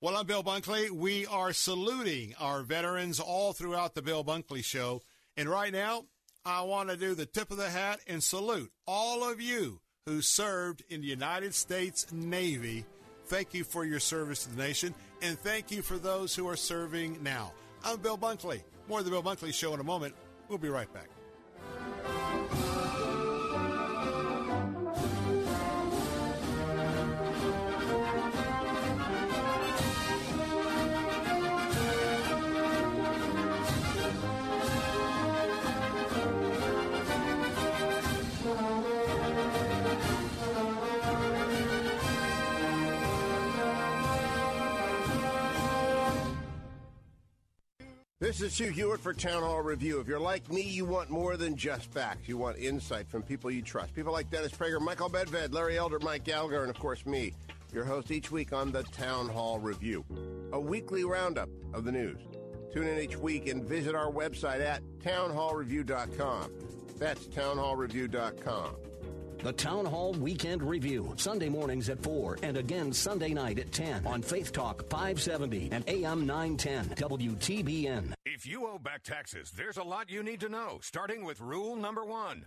Well, I'm Bill Bunkley. We are saluting our veterans all throughout the Bill Bunkley Show, and right now I want to do the tip of the hat and salute all of you who served in the United States Navy. Thank you for your service to the nation, and thank you for those who are serving now. I'm Bill Bunkley. More of the Bill Bunkley Show in a moment. We'll be right back. This is Hugh Hewitt for Town Hall Review. If you're like me, you want more than just facts. You want insight from people you trust. People like Dennis Prager, Michael Medved, Larry Elder, Mike Gallagher, and of course me, your host each week on the Town Hall Review, a weekly roundup of the news. Tune in each week and visit our website at townhallreview.com. That's townhallreview.com. The Town Hall Weekend Review, Sunday mornings at 4 and again Sunday night at 10 on Faith Talk 570 and AM 910 WTBN. If you owe back taxes, there's a lot you need to know, starting with rule number one.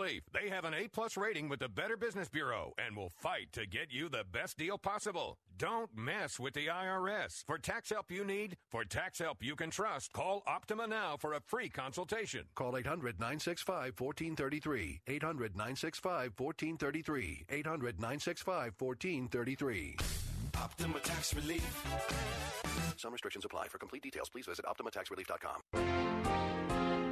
They have an A plus rating with the Better Business Bureau and will fight to get you the best deal possible. Don't mess with the IRS. For tax help you need, for tax help you can trust, call Optima now for a free consultation. Call 800 965 1433. 800 965 1433. 800 965 1433. Optima Tax Relief. Some restrictions apply. For complete details, please visit OptimaTaxRelief.com.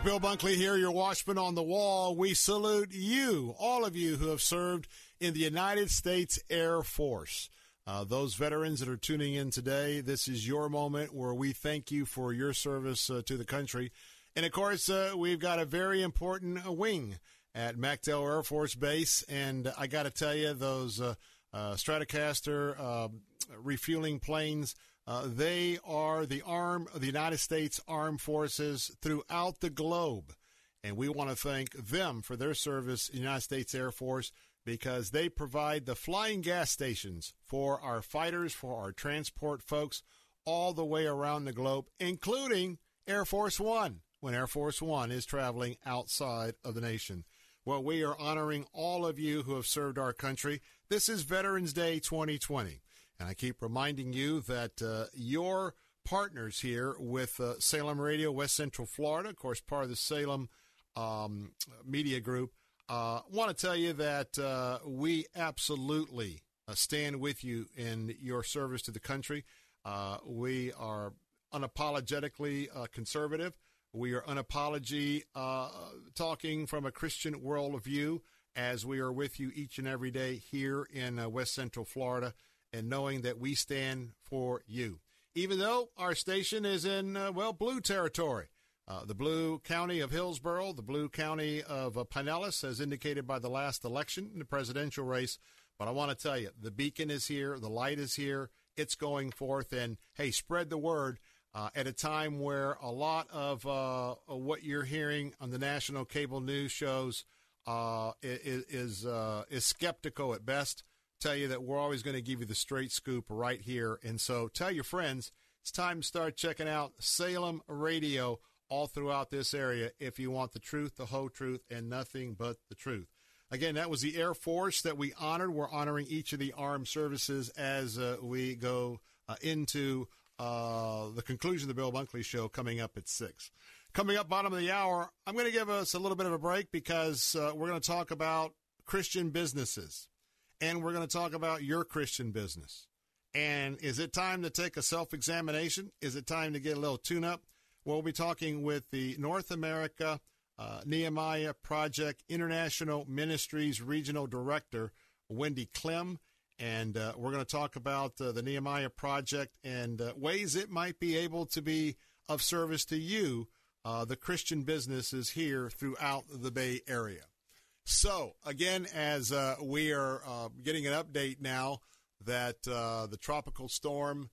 back. Bill Bunkley here, your watchman on the wall. We salute you, all of you who have served in the United States Air Force. Uh, those veterans that are tuning in today, this is your moment where we thank you for your service uh, to the country. And of course, uh, we've got a very important uh, wing at MacDill Air Force Base. And I got to tell you, those uh, uh, Stratotanker um, refueling planes, uh, they are the arm of the United States Armed Forces throughout the globe. And we want to thank them for their service in the United States Air Force because they provide the flying gas stations for our fighters, for our transport folks all the way around the globe, including Air Force One when Air Force One is traveling outside of the nation. Well, we are honoring all of you who have served our country. This is Veterans Day 2020. And I keep reminding you that uh, your partners here with uh, Salem Radio, West Central Florida, of course, part of the Salem um, Media Group, uh, want to tell you that uh, we absolutely uh, stand with you in your service to the country. Uh, we are unapologetically conservative. We are unapology talking from a Christian worldview as we are with you each and every day here in West Central Florida and knowing that we stand for you. Even though our station is in, uh, well, blue territory. Uh, the blue county of Hillsborough, the blue county of uh, Pinellas, as indicated by the last election in the presidential race. But I want to tell you, the beacon is here, the light is here, it's going forth. And hey, spread the word uh, at a time where a lot of uh, what you're hearing on the national cable news shows uh, is is, uh, is skeptical at best tell you that we're always going to give you the straight scoop right here. And so tell your friends it's time to start checking out Salem Radio all throughout this area if you want the truth, the whole truth, and nothing but the truth. Again, that was the Air Force that we honored. We're honoring each of the armed services as uh, we go uh, into uh, the conclusion of the Bill Bunkley Show coming up at 6. Coming up, bottom of the hour, I'm going to give us a little bit of a break because uh, we're going to talk about Christian businesses. And we're going to talk about your Christian business. And is it time to take a self examination? Is it time to get a little tune up? We'll be talking with the North America uh, Nehemiah Project International Ministries Regional Director, Wendy Clem. And uh, we're going to talk about uh, the Nehemiah Project and uh, ways it might be able to be of service to you, uh, the Christian businesses here throughout the Bay Area. So, again, as uh, we are getting an update now that the tropical storm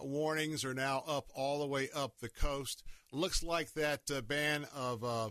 warnings are now up all the way up the coast, looks like that band of uh,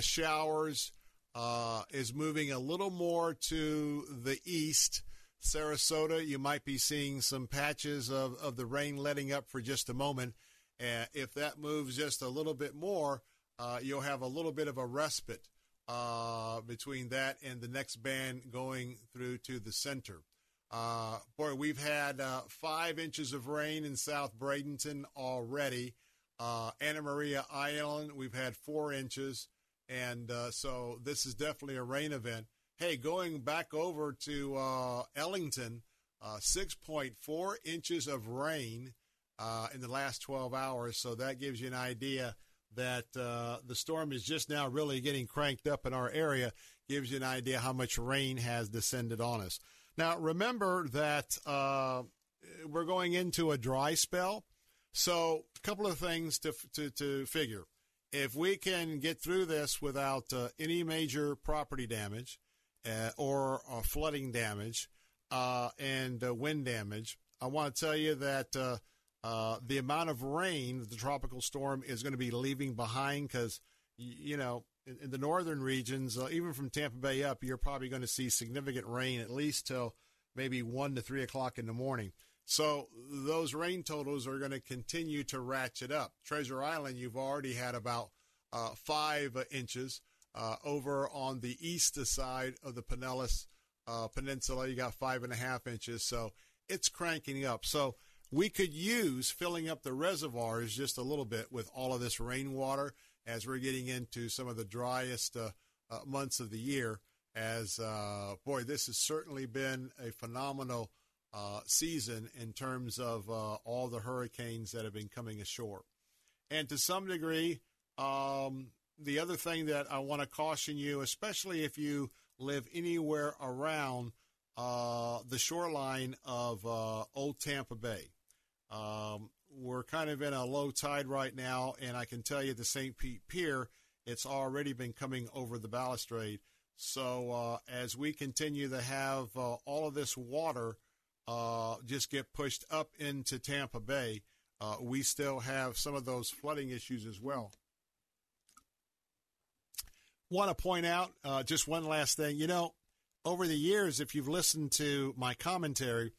showers uh, is moving a little more to the east. Sarasota, you might be seeing some patches of, of the rain letting up for just a moment. If that moves just a little bit more, uh, you'll have a little bit of a respite uh, between that and the next band going through to the center. Uh, boy, we've had uh, five inches of rain in South Bradenton already. Uh, Anna Maria Island, we've had four inches. And uh, so this is definitely a rain event. Hey, going back over to Ellenton, uh, 6.4 inches of rain in the last 12 hours. So that gives you an idea that uh, the storm is just now really getting cranked up in our area. Gives you an idea how much rain has descended on us. Now, remember that uh, we're going into a dry spell. So, a couple of things to, to, to figure if we can get through this without uh, any major property damage uh, or uh, flooding damage uh, and wind damage, I want to tell you that uh, the amount of rain that the tropical storm is going to be leaving behind because, you know, in, in, the northern regions, even from Tampa Bay up, you're probably going to see significant rain at least till maybe 1 to 3 o'clock in the morning. So those rain totals are going to continue to ratchet up. Treasure Island, you've already had about uh, five inches. Uh, over on the east side of the Pinellas uh, Peninsula, you got five and a half inches. So it's cranking up. So we could use filling up the reservoirs just a little bit with all of this rainwater as we're getting into some of the driest uh, uh, months of the year. As uh, boy, this has certainly been a phenomenal uh, season in terms of uh, all the hurricanes that have been coming ashore. And to some degree, um, the other thing that I want to caution you, especially if you live anywhere around uh, the shoreline of Old Tampa Bay, um, we're kind of in a low tide right now, and I can tell you the St. Pete Pier, it's already been coming over the balustrade. So uh, as we continue to have uh, all of this water uh, just get pushed up into Tampa Bay, uh, we still have some of those flooding issues as well. Want to point out uh, just one last thing. You know, over the years, if you've listened to my commentary,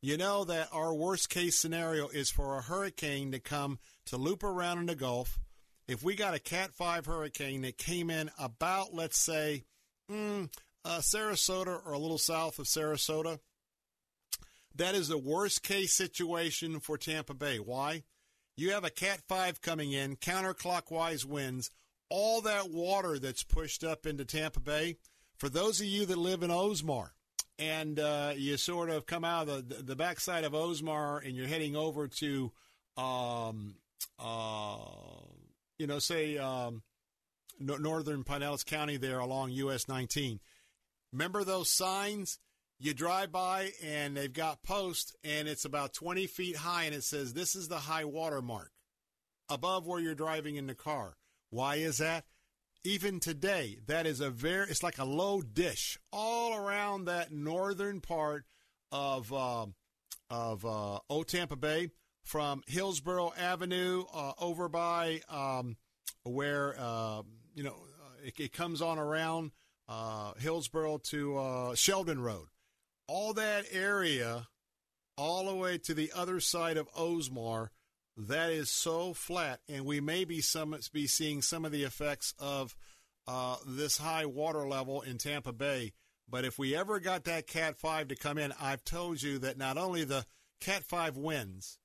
you know that our worst case scenario is for a hurricane to come to loop around in the Gulf. If we got a Cat 5 hurricane that came in about, let's say, mm, uh, Sarasota or a little south of Sarasota, that is the worst case situation for Tampa Bay. Why? You have a Cat 5 coming in, counterclockwise winds, all that water that's pushed up into Tampa Bay. For those of you that live in Oldsmar, and uh, you sort of come out of the, the backside of Oldsmar and you're heading over to, um, uh, you know, say um, northern Pinellas County there along US 19. Remember those signs? you drive by and they've got posts and it's about 20 feet high and it says this is the high water mark above where you're driving in the car. Why is that? Even today, that is a very, it's like a low dish all around that northern part of, uh, of uh, Old Tampa Bay from Hillsborough Avenue uh, over by um, where, uh, you know, it, it, comes on around uh, Hillsborough to uh, Sheldon Road. All that area, all the way to the other side of Oldsmar, that is so flat, and we may be some be seeing some of the effects of uh, this high water level in Tampa Bay. But if we ever got that Cat Five to come in, I've told you that not only the Cat Five winds,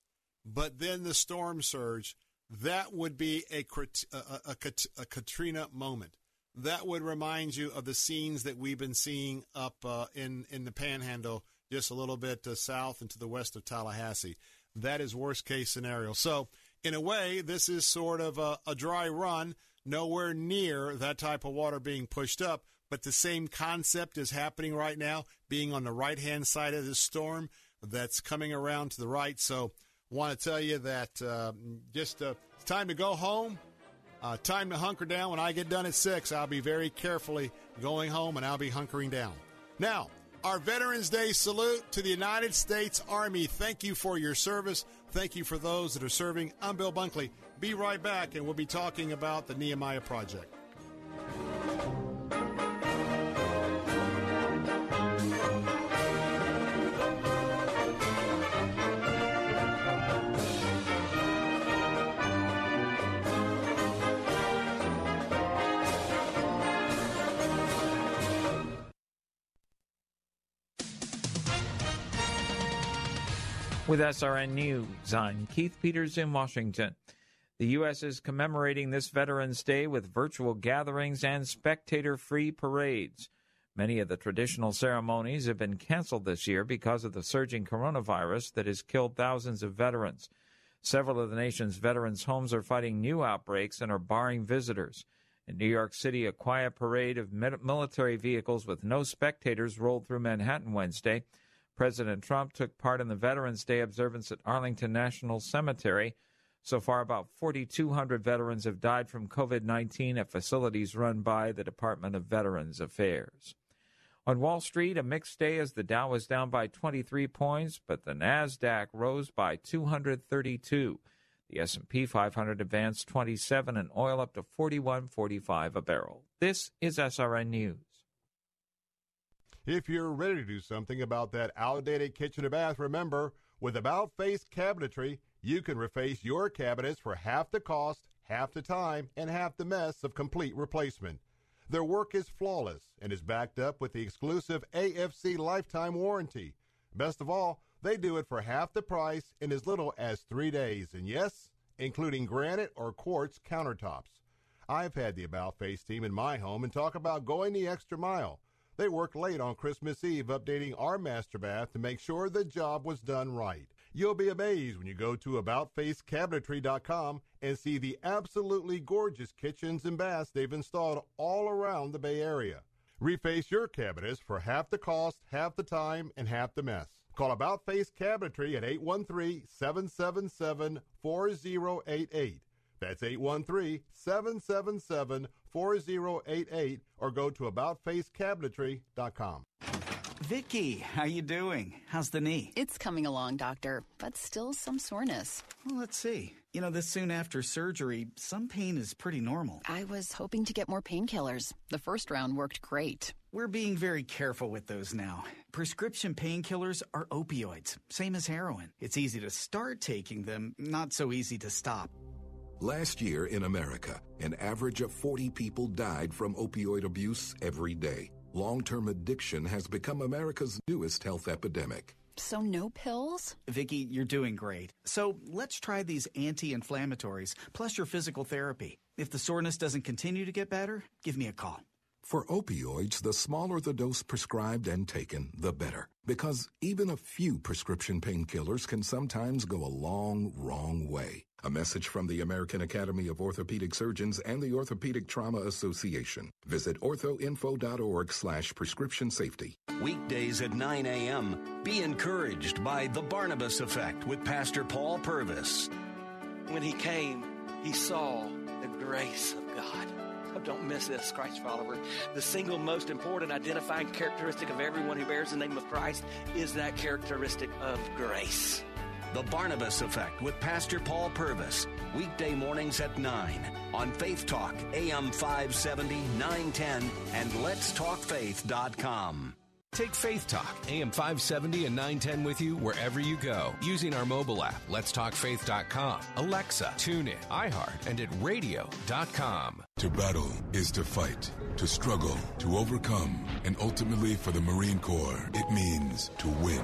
but then the storm surge, that would be a, a, a, a Katrina moment. that would remind you of the scenes that we've been seeing up uh, in in the Panhandle, just a little bit uh, south and to the west of Tallahassee. That is worst case scenario. So, in a way, this is sort of a, a dry run, nowhere near that type of water being pushed up. But the same concept is happening right now, being on the right hand side of the storm that's coming around to the right. So, want to tell you that uh, just uh, it's time to go home. Uh, time to hunker down. When I get done at 6, I'll be very carefully going home and I'll be hunkering down. Now, our Veterans Day salute to the United States Army. Thank you for your service. Thank you for those that are serving. I'm Bill Bunkley. Be right back, and we'll be talking about the Nehemiah Project. With SRN News, I'm Keith Peters in Washington. The U.S. is commemorating this Veterans Day with virtual gatherings and spectator free parades. Many of the traditional ceremonies have been canceled this year because of the surging coronavirus that has killed thousands of veterans. Several of the nation's veterans' homes are fighting new outbreaks and are barring visitors. In New York City, a quiet parade of military vehicles with no spectators rolled through Manhattan Wednesday. President Trump took part in the Veterans Day observance at Arlington National Cemetery. So far, about 4,200 veterans have died from COVID 19 at facilities run by the Department of Veterans Affairs. On Wall Street, a mixed day as the Dow was down by 23 points, but the Nasdaq rose by 232. The S&P 500 advanced 27 and oil up to 41.45 a barrel. This is SRN News. If you're ready to do something about that outdated kitchen or bath, remember, with About Face Cabinetry, you can reface your cabinets for half the cost, half the time, and half the mess of complete replacement. Their work is flawless and is backed up with the exclusive AFC lifetime warranty. Best of all, they do it for half the price in as little as three days, and yes, including granite or quartz countertops. I've had the About Face team in my home and talk about going the extra mile. They worked late on Christmas Eve updating our master bath to make sure the job was done right. You'll be amazed when you go to AboutFaceCabinetry.com and see the absolutely gorgeous kitchens and baths they've installed all around the Bay Area. Reface your cabinets for half the cost, half the time, and half the mess. Call About Face Cabinetry at 813 777 4088. That's 813 777 4088 or go to aboutfacecabinetry.com. Vicky, how you doing? How's the knee? It's coming along, doctor, but still some soreness. Well, let's see. You know, this soon after surgery, some pain is pretty normal. I was hoping to get more painkillers. The first round worked great. We're being very careful with those now. Prescription painkillers are opioids, same as heroin. It's easy to start taking them, not so easy to stop. Last year in America, an average of 40 people died from opioid abuse every day. Long term addiction has become America's newest health epidemic. So, no pills? Vicki, you're doing great. So, let's try these anti inflammatories plus your physical therapy. If the soreness doesn't continue to get better, give me a call. For opioids, the smaller the dose prescribed and taken, the better. Because even a few prescription painkillers can sometimes go a long, wrong way. A message from the American Academy of Orthopedic Surgeons and the Orthopedic Trauma Association. Visit orthoinfo.org slash prescription safety. Weekdays at 9 a.m. Be encouraged by The Barnabas Effect with Pastor Paul Purvis. When he came, he saw the grace of God. Oh, don't miss this, Christ follower. The single most important identifying characteristic of everyone who bears the name of Christ is that characteristic of grace. The Barnabas Effect with Pastor Paul Purvis. Weekday mornings at 9 on Faith Talk, AM 570, 910, and letstalkfaith.com. Take Faith Talk, AM 570 and 910 with you wherever you go using our mobile app, letstalkfaith.com, Alexa, TuneIn, iHeart, and at radio.com. To battle is to fight, to struggle, to overcome, and ultimately for the Marine Corps, it means to win.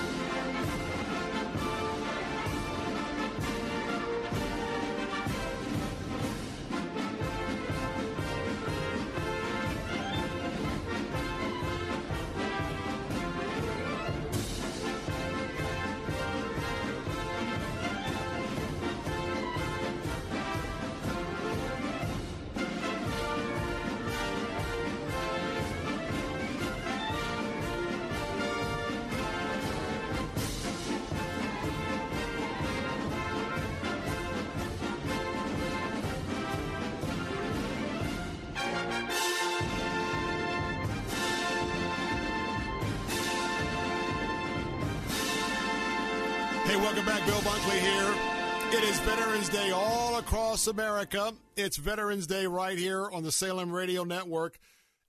Across America. It's Veterans Day right here on the Salem Radio Network.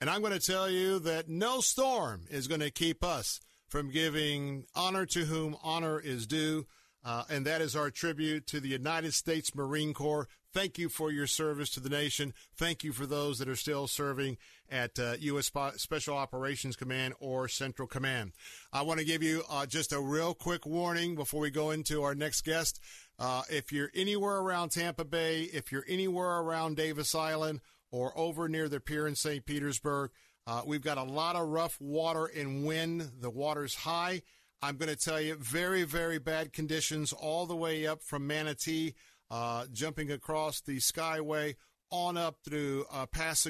And I'm going to tell you that no storm is going to keep us from giving honor to whom honor is due. Uh, and that is our tribute to the United States Marine Corps. Thank you for your service to the nation. Thank you for those that are still serving at uh, U.S. Special Operations Command or Central Command. I want to give you uh, just a real quick warning before we go into our next guest. Uh, if you're anywhere around Tampa Bay, if you're anywhere around Davis Island or over near the pier in St. Petersburg, uh, we've got a lot of rough water and wind. The water's high. I'm going to tell you very, very bad conditions all the way up from Manatee, uh, jumping across the Skyway on up through uh, Pass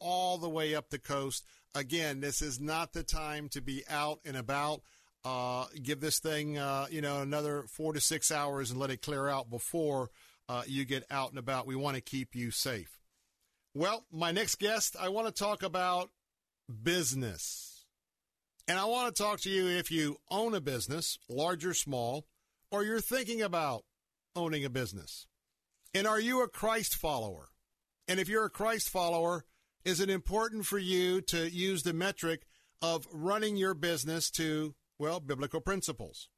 all the way up the coast. Again, this is not the time to be out and about. Uh, give this thing, uh, you know, another four to six hours and let it clear out before uh, you get out and about. We want to keep you safe. Well, my next guest, I want to talk about business. And I want to talk to you if you own a business, large or small, or you're thinking about owning a business. And are you a Christ follower? And if you're a Christ follower, is it important for you to use the metric of running your business to, well, biblical principles?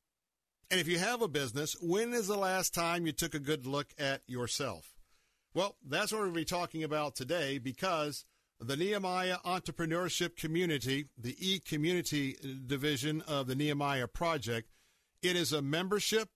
And if you have a business, when is the last time you took a good look at yourself? Well, that's what we'll be talking about today because the Nehemiah Entrepreneurship Community, the e community division of the Nehemiah Project, it is a membership,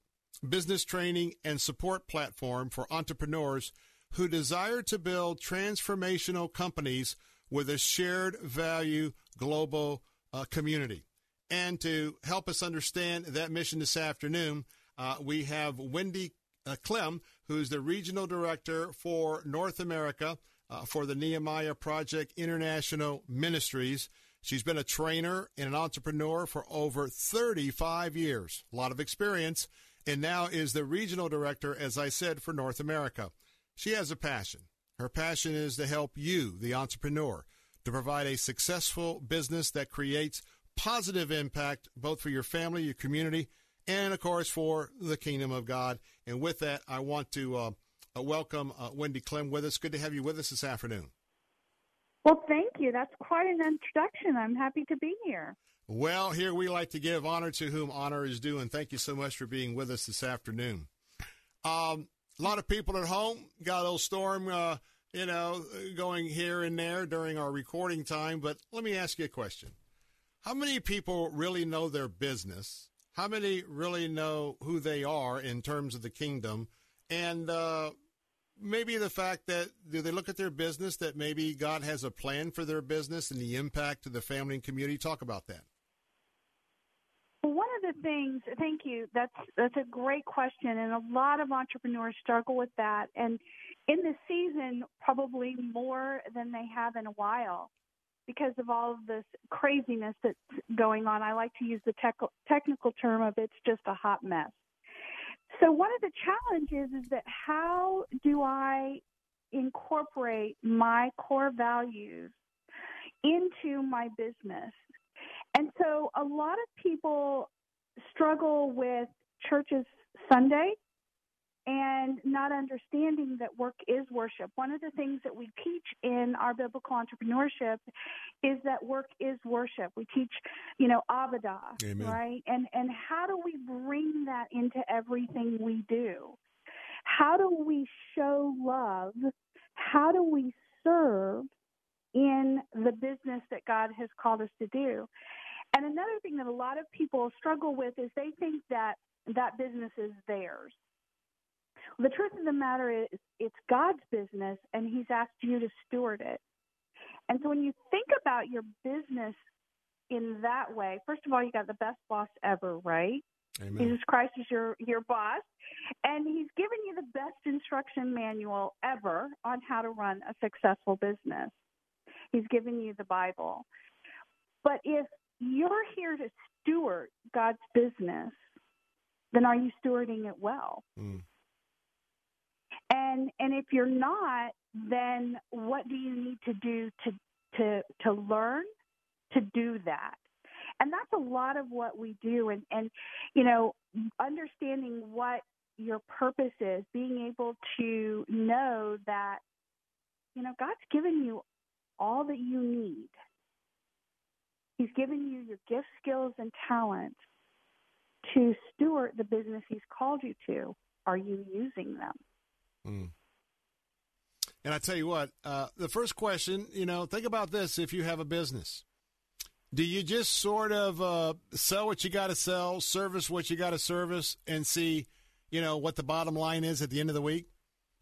business training, and support platform for entrepreneurs who desire to build transformational companies with a shared value global uh, community. And to help us understand that mission this afternoon, uh, we have Wendie uh, Clem, who's the regional director for North America uh, for the Nehemiah Project International Ministries. She's been a trainer and an entrepreneur for over 35 years, a lot of experience, and now is the regional director, as I said, for North America. She has a passion. Her passion is to help you, the entrepreneur, to provide a successful business that creates positive impact both for your family, your community, and of course for the kingdom of God. And with that, I want to uh, uh, welcome uh, Wendie Clem with us. Good to have you with us this afternoon. Well, thank you. That's quite an introduction. I'm happy to be here. Well, here we like to give honor to whom honor is due, and thank you so much for being with us this afternoon. Um, a lot of people at home got a little storm, uh, you know, going here and there during our recording time. But let me ask you a question: How many people really know their business? How many really know who they are in terms of the kingdom? And uh, maybe the fact that do they look at their business that maybe God has a plan for their business and the impact to the family and community? Talk about that. Well, one of the things, thank you. That's that's a great question, and a lot of entrepreneurs struggle with that. And in this season, probably more than they have in a while, because of all of this craziness that's going on. I like to use the tech, technical term of it's just a hot mess. So one of the challenges is that how do I incorporate my core values into my business? And so a lot of people struggle with churches Sunday and not understanding that work is worship. One of the things that we teach in our biblical entrepreneurship is that work is worship. We teach, you know, Avodah, Amen. right? And and how do we bring that into everything we do? How do we show love? How do we serve in the business that God has called us to do. And another thing that a lot of people struggle with is they think that that business is theirs. The truth of the matter is, it's God's business, and He's asked you to steward it. And so when you think about your business in that way, first of all, you got the best boss ever, right? Amen. Jesus Christ is your your boss, and He's given you the best instruction manual ever on how to run a successful business. He's given you the Bible. But if you're here to steward God's business, then are you stewarding it well? Mm. And and if you're not, then what do you need to do to to to learn to do that? And that's a lot of what we do and and you know, understanding what your purpose is, being able to know that you know, God's given you all that you need. He's given you your gifts, skills, and talents to steward the business He's called you to. Are you using them? Mm. And I tell you what, uh, the first question, you know, think about this if you have a business. Do you just sort of uh, sell what you got to sell, service what you got to service, and see, you know, what the bottom line is at the end of the week?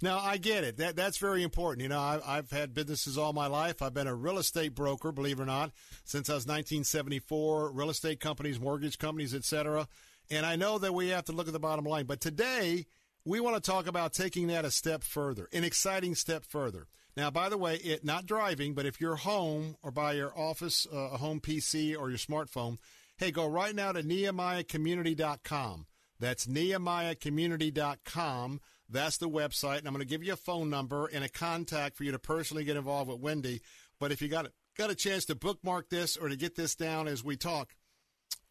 Now, I get it. That That's very important. You know, I, I've had businesses all my life. I've been a real estate broker, believe it or not, since I was 1974, real estate companies, mortgage companies, etc. And I know that we have to look at the bottom line. But today, we want to talk about taking that a step further, an exciting step further. Now, by the way, it not driving, but if you're home or by your office, uh, a home PC or your smartphone, hey, go right now to nehemiahcommunity.com. That's nehemiahcommunity.com. That's the website, and I'm going to give you a phone number and a contact for you to personally get involved with Wendie. But if you got got a chance to bookmark this or to get this down as we talk,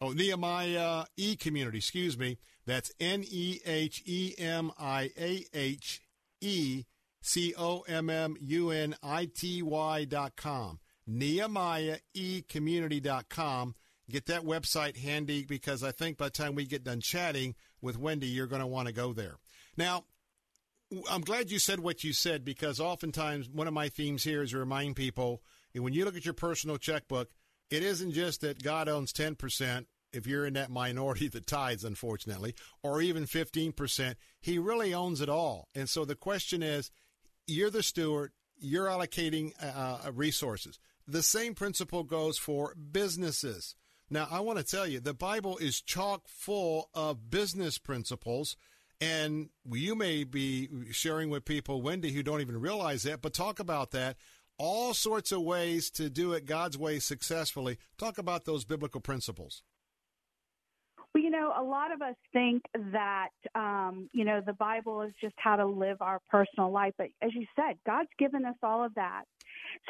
oh Nehemiah E Community, excuse me, that's N E H E M I A H E C O M M U N I T Y dot com. Nehemiah E Community dot com. Get that website handy because I think by the time we get done chatting with Wendie, you're going to want to go there. Now, I'm glad you said what you said because oftentimes one of my themes here is to remind people when you look at your personal checkbook, it isn't just that God owns 10%, if you're in that minority that tithes, unfortunately, or even 15%, he really owns it all. And so the question is you're the steward, you're allocating uh, uh resources. The same principle goes for businesses. Now, I want to tell you, the Bible is chock full of business principles and you may be sharing with people, Wendy, who don't even realize that, but talk about that. All sorts of ways to do it God's way successfully. Talk about those biblical principles. Well, you know, a lot of us think that, um, you know, the Bible is just how to live our personal life. But as you said, God's given us all of that.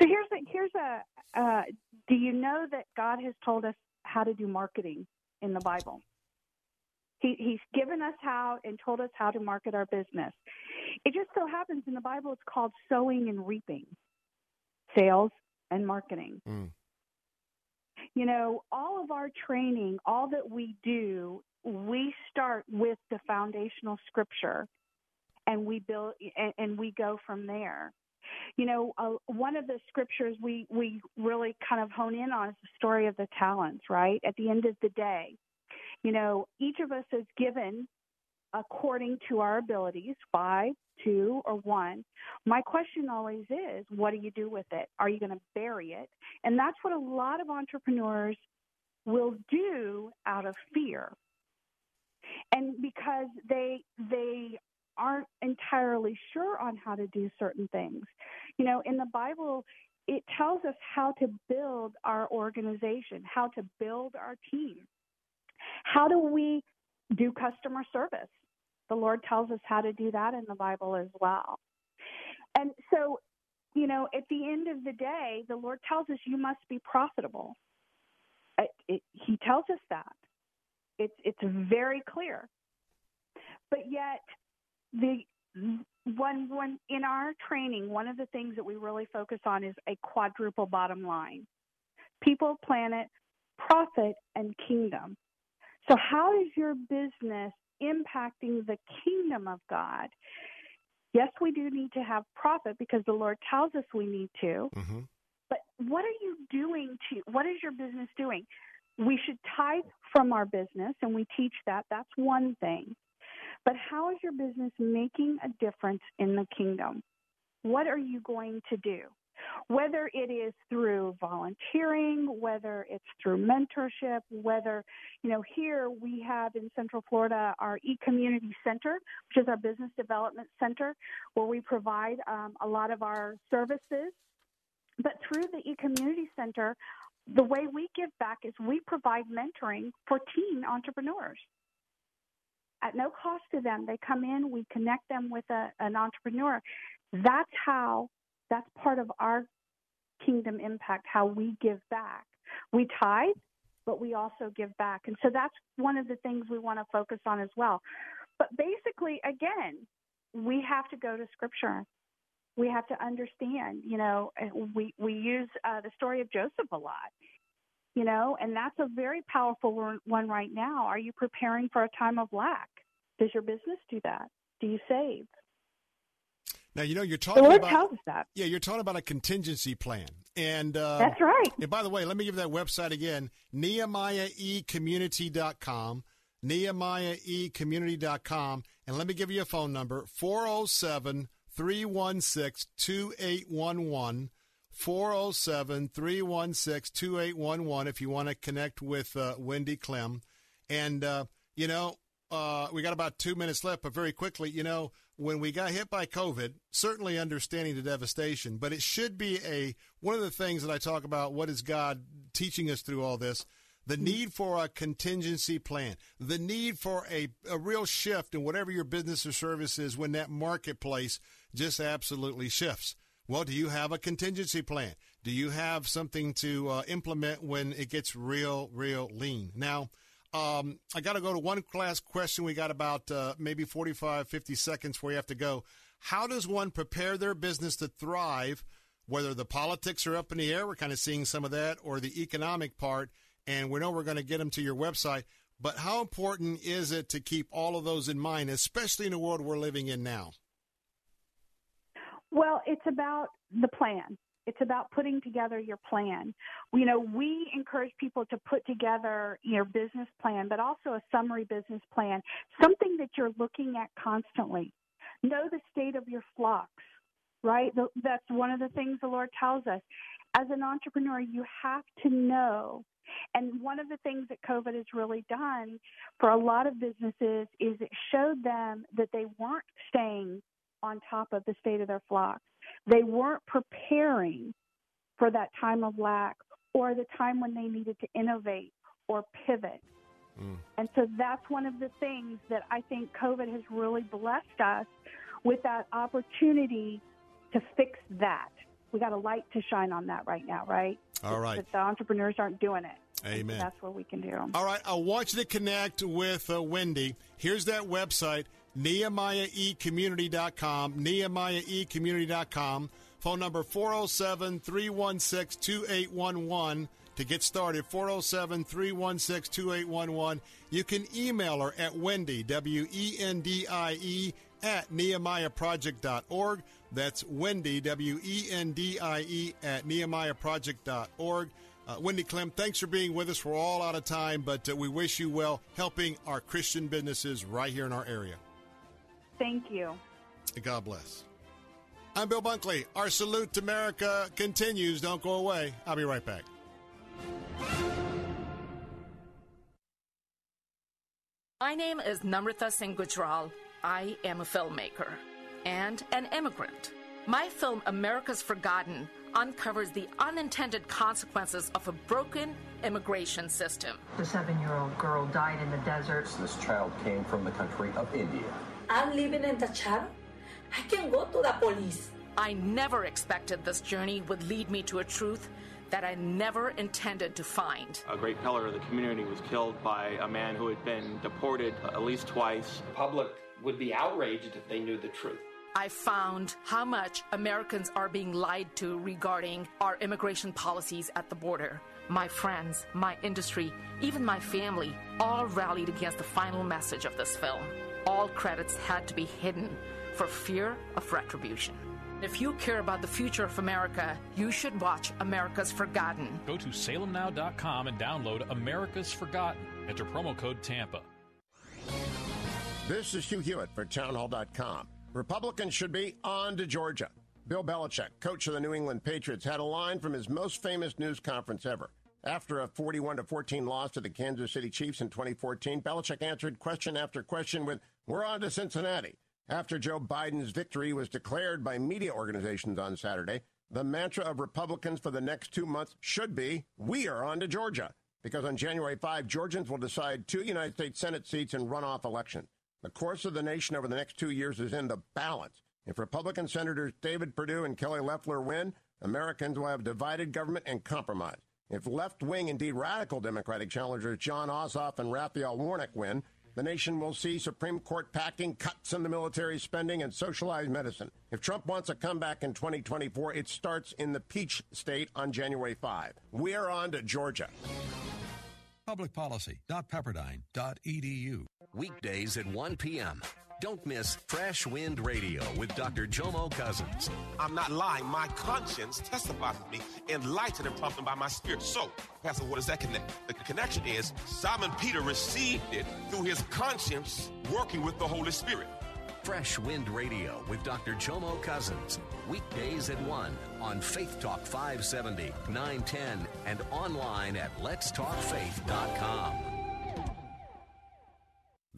So here's a, here's a, uh, do you know that God has told us how to do marketing in the Bible? He, he's given us how and told us how to market our business. It just so happens in the Bible it's called sowing and reaping, sales and marketing. Mm. You know, all of our training, all that we do, we start with the foundational scripture and we build and, and we go from there. You know, uh, one of the scriptures we, we really kind of hone in on is the story of the talents, right? At the end of the day, you know, each of us is given according to our abilities five, two, or one. My question always is, what do you do with it? Are you going to bury it? And that's what a lot of entrepreneurs will do out of fear. And because they they aren't entirely sure on how to do certain things. You know, in the Bible, it tells us how to build our organization, how to build our team. How do we do customer service? The Lord tells us how to do that in the Bible as well. And so, you know, at the end of the day, the Lord tells us you must be profitable. It, it, he tells us that. It's it's very clear. But yet, the one one in our training, one of the things that we really focus on is a quadruple bottom line: people, planet, profit, and kingdom. So, how is your business impacting the kingdom of God? Yes, we do need to have profit because the Lord tells us we need to. Mm-hmm. But what are you doing to, what is your business doing? We should tithe from our business, and we teach that. That's one thing. But how is your business making a difference in the kingdom? What are you going to do? Whether it is through volunteering, whether it's through mentorship, whether, you know, here we have in Central Florida our e-community center, which is our business development center, where we provide um, a lot of our services. But through the e-community center, the way we give back is we provide mentoring for teen entrepreneurs at no cost to them. They come in, we connect them with a, an entrepreneur. That's how, that's part of our kingdom impact, how we give back. We tithe, but we also give back. And so that's one of the things we want to focus on as well. But basically, again, we have to go to scripture. We have to understand, you know, we, we use uh, the story of Joseph a lot you know, and that's a very powerful one right now. Are you preparing for a time of lack? Does your business do that? Do you save? Now you know you're talking the Lord about tells us that. yeah you're talking about a contingency plan and uh, That's right. And by the way, let me give that website again: nehemiahecommunity.com, nehemiahecommunity.com, and let me give you a phone number: 407 316 2811. 407 316 2811 if you want to connect with uh, Wendie Clem. And, uh, you know, uh, we got about two minutes left, but very quickly, you know, when we got hit by COVID, certainly understanding the devastation, but it should be a one of the things that I talk about. What is God teaching us through all this? The need for a contingency plan, the need for a, a real shift in whatever your business or service is when that marketplace just absolutely shifts. Well, do you have a contingency plan? Do you have something to uh, implement when it gets real, real lean? Now, um, I got to go to one last question. We got about uh, maybe 45, 50 seconds before you have to go. How does one prepare their business to thrive, whether the politics are up in the air, we're kind of seeing some of that, or the economic part, and we know we're going to get them to your website. But how important is it to keep all of those in mind, especially in the world we're living in now? Well, it's about the plan. It's about putting together your plan. You know, we encourage people to put together your business plan, but also a summary business plan, something that you're looking at constantly. Know the state of your flocks, right? That's one of the things the Lord tells us. As an entrepreneur, you have to know. And one of the things that COVID has really done for a lot of businesses is it showed them that they weren't staying on top of the state of their flocks. They weren't preparing for that time of lack or the time when they needed to innovate or pivot. Mm. And so that's one of the things that I think COVID has really blessed us with that opportunity to fix that. We got a light to shine on that right now, right? All right. That the entrepreneurs aren't doing it. Amen. So that's what we can do. All right. I want you to connect with uh, Wendie. Here's that website NehemiahEcommunity.com, NehemiahEcommunity.com. Phone number 407 316 2811 to get started 407 316 2811. You can email her at Wendie, W E N D I E, at NehemiahProject.org. That's Wendie, W E N D I E, at NehemiahProject.org. Uh, Wendie Clem, thanks for being with us. We're all out of time, but uh, we wish you well helping our Christian businesses right here in our area. Thank you. God bless. I'm Bill Bunkley. Our salute to America continues. Don't go away. I'll be right back. My name is Namrata Singh Gujral. I am a filmmaker and an immigrant. My film, America's Forgotten, uncovers the unintended consequences of a broken immigration system. The seven year old girl died in the desert. This child came from the country of India. I'm living in the shadow. I can go to the police. I never expected this journey would lead me to a truth that I never intended to find. A great pillar of the community was killed by a man who had been deported at least twice. The public would be outraged if they knew the truth. I found how much Americans are being lied to regarding our immigration policies at the border. My friends, my industry, even my family all rallied against the final message of this film all credits had to be hidden for fear of retribution. If you care about the future of America, you should watch America's Forgotten. Go to salemnow.com and download America's Forgotten. Enter promo code TAMPA. This is Hugh Hewitt for townhall.com. Republicans should be on to Georgia. Bill Belichick, coach of the New England Patriots, had a line from his most famous news conference ever. After a 41 to 14 loss to the Kansas City Chiefs in 2014, Belichick answered question after question with, "We're on to Cincinnati." After Joe Biden's victory was declared by media organizations on Saturday, the mantra of Republicans for the next two months should be, "We are on to Georgia." Because on January 5, Georgians will decide two United States Senate seats in runoff election. The course of the nation over the next two years is in the balance. If Republican Senators David Perdue and Kelly Loeffler win, Americans will have divided government and compromise. If left wing, indeed radical Democratic challengers Jon Ossoff and Raphael Warnock win, the nation will see Supreme Court packing, cuts in the military spending, and socialized medicine. If Trump wants a comeback in 2024, it starts in the Peach State on January 5. We are on to Georgia. Publicpolicy.pepperdine.edu. Weekdays at 1 p.m. Don't miss Fresh Wind Radio with Dr. Jomo Cousins. I'm not lying. My conscience testifies to me, enlightened and prompted by my spirit. So, Pastor, what does that connect? The connection is Simon Peter received it through his conscience working with the Holy Spirit. Fresh Wind Radio with Dr. Jomo Cousins. Weekdays at 1 on Faith Talk 570, 910, and online at letstalkfaith.com.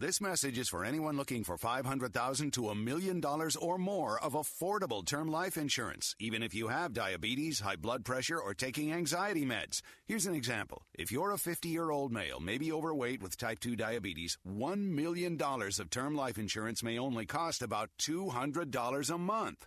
This message is for anyone looking for 500,000 to a million dollars or more of affordable term life insurance, even if you have diabetes, high blood pressure, or taking anxiety meds. Here's an example. If you're a 50 year old male, maybe overweight with type 2 diabetes, $1 million of term life insurance may only cost about $200 a month.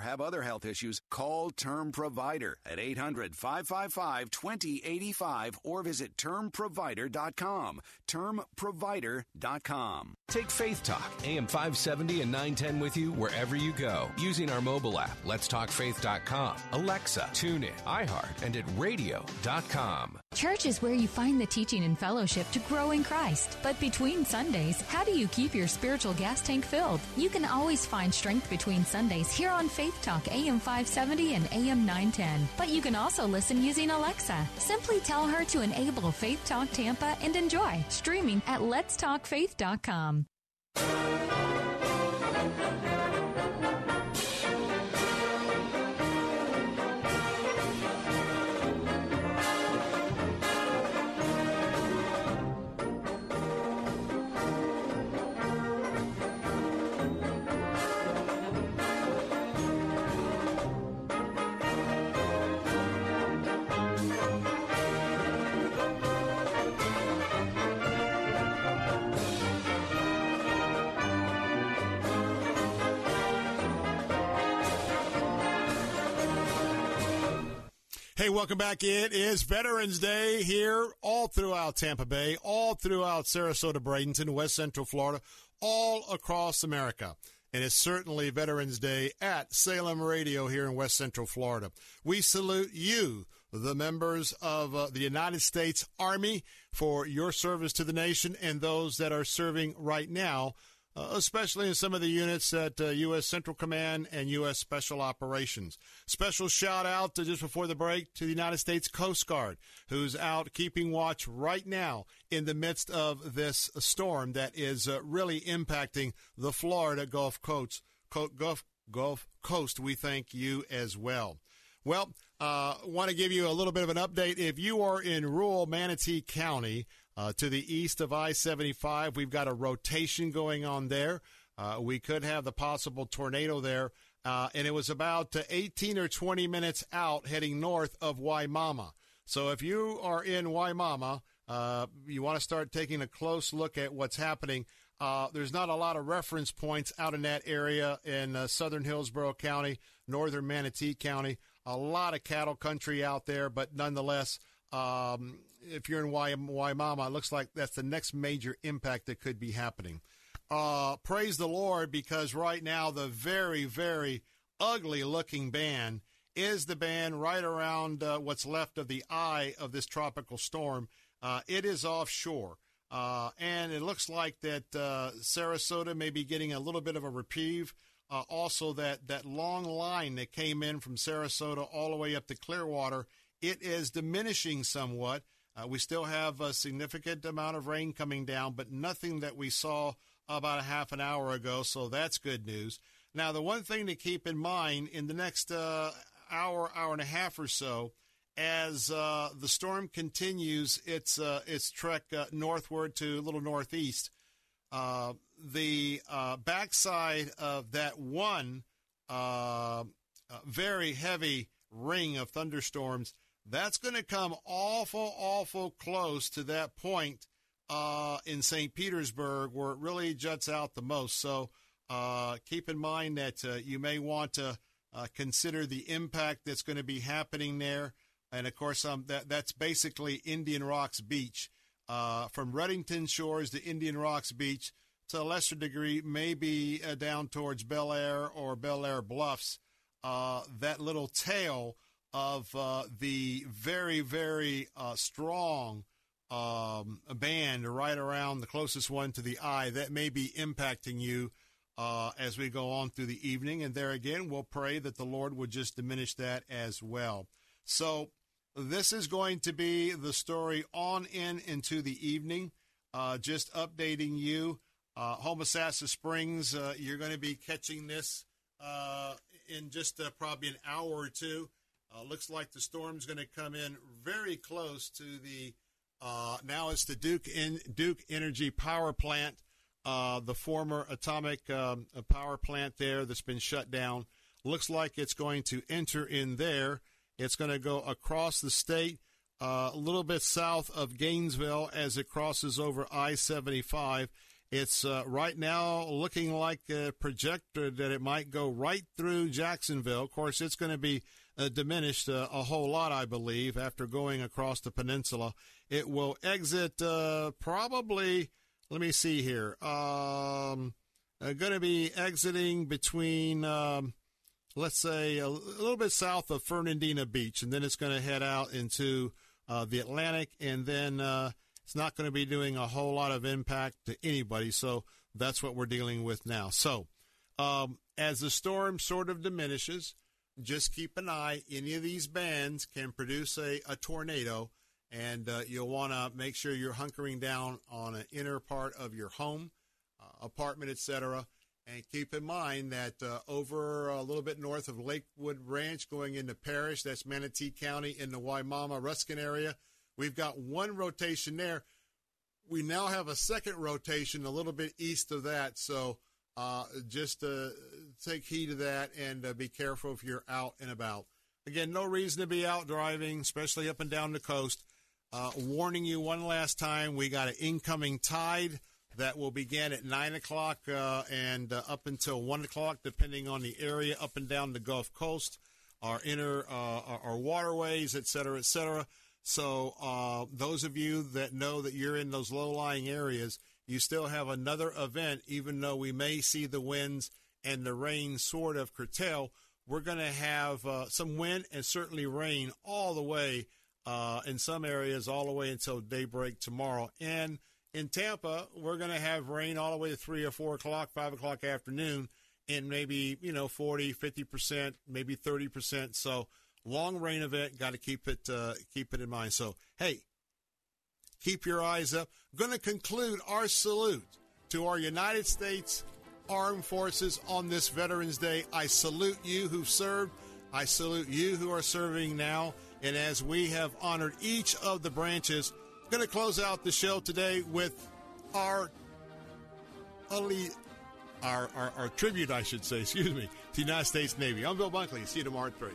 have other health issues, call Term Provider at 800 555 2085 or visit termprovider.com. Termprovider.com. Take Faith Talk, AM 570 and 910 with you wherever you go using our mobile app, letstalkfaith.com, Alexa, TuneIn, iHeart, and at radio.com. Church is where you find the teaching and fellowship to grow in Christ. But between Sundays, how do you keep your spiritual gas tank filled? You can always find strength between Sundays here on Faith Talk AM 570 and AM 910. But you can also listen using Alexa. Simply tell her to enable Faith Talk Tampa and enjoy streaming at letstalkfaith.com. welcome back. It is Veterans Day here all throughout Tampa Bay, all throughout Sarasota, Bradenton, West Central Florida, all across America. And it's certainly Veterans Day at Salem Radio here in West Central Florida. We salute you, the members of uh, the United States Army, for your service to the nation and those that are serving right now uh, especially in some of the units at uh, U.S. Central Command and U.S. Special Operations. Special shout out to just before the break to the United States Coast Guard, who's out keeping watch right now in the midst of this storm that is uh, really impacting the Florida Gulf Coast. Gulf, Gulf Coast, we thank you as well. Well, uh, want to give you a little bit of an update. If you are in rural Manatee County, uh, to the east of I 75, we've got a rotation going on there. Uh, we could have the possible tornado there. Uh, and it was about 18 or 20 minutes out heading north of Wimauma. So if you are in Wimauma, uh, you want to start taking a close look at what's happening. Uh, there's not a lot of reference points out in that area in uh, southern Hillsborough County, northern Manatee County. A lot of cattle country out there, but nonetheless, um, if you're in Wimauma, it looks like that's the next major impact that could be happening. Uh, praise the Lord, because right now the very, very ugly looking band is the band right around uh, what's left of the eye of this tropical storm. Uh, it is offshore. Uh, and it looks like that uh, Sarasota may be getting a little bit of a reprieve. Uh, also, that, that long line that came in from Sarasota all the way up to Clearwater, it is diminishing somewhat. Uh, we still have a significant amount of rain coming down, but nothing that we saw about a half an hour ago, so that's good news. Now, the one thing to keep in mind in the next uh, hour, hour and a half or so, as uh, the storm continues its uh, its trek uh, northward to a little northeast, uh, the backside of that one very heavy ring of thunderstorms, that's going to come awful, awful close to that point in St. Petersburg where it really juts out the most. So keep in mind that you may want to consider the impact that's going to be happening there. And of course, um, that that's basically Indian Rocks Beach. Uh, from Redington Shores to Indian Rocks Beach, to a lesser degree, maybe uh, down towards Belleair or Belleair Bluffs. Uh, that little tail of uh, the very, very uh, strong um, band right around the closest one to the eye that may be impacting you uh, as we go on through the evening. And there again, we'll pray that the Lord would just diminish that as well. So this is going to be the story on in into the evening. Uh, just updating you. Uh, Homosassa Springs, uh, you're going to be catching this uh, in just probably an hour or two. Uh, looks like the storm's going to come in very close to the. Uh, now it's the Duke in Duke Energy Power Plant, the former atomic um, power plant there that's been shut down. Looks like it's going to enter in there. It's going to go across the state, uh, a little bit south of Gainesville as it crosses over I 75. It's uh, right now looking like a projected that it might go right through Jacksonville. Of course, it's going to be uh, diminished uh, a whole lot, I believe, after going across the peninsula. It will exit uh, probably, let me see here, um, uh, going to be exiting between. Um, let's say, a, little bit south of Fernandina Beach, and then it's going to head out into uh, the Atlantic, and then uh, it's not going to be doing a whole lot of impact to anybody. So that's what we're dealing with now. So um, as the storm sort of diminishes, just keep an eye. Any of these bands can produce a, a tornado, and uh, you'll want to make sure you're hunkering down on an inner part of your home, uh, apartment, etc and keep in mind that uh, over a little bit north of Lakewood Ranch, going into Parrish, that's Manatee County in the Wimauma Ruskin area, we've got one rotation there. We now have a second rotation a little bit east of that. So uh, just uh, take heed of that and uh, be careful if you're out and about. Again, no reason to be out driving, especially up and down the coast. Uh, warning you one last time, we got an incoming tide that will begin at 9 o'clock uh, and uh, up until 1 o'clock, depending on the area up and down the Gulf Coast, our inner our waterways, et cetera, et cetera. So, those of you that know that you're in those low lying areas, you still have another event, even though we may see the winds and the rain sort of curtail. We're going to have uh, some wind and certainly rain all the way uh, in some areas, all the way until daybreak tomorrow. And in Tampa, we're going to have rain all the way to 3 or 4 o'clock, 5 o'clock afternoon, and maybe, you know, 40, 50%, maybe 30%. So, long rain event, got to keep it, uh, keep it in mind. So, hey, keep your eyes up. I'm Going to conclude our salute to our United States Armed Forces on this Veterans Day. I salute you who served. I salute you who are serving now. And as we have honored each of the branches, I'm Going to close out the show today with our our, our, our tribute, I should say, excuse me, to the United States Navy. I'm Bill Bunkley. See you tomorrow at 3.